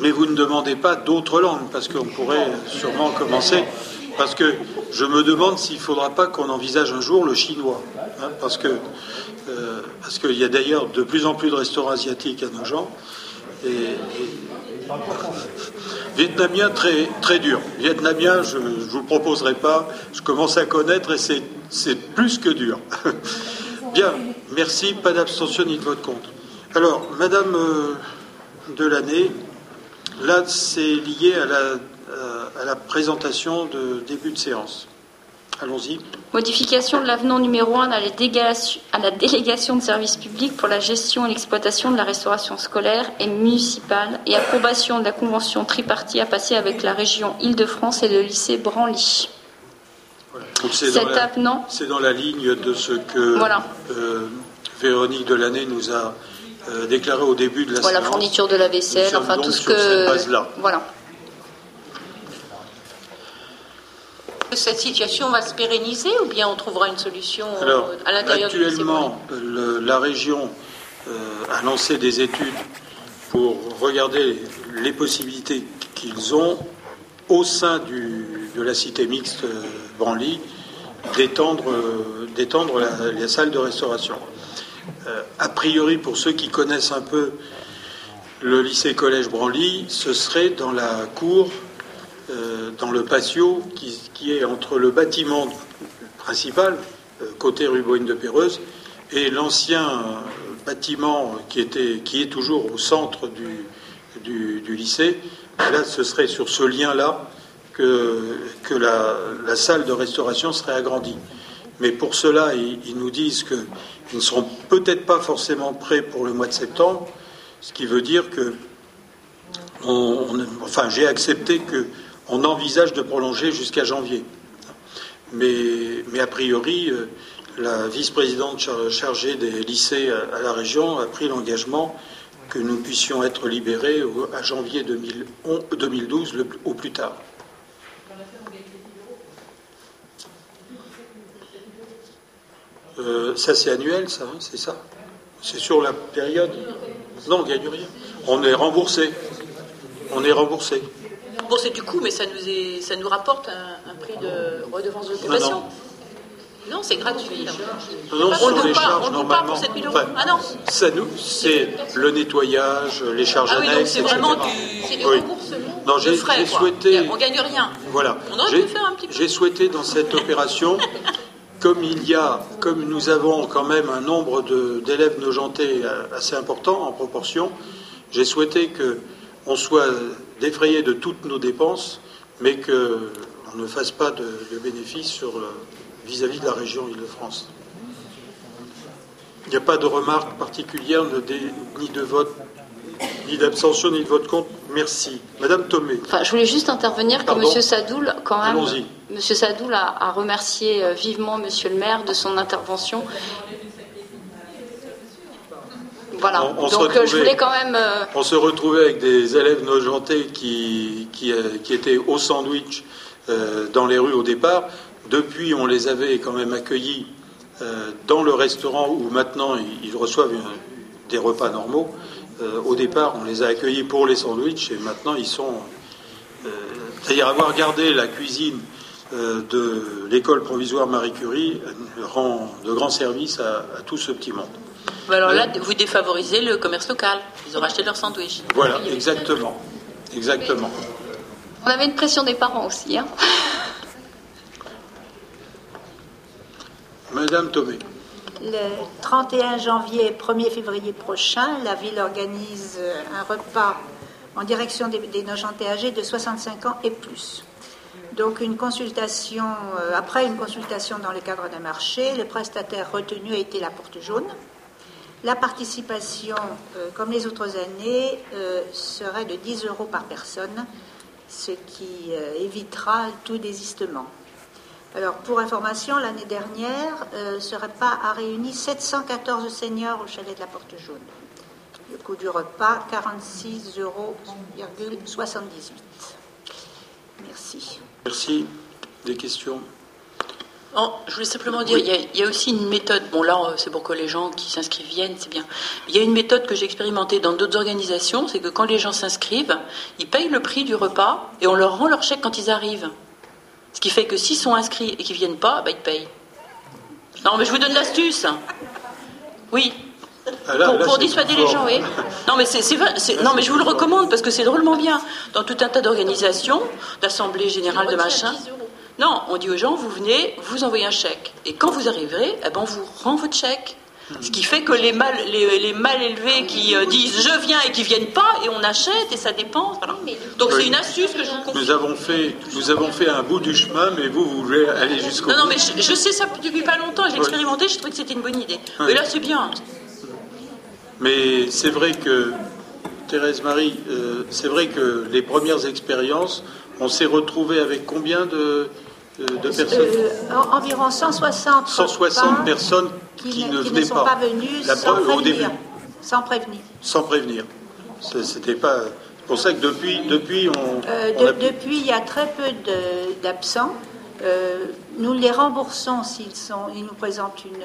mais vous ne demandez pas d'autres langues, parce qu'on pourrait sûrement commencer. Parce que je me demande s'il ne faudra pas qu'on envisage un jour le chinois. hein, parce que euh, parce qu'il y a d'ailleurs de plus en plus de restaurants asiatiques à nos gens. Et- vietnamien très, très dur. Vietnamien, je ne vous le proposerai pas. Je commence à connaître et c'est, plus que dur. [LAUGHS] Bien, merci. Pas d'abstention ni de vote contre. Alors, Madame euh, Delaney, là, c'est lié à la, euh, à la présentation de début de séance. Allons-y. Modification de l'avenant numéro 1 à la, délégation, la de services publics pour la gestion et l'exploitation de la restauration scolaire et municipale et approbation de la convention tripartie à passer avec la région Île-de-France et le lycée Branly. Cet la- avenant, C'est dans la ligne de ce que Voilà. euh, Véronique Delaney nous a euh, déclaré au début de la voilà, séance. fourniture de la vaisselle, enfin tout ce cette que. Voilà. Cette situation va se pérenniser ou bien on trouvera une solution euh, Alors, à l'intérieur du actuellement, le- la région euh, a lancé des études pour regarder les possibilités qu'ils ont au sein du- de la cité mixte euh, Branly d'étendre euh, la, la salle de restauration. A priori, pour ceux qui connaissent un peu le lycée-collège Branly, ce serait dans la cour, euh, dans le patio qui, est entre le bâtiment principal, euh, côté rue Boine de Péreuse, et l'ancien euh, bâtiment qui, est toujours au centre du, lycée. Et là, ce serait sur ce lien-là que, la, salle de restauration serait agrandie. Mais pour cela, ils, nous disent qu'ils ne seront peut-être pas forcément prêts pour le mois de septembre, ce qui veut dire que, enfin, j'ai accepté que on envisage de prolonger jusqu'à janvier. Mais, a priori, euh, la vice-présidente char- chargée des lycées à, la région a pris l'engagement que nous puissions être libérés à janvier 2011 2012 le- au plus tard. Euh, ça, c'est annuel, ça, hein, c'est ça? C'est sur la période? Non, on ne gagne rien. On est remboursé. On est remboursé. Bon, c'est du coup, mais ça nous, est, ça nous rapporte un, un prix de redevance d'occupation. Non, Non, c'est gratuit. Non, non, on ne les loue pas, pour 7 000 euros. Enfin, ah non Ça nous, c'est le nettoyage, les charges Ah oui, annexes, c'est vraiment du, Oui. Non, j'ai souhaité. On gagne rien. Voilà. On aurait J'ai- pu faire un petit peu. J'ai souhaité dans cette opération, comme il y a, comme nous avons quand même un nombre d'élèves nojentés euh, assez important en proportion, j'ai souhaité que on soit défrayé de toutes nos dépenses, mais que on ne fasse pas de, de bénéfices le- vis-à-vis de la région Île-de-France. Il n'y a pas de remarque particulière, ni de vote, ni d'abstention, ni de vote contre. Merci. Madame Thomé. Enfin, je voulais juste intervenir que Pardon M. Sadoul, quand même, Allons-y. M. Sadoul a, a remercié euh, vivement M. le maire de son intervention. Voilà. On- Donc, euh, je retrouvait- voulais quand même. euh, On se retrouvait avec des élèves nojentés qui, qui, euh, qui étaient au sandwich euh, dans les rues au départ. Depuis, on les avait quand même accueillis euh, dans le restaurant où maintenant ils, ils reçoivent une- des repas normaux. Au départ, on les a accueillis pour les sandwichs et maintenant ils sont. C'est-à-dire avoir gardé la cuisine de l'école provisoire Marie Curie rend de grands services à, à tout ce petit monde. Mais alors là, vous défavorisez le commerce local. Ils ont racheté leur sandwich. Voilà, exactement. Exactement. On avait une pression des parents aussi. Hein. Madame Thomé. Le 31 janvier et 1er février prochain, la ville organise euh, un repas en direction des, des nojentés âgés de 65 ans et plus. Donc une consultation, euh, après une consultation dans le cadre d'un marché, le prestataire retenu a été la porte jaune. La participation, euh, comme les autres années, euh, serait de 10 euros par personne, ce qui euh, évitera tout désistement. Alors, pour information, l'année dernière, ce repas a réuni 714 seniors au chalet de la Porte Jaune. Le coût du repas, 46,78 euros. Merci. Merci. Des questions? Oh, je voulais simplement dire, il y, a, il y a aussi une méthode. Bon, là, euh, c'est pour que les gens qui s'inscrivent viennent, c'est bien. Il y a une méthode que j'ai expérimentée dans d'autres organisations, c'est que quand les gens s'inscrivent, ils payent le prix du repas et on leur rend leur chèque quand ils arrivent. Ce qui fait que s'ils sont inscrits et qu'ils viennent pas, bah, ils payent. Non, mais je vous donne l'astuce. Oui. Ah, là, pour là, pour c'est dissuader les gens, oui. Non, mais c'est c'est vrai. c'est- Non, mais je vous le recommande parce que c'est drôlement bien. Dans tout un tas d'organisations, d'assemblées générales, de machin. Non, on dit aux gens, vous venez, vous envoyez un chèque. Et quand vous arriverez, eh ben, on vous rend votre chèque. Ce qui fait que les mal, les, les mal élevés qui euh, disent je viens et qui viennent pas, et on achète et ça dépense. voilà. Donc c'est une astuce que je vous confie. Nous avons fait, nous avons fait un bout du chemin, mais vous, vous voulez aller jusqu'au Non, non, bout. mais je, je sais ça depuis pas longtemps, j'ai Oui. expérimenté, j'ai trouvé que c'était une bonne idée. Oui. Mais là, c'est bien. Mais c'est vrai que, Thérèse Marie, euh, c'est vrai que les premières expériences, on s'est retrouvé avec combien de, de, de personnes Euh, en- environ 160, 160 repas personnes qui, qui ne, qui venaient sont pas. pas, venus La sans preuve, au prévenir. début. Sans prévenir. sans prévenir. C'était pas. C'est pour ça que depuis, depuis on. Euh, on de- a- depuis, il y a très peu d'absents. Euh, nous les remboursons s'ils sont, ils nous présentent une,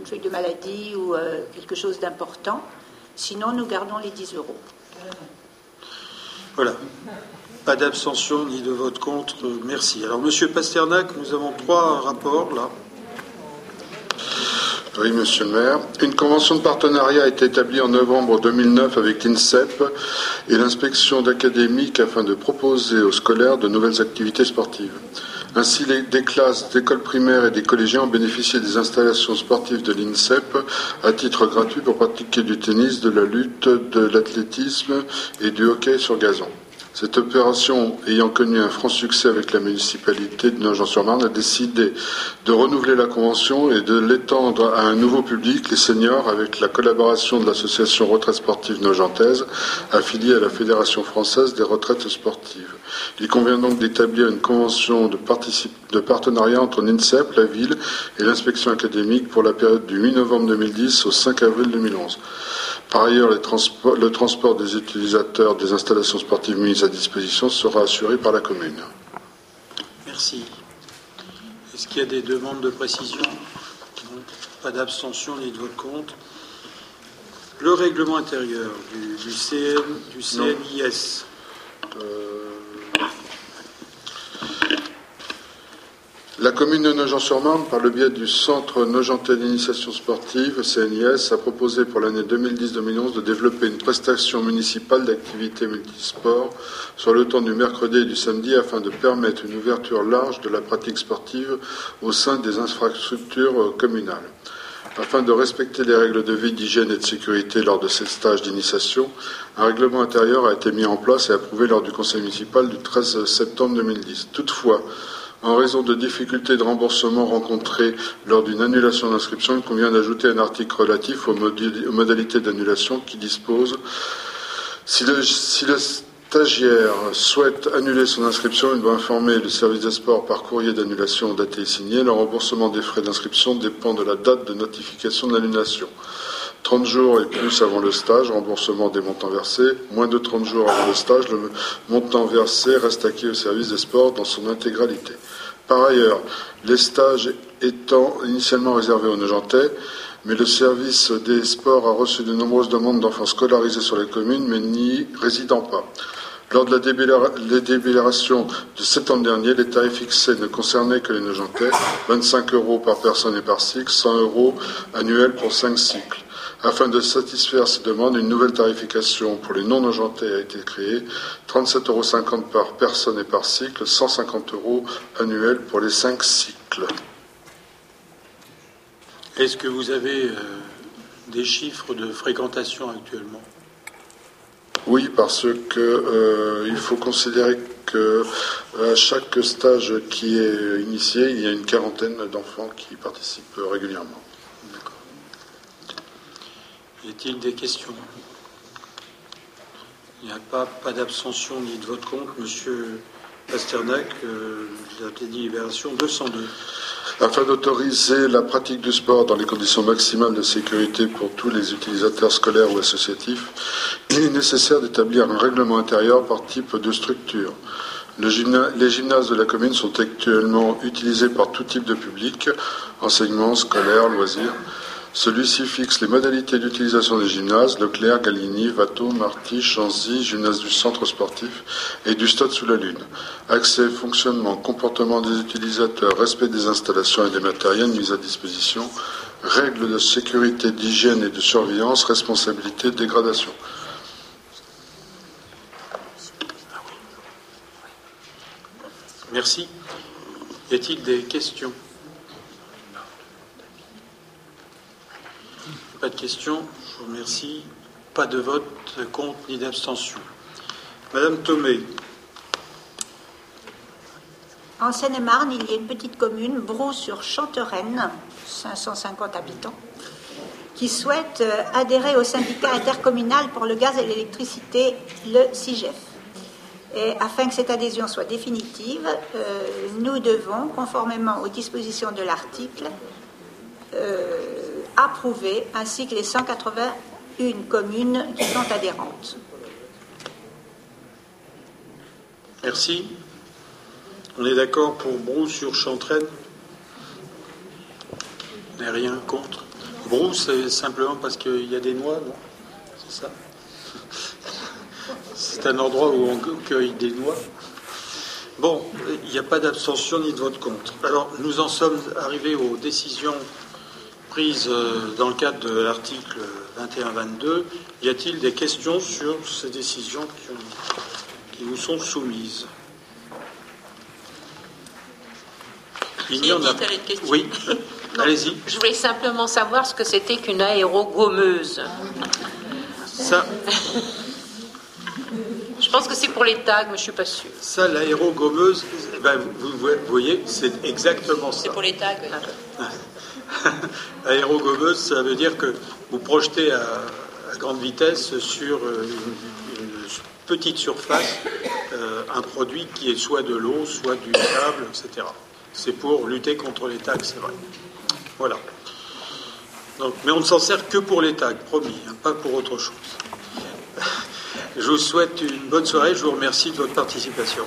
une feuille de maladie ou quelque chose d'important. Sinon, nous gardons les 10 euros. Voilà. Pas d'abstention ni de vote contre. Merci. Alors, Monsieur Pasternak, nous avons trois rapports là. Oui, monsieur le maire. Une convention de partenariat a été établie en novembre 2009 avec l'INSEP et l'inspection d'académique afin de proposer aux scolaires de nouvelles activités sportives. Ainsi, des classes d'école primaire et des collégiens ont bénéficié des installations sportives de l'INSEP à titre gratuit pour pratiquer du tennis, de la lutte, de l'athlétisme et du hockey sur gazon. Cette opération ayant connu un franc succès avec la municipalité de Nogent-sur-Marne a décidé de renouveler la convention et de l'étendre à un nouveau public, les seniors, avec la collaboration de l'association Retraite sportive nogentaise, affiliée à la Fédération française des retraites sportives. Il convient donc d'établir une convention de, partenariat entre l'INSEP, la ville et l'inspection académique pour la période du 8 novembre 2010 au 5 avril 2011. Par ailleurs, les transpo- le transport des utilisateurs des installations sportives mises à disposition sera assuré par la commune. Merci. Est-ce qu'il y a des demandes de précision? Non. Pas d'abstention ni de vote contre. Le règlement intérieur du, du CN, du CNIS. La commune de Nogent-sur-Marne, par le biais du Centre Nogentais d'initiation sportive, CNIS, a proposé pour l'année 2010-2011 de développer une prestation municipale d'activités multisports sur le temps du mercredi et du samedi afin de permettre une ouverture large de la pratique sportive au sein des infrastructures communales. Afin de respecter les règles de vie, d'hygiène et de sécurité lors de ces stages d'initiation, un règlement intérieur a été mis en place et approuvé lors du conseil municipal du 13 septembre 2010. Toutefois, en raison de difficultés de remboursement rencontrées lors d'une annulation d'inscription, il convient d'ajouter un article relatif aux, modalités d'annulation qui dispose si le, si le stagiaire souhaite annuler son inscription, il doit informer le service des sports par courrier d'annulation daté et signé. Le remboursement des frais d'inscription dépend de la date de notification de l'annulation. 30 jours et plus avant le stage, remboursement des montants versés. Moins de 30 jours avant le stage, le montant versé reste acquis au service des sports dans son intégralité. Par ailleurs, les stages étant initialement réservés aux Nogentais, mais le service des sports a reçu de nombreuses demandes d'enfants scolarisés sur les communes, mais n'y résidant pas. Lors de la délibérations de septembre dernier, les tarifs fixés ne concernaient que les Nogentais, 25 euros par personne et par cycle, 100 euros annuels pour 5 cycles. Afin de satisfaire ces demandes, une nouvelle tarification pour les non-nogentais a été créée, 37,50 euros par personne et par cycle, 150 euros annuels pour les 5 cycles. Est-ce que vous avez euh, des chiffres de fréquentation actuellement? Oui, parce que euh, il faut considérer que chaque stage qui est initié, il y a une quarantaine d'enfants qui participent régulièrement. Y a-t-il des questions? Il n'y a pas, pas d'abstention ni de vote contre. Monsieur Pasternak, euh, la délibération 202. Afin d'autoriser la pratique du sport dans les conditions maximales de sécurité pour tous les utilisateurs scolaires ou associatifs, il est nécessaire d'établir un règlement intérieur par type de structure. Les gymnases de la commune sont actuellement utilisés par tout type de public, enseignement, scolaire, loisirs. Celui-ci fixe les modalités d'utilisation des gymnases, Leclerc, Galligny, Watteau, Marty, Chanzy, gymnase du centre sportif et du stade sous la Lune. Accès, fonctionnement, comportement des utilisateurs, respect des installations et des matériels mis à disposition, règles de sécurité, d'hygiène et de surveillance, responsabilité, dégradation. Merci. Y a-t-il des questions? Pas de questions. Je vous remercie. Pas de vote contre ni d'abstention. Madame Thomé. En Seine-et-Marne, il y a une petite commune, Brou-sur-Chantereine, 550 habitants, qui souhaite euh, adhérer au syndicat intercommunal pour le gaz et l'électricité, le CIGEF. Et afin que cette adhésion soit définitive, euh, nous devons, conformément aux dispositions de l'article, euh, approuver ainsi que les 181 communes qui sont adhérentes. Merci. On est d'accord pour Brou sur Chantraine? N'est rien contre. Brou, c'est simplement parce qu'il y a des noix, non? C'est ça C'est un endroit où on cueille des noix. Bon, il n'y a pas d'abstention ni de vote contre. Alors, nous en sommes arrivés aux décisions euh, dans le cadre de l'article 21-22. Y a-t-il des questions sur ces décisions qui, ont- qui vous sont soumises? Il n'y en a. Oui, [LAUGHS] allez-y. Je voulais simplement savoir ce que c'était qu'une aérogommeuse. Ça, [LAUGHS] Je pense que c'est pour les tags, mais je ne suis pas sûre. ça l'aérogommeuse, eh ben, vous, vous voyez, c'est exactement ça. C'est pour les tags. oui. [LAUGHS] Aérogommeuse, ça veut dire que vous projetez à, grande vitesse sur euh, une, petite surface euh, un produit qui est soit de l'eau, soit du sable, etc. C'est pour lutter contre les tags, c'est vrai. Voilà. Mais on ne s'en sert que pour les tags, promis, hein, pas pour autre chose. [LAUGHS] Je vous souhaite une bonne soirée, je vous remercie de votre participation.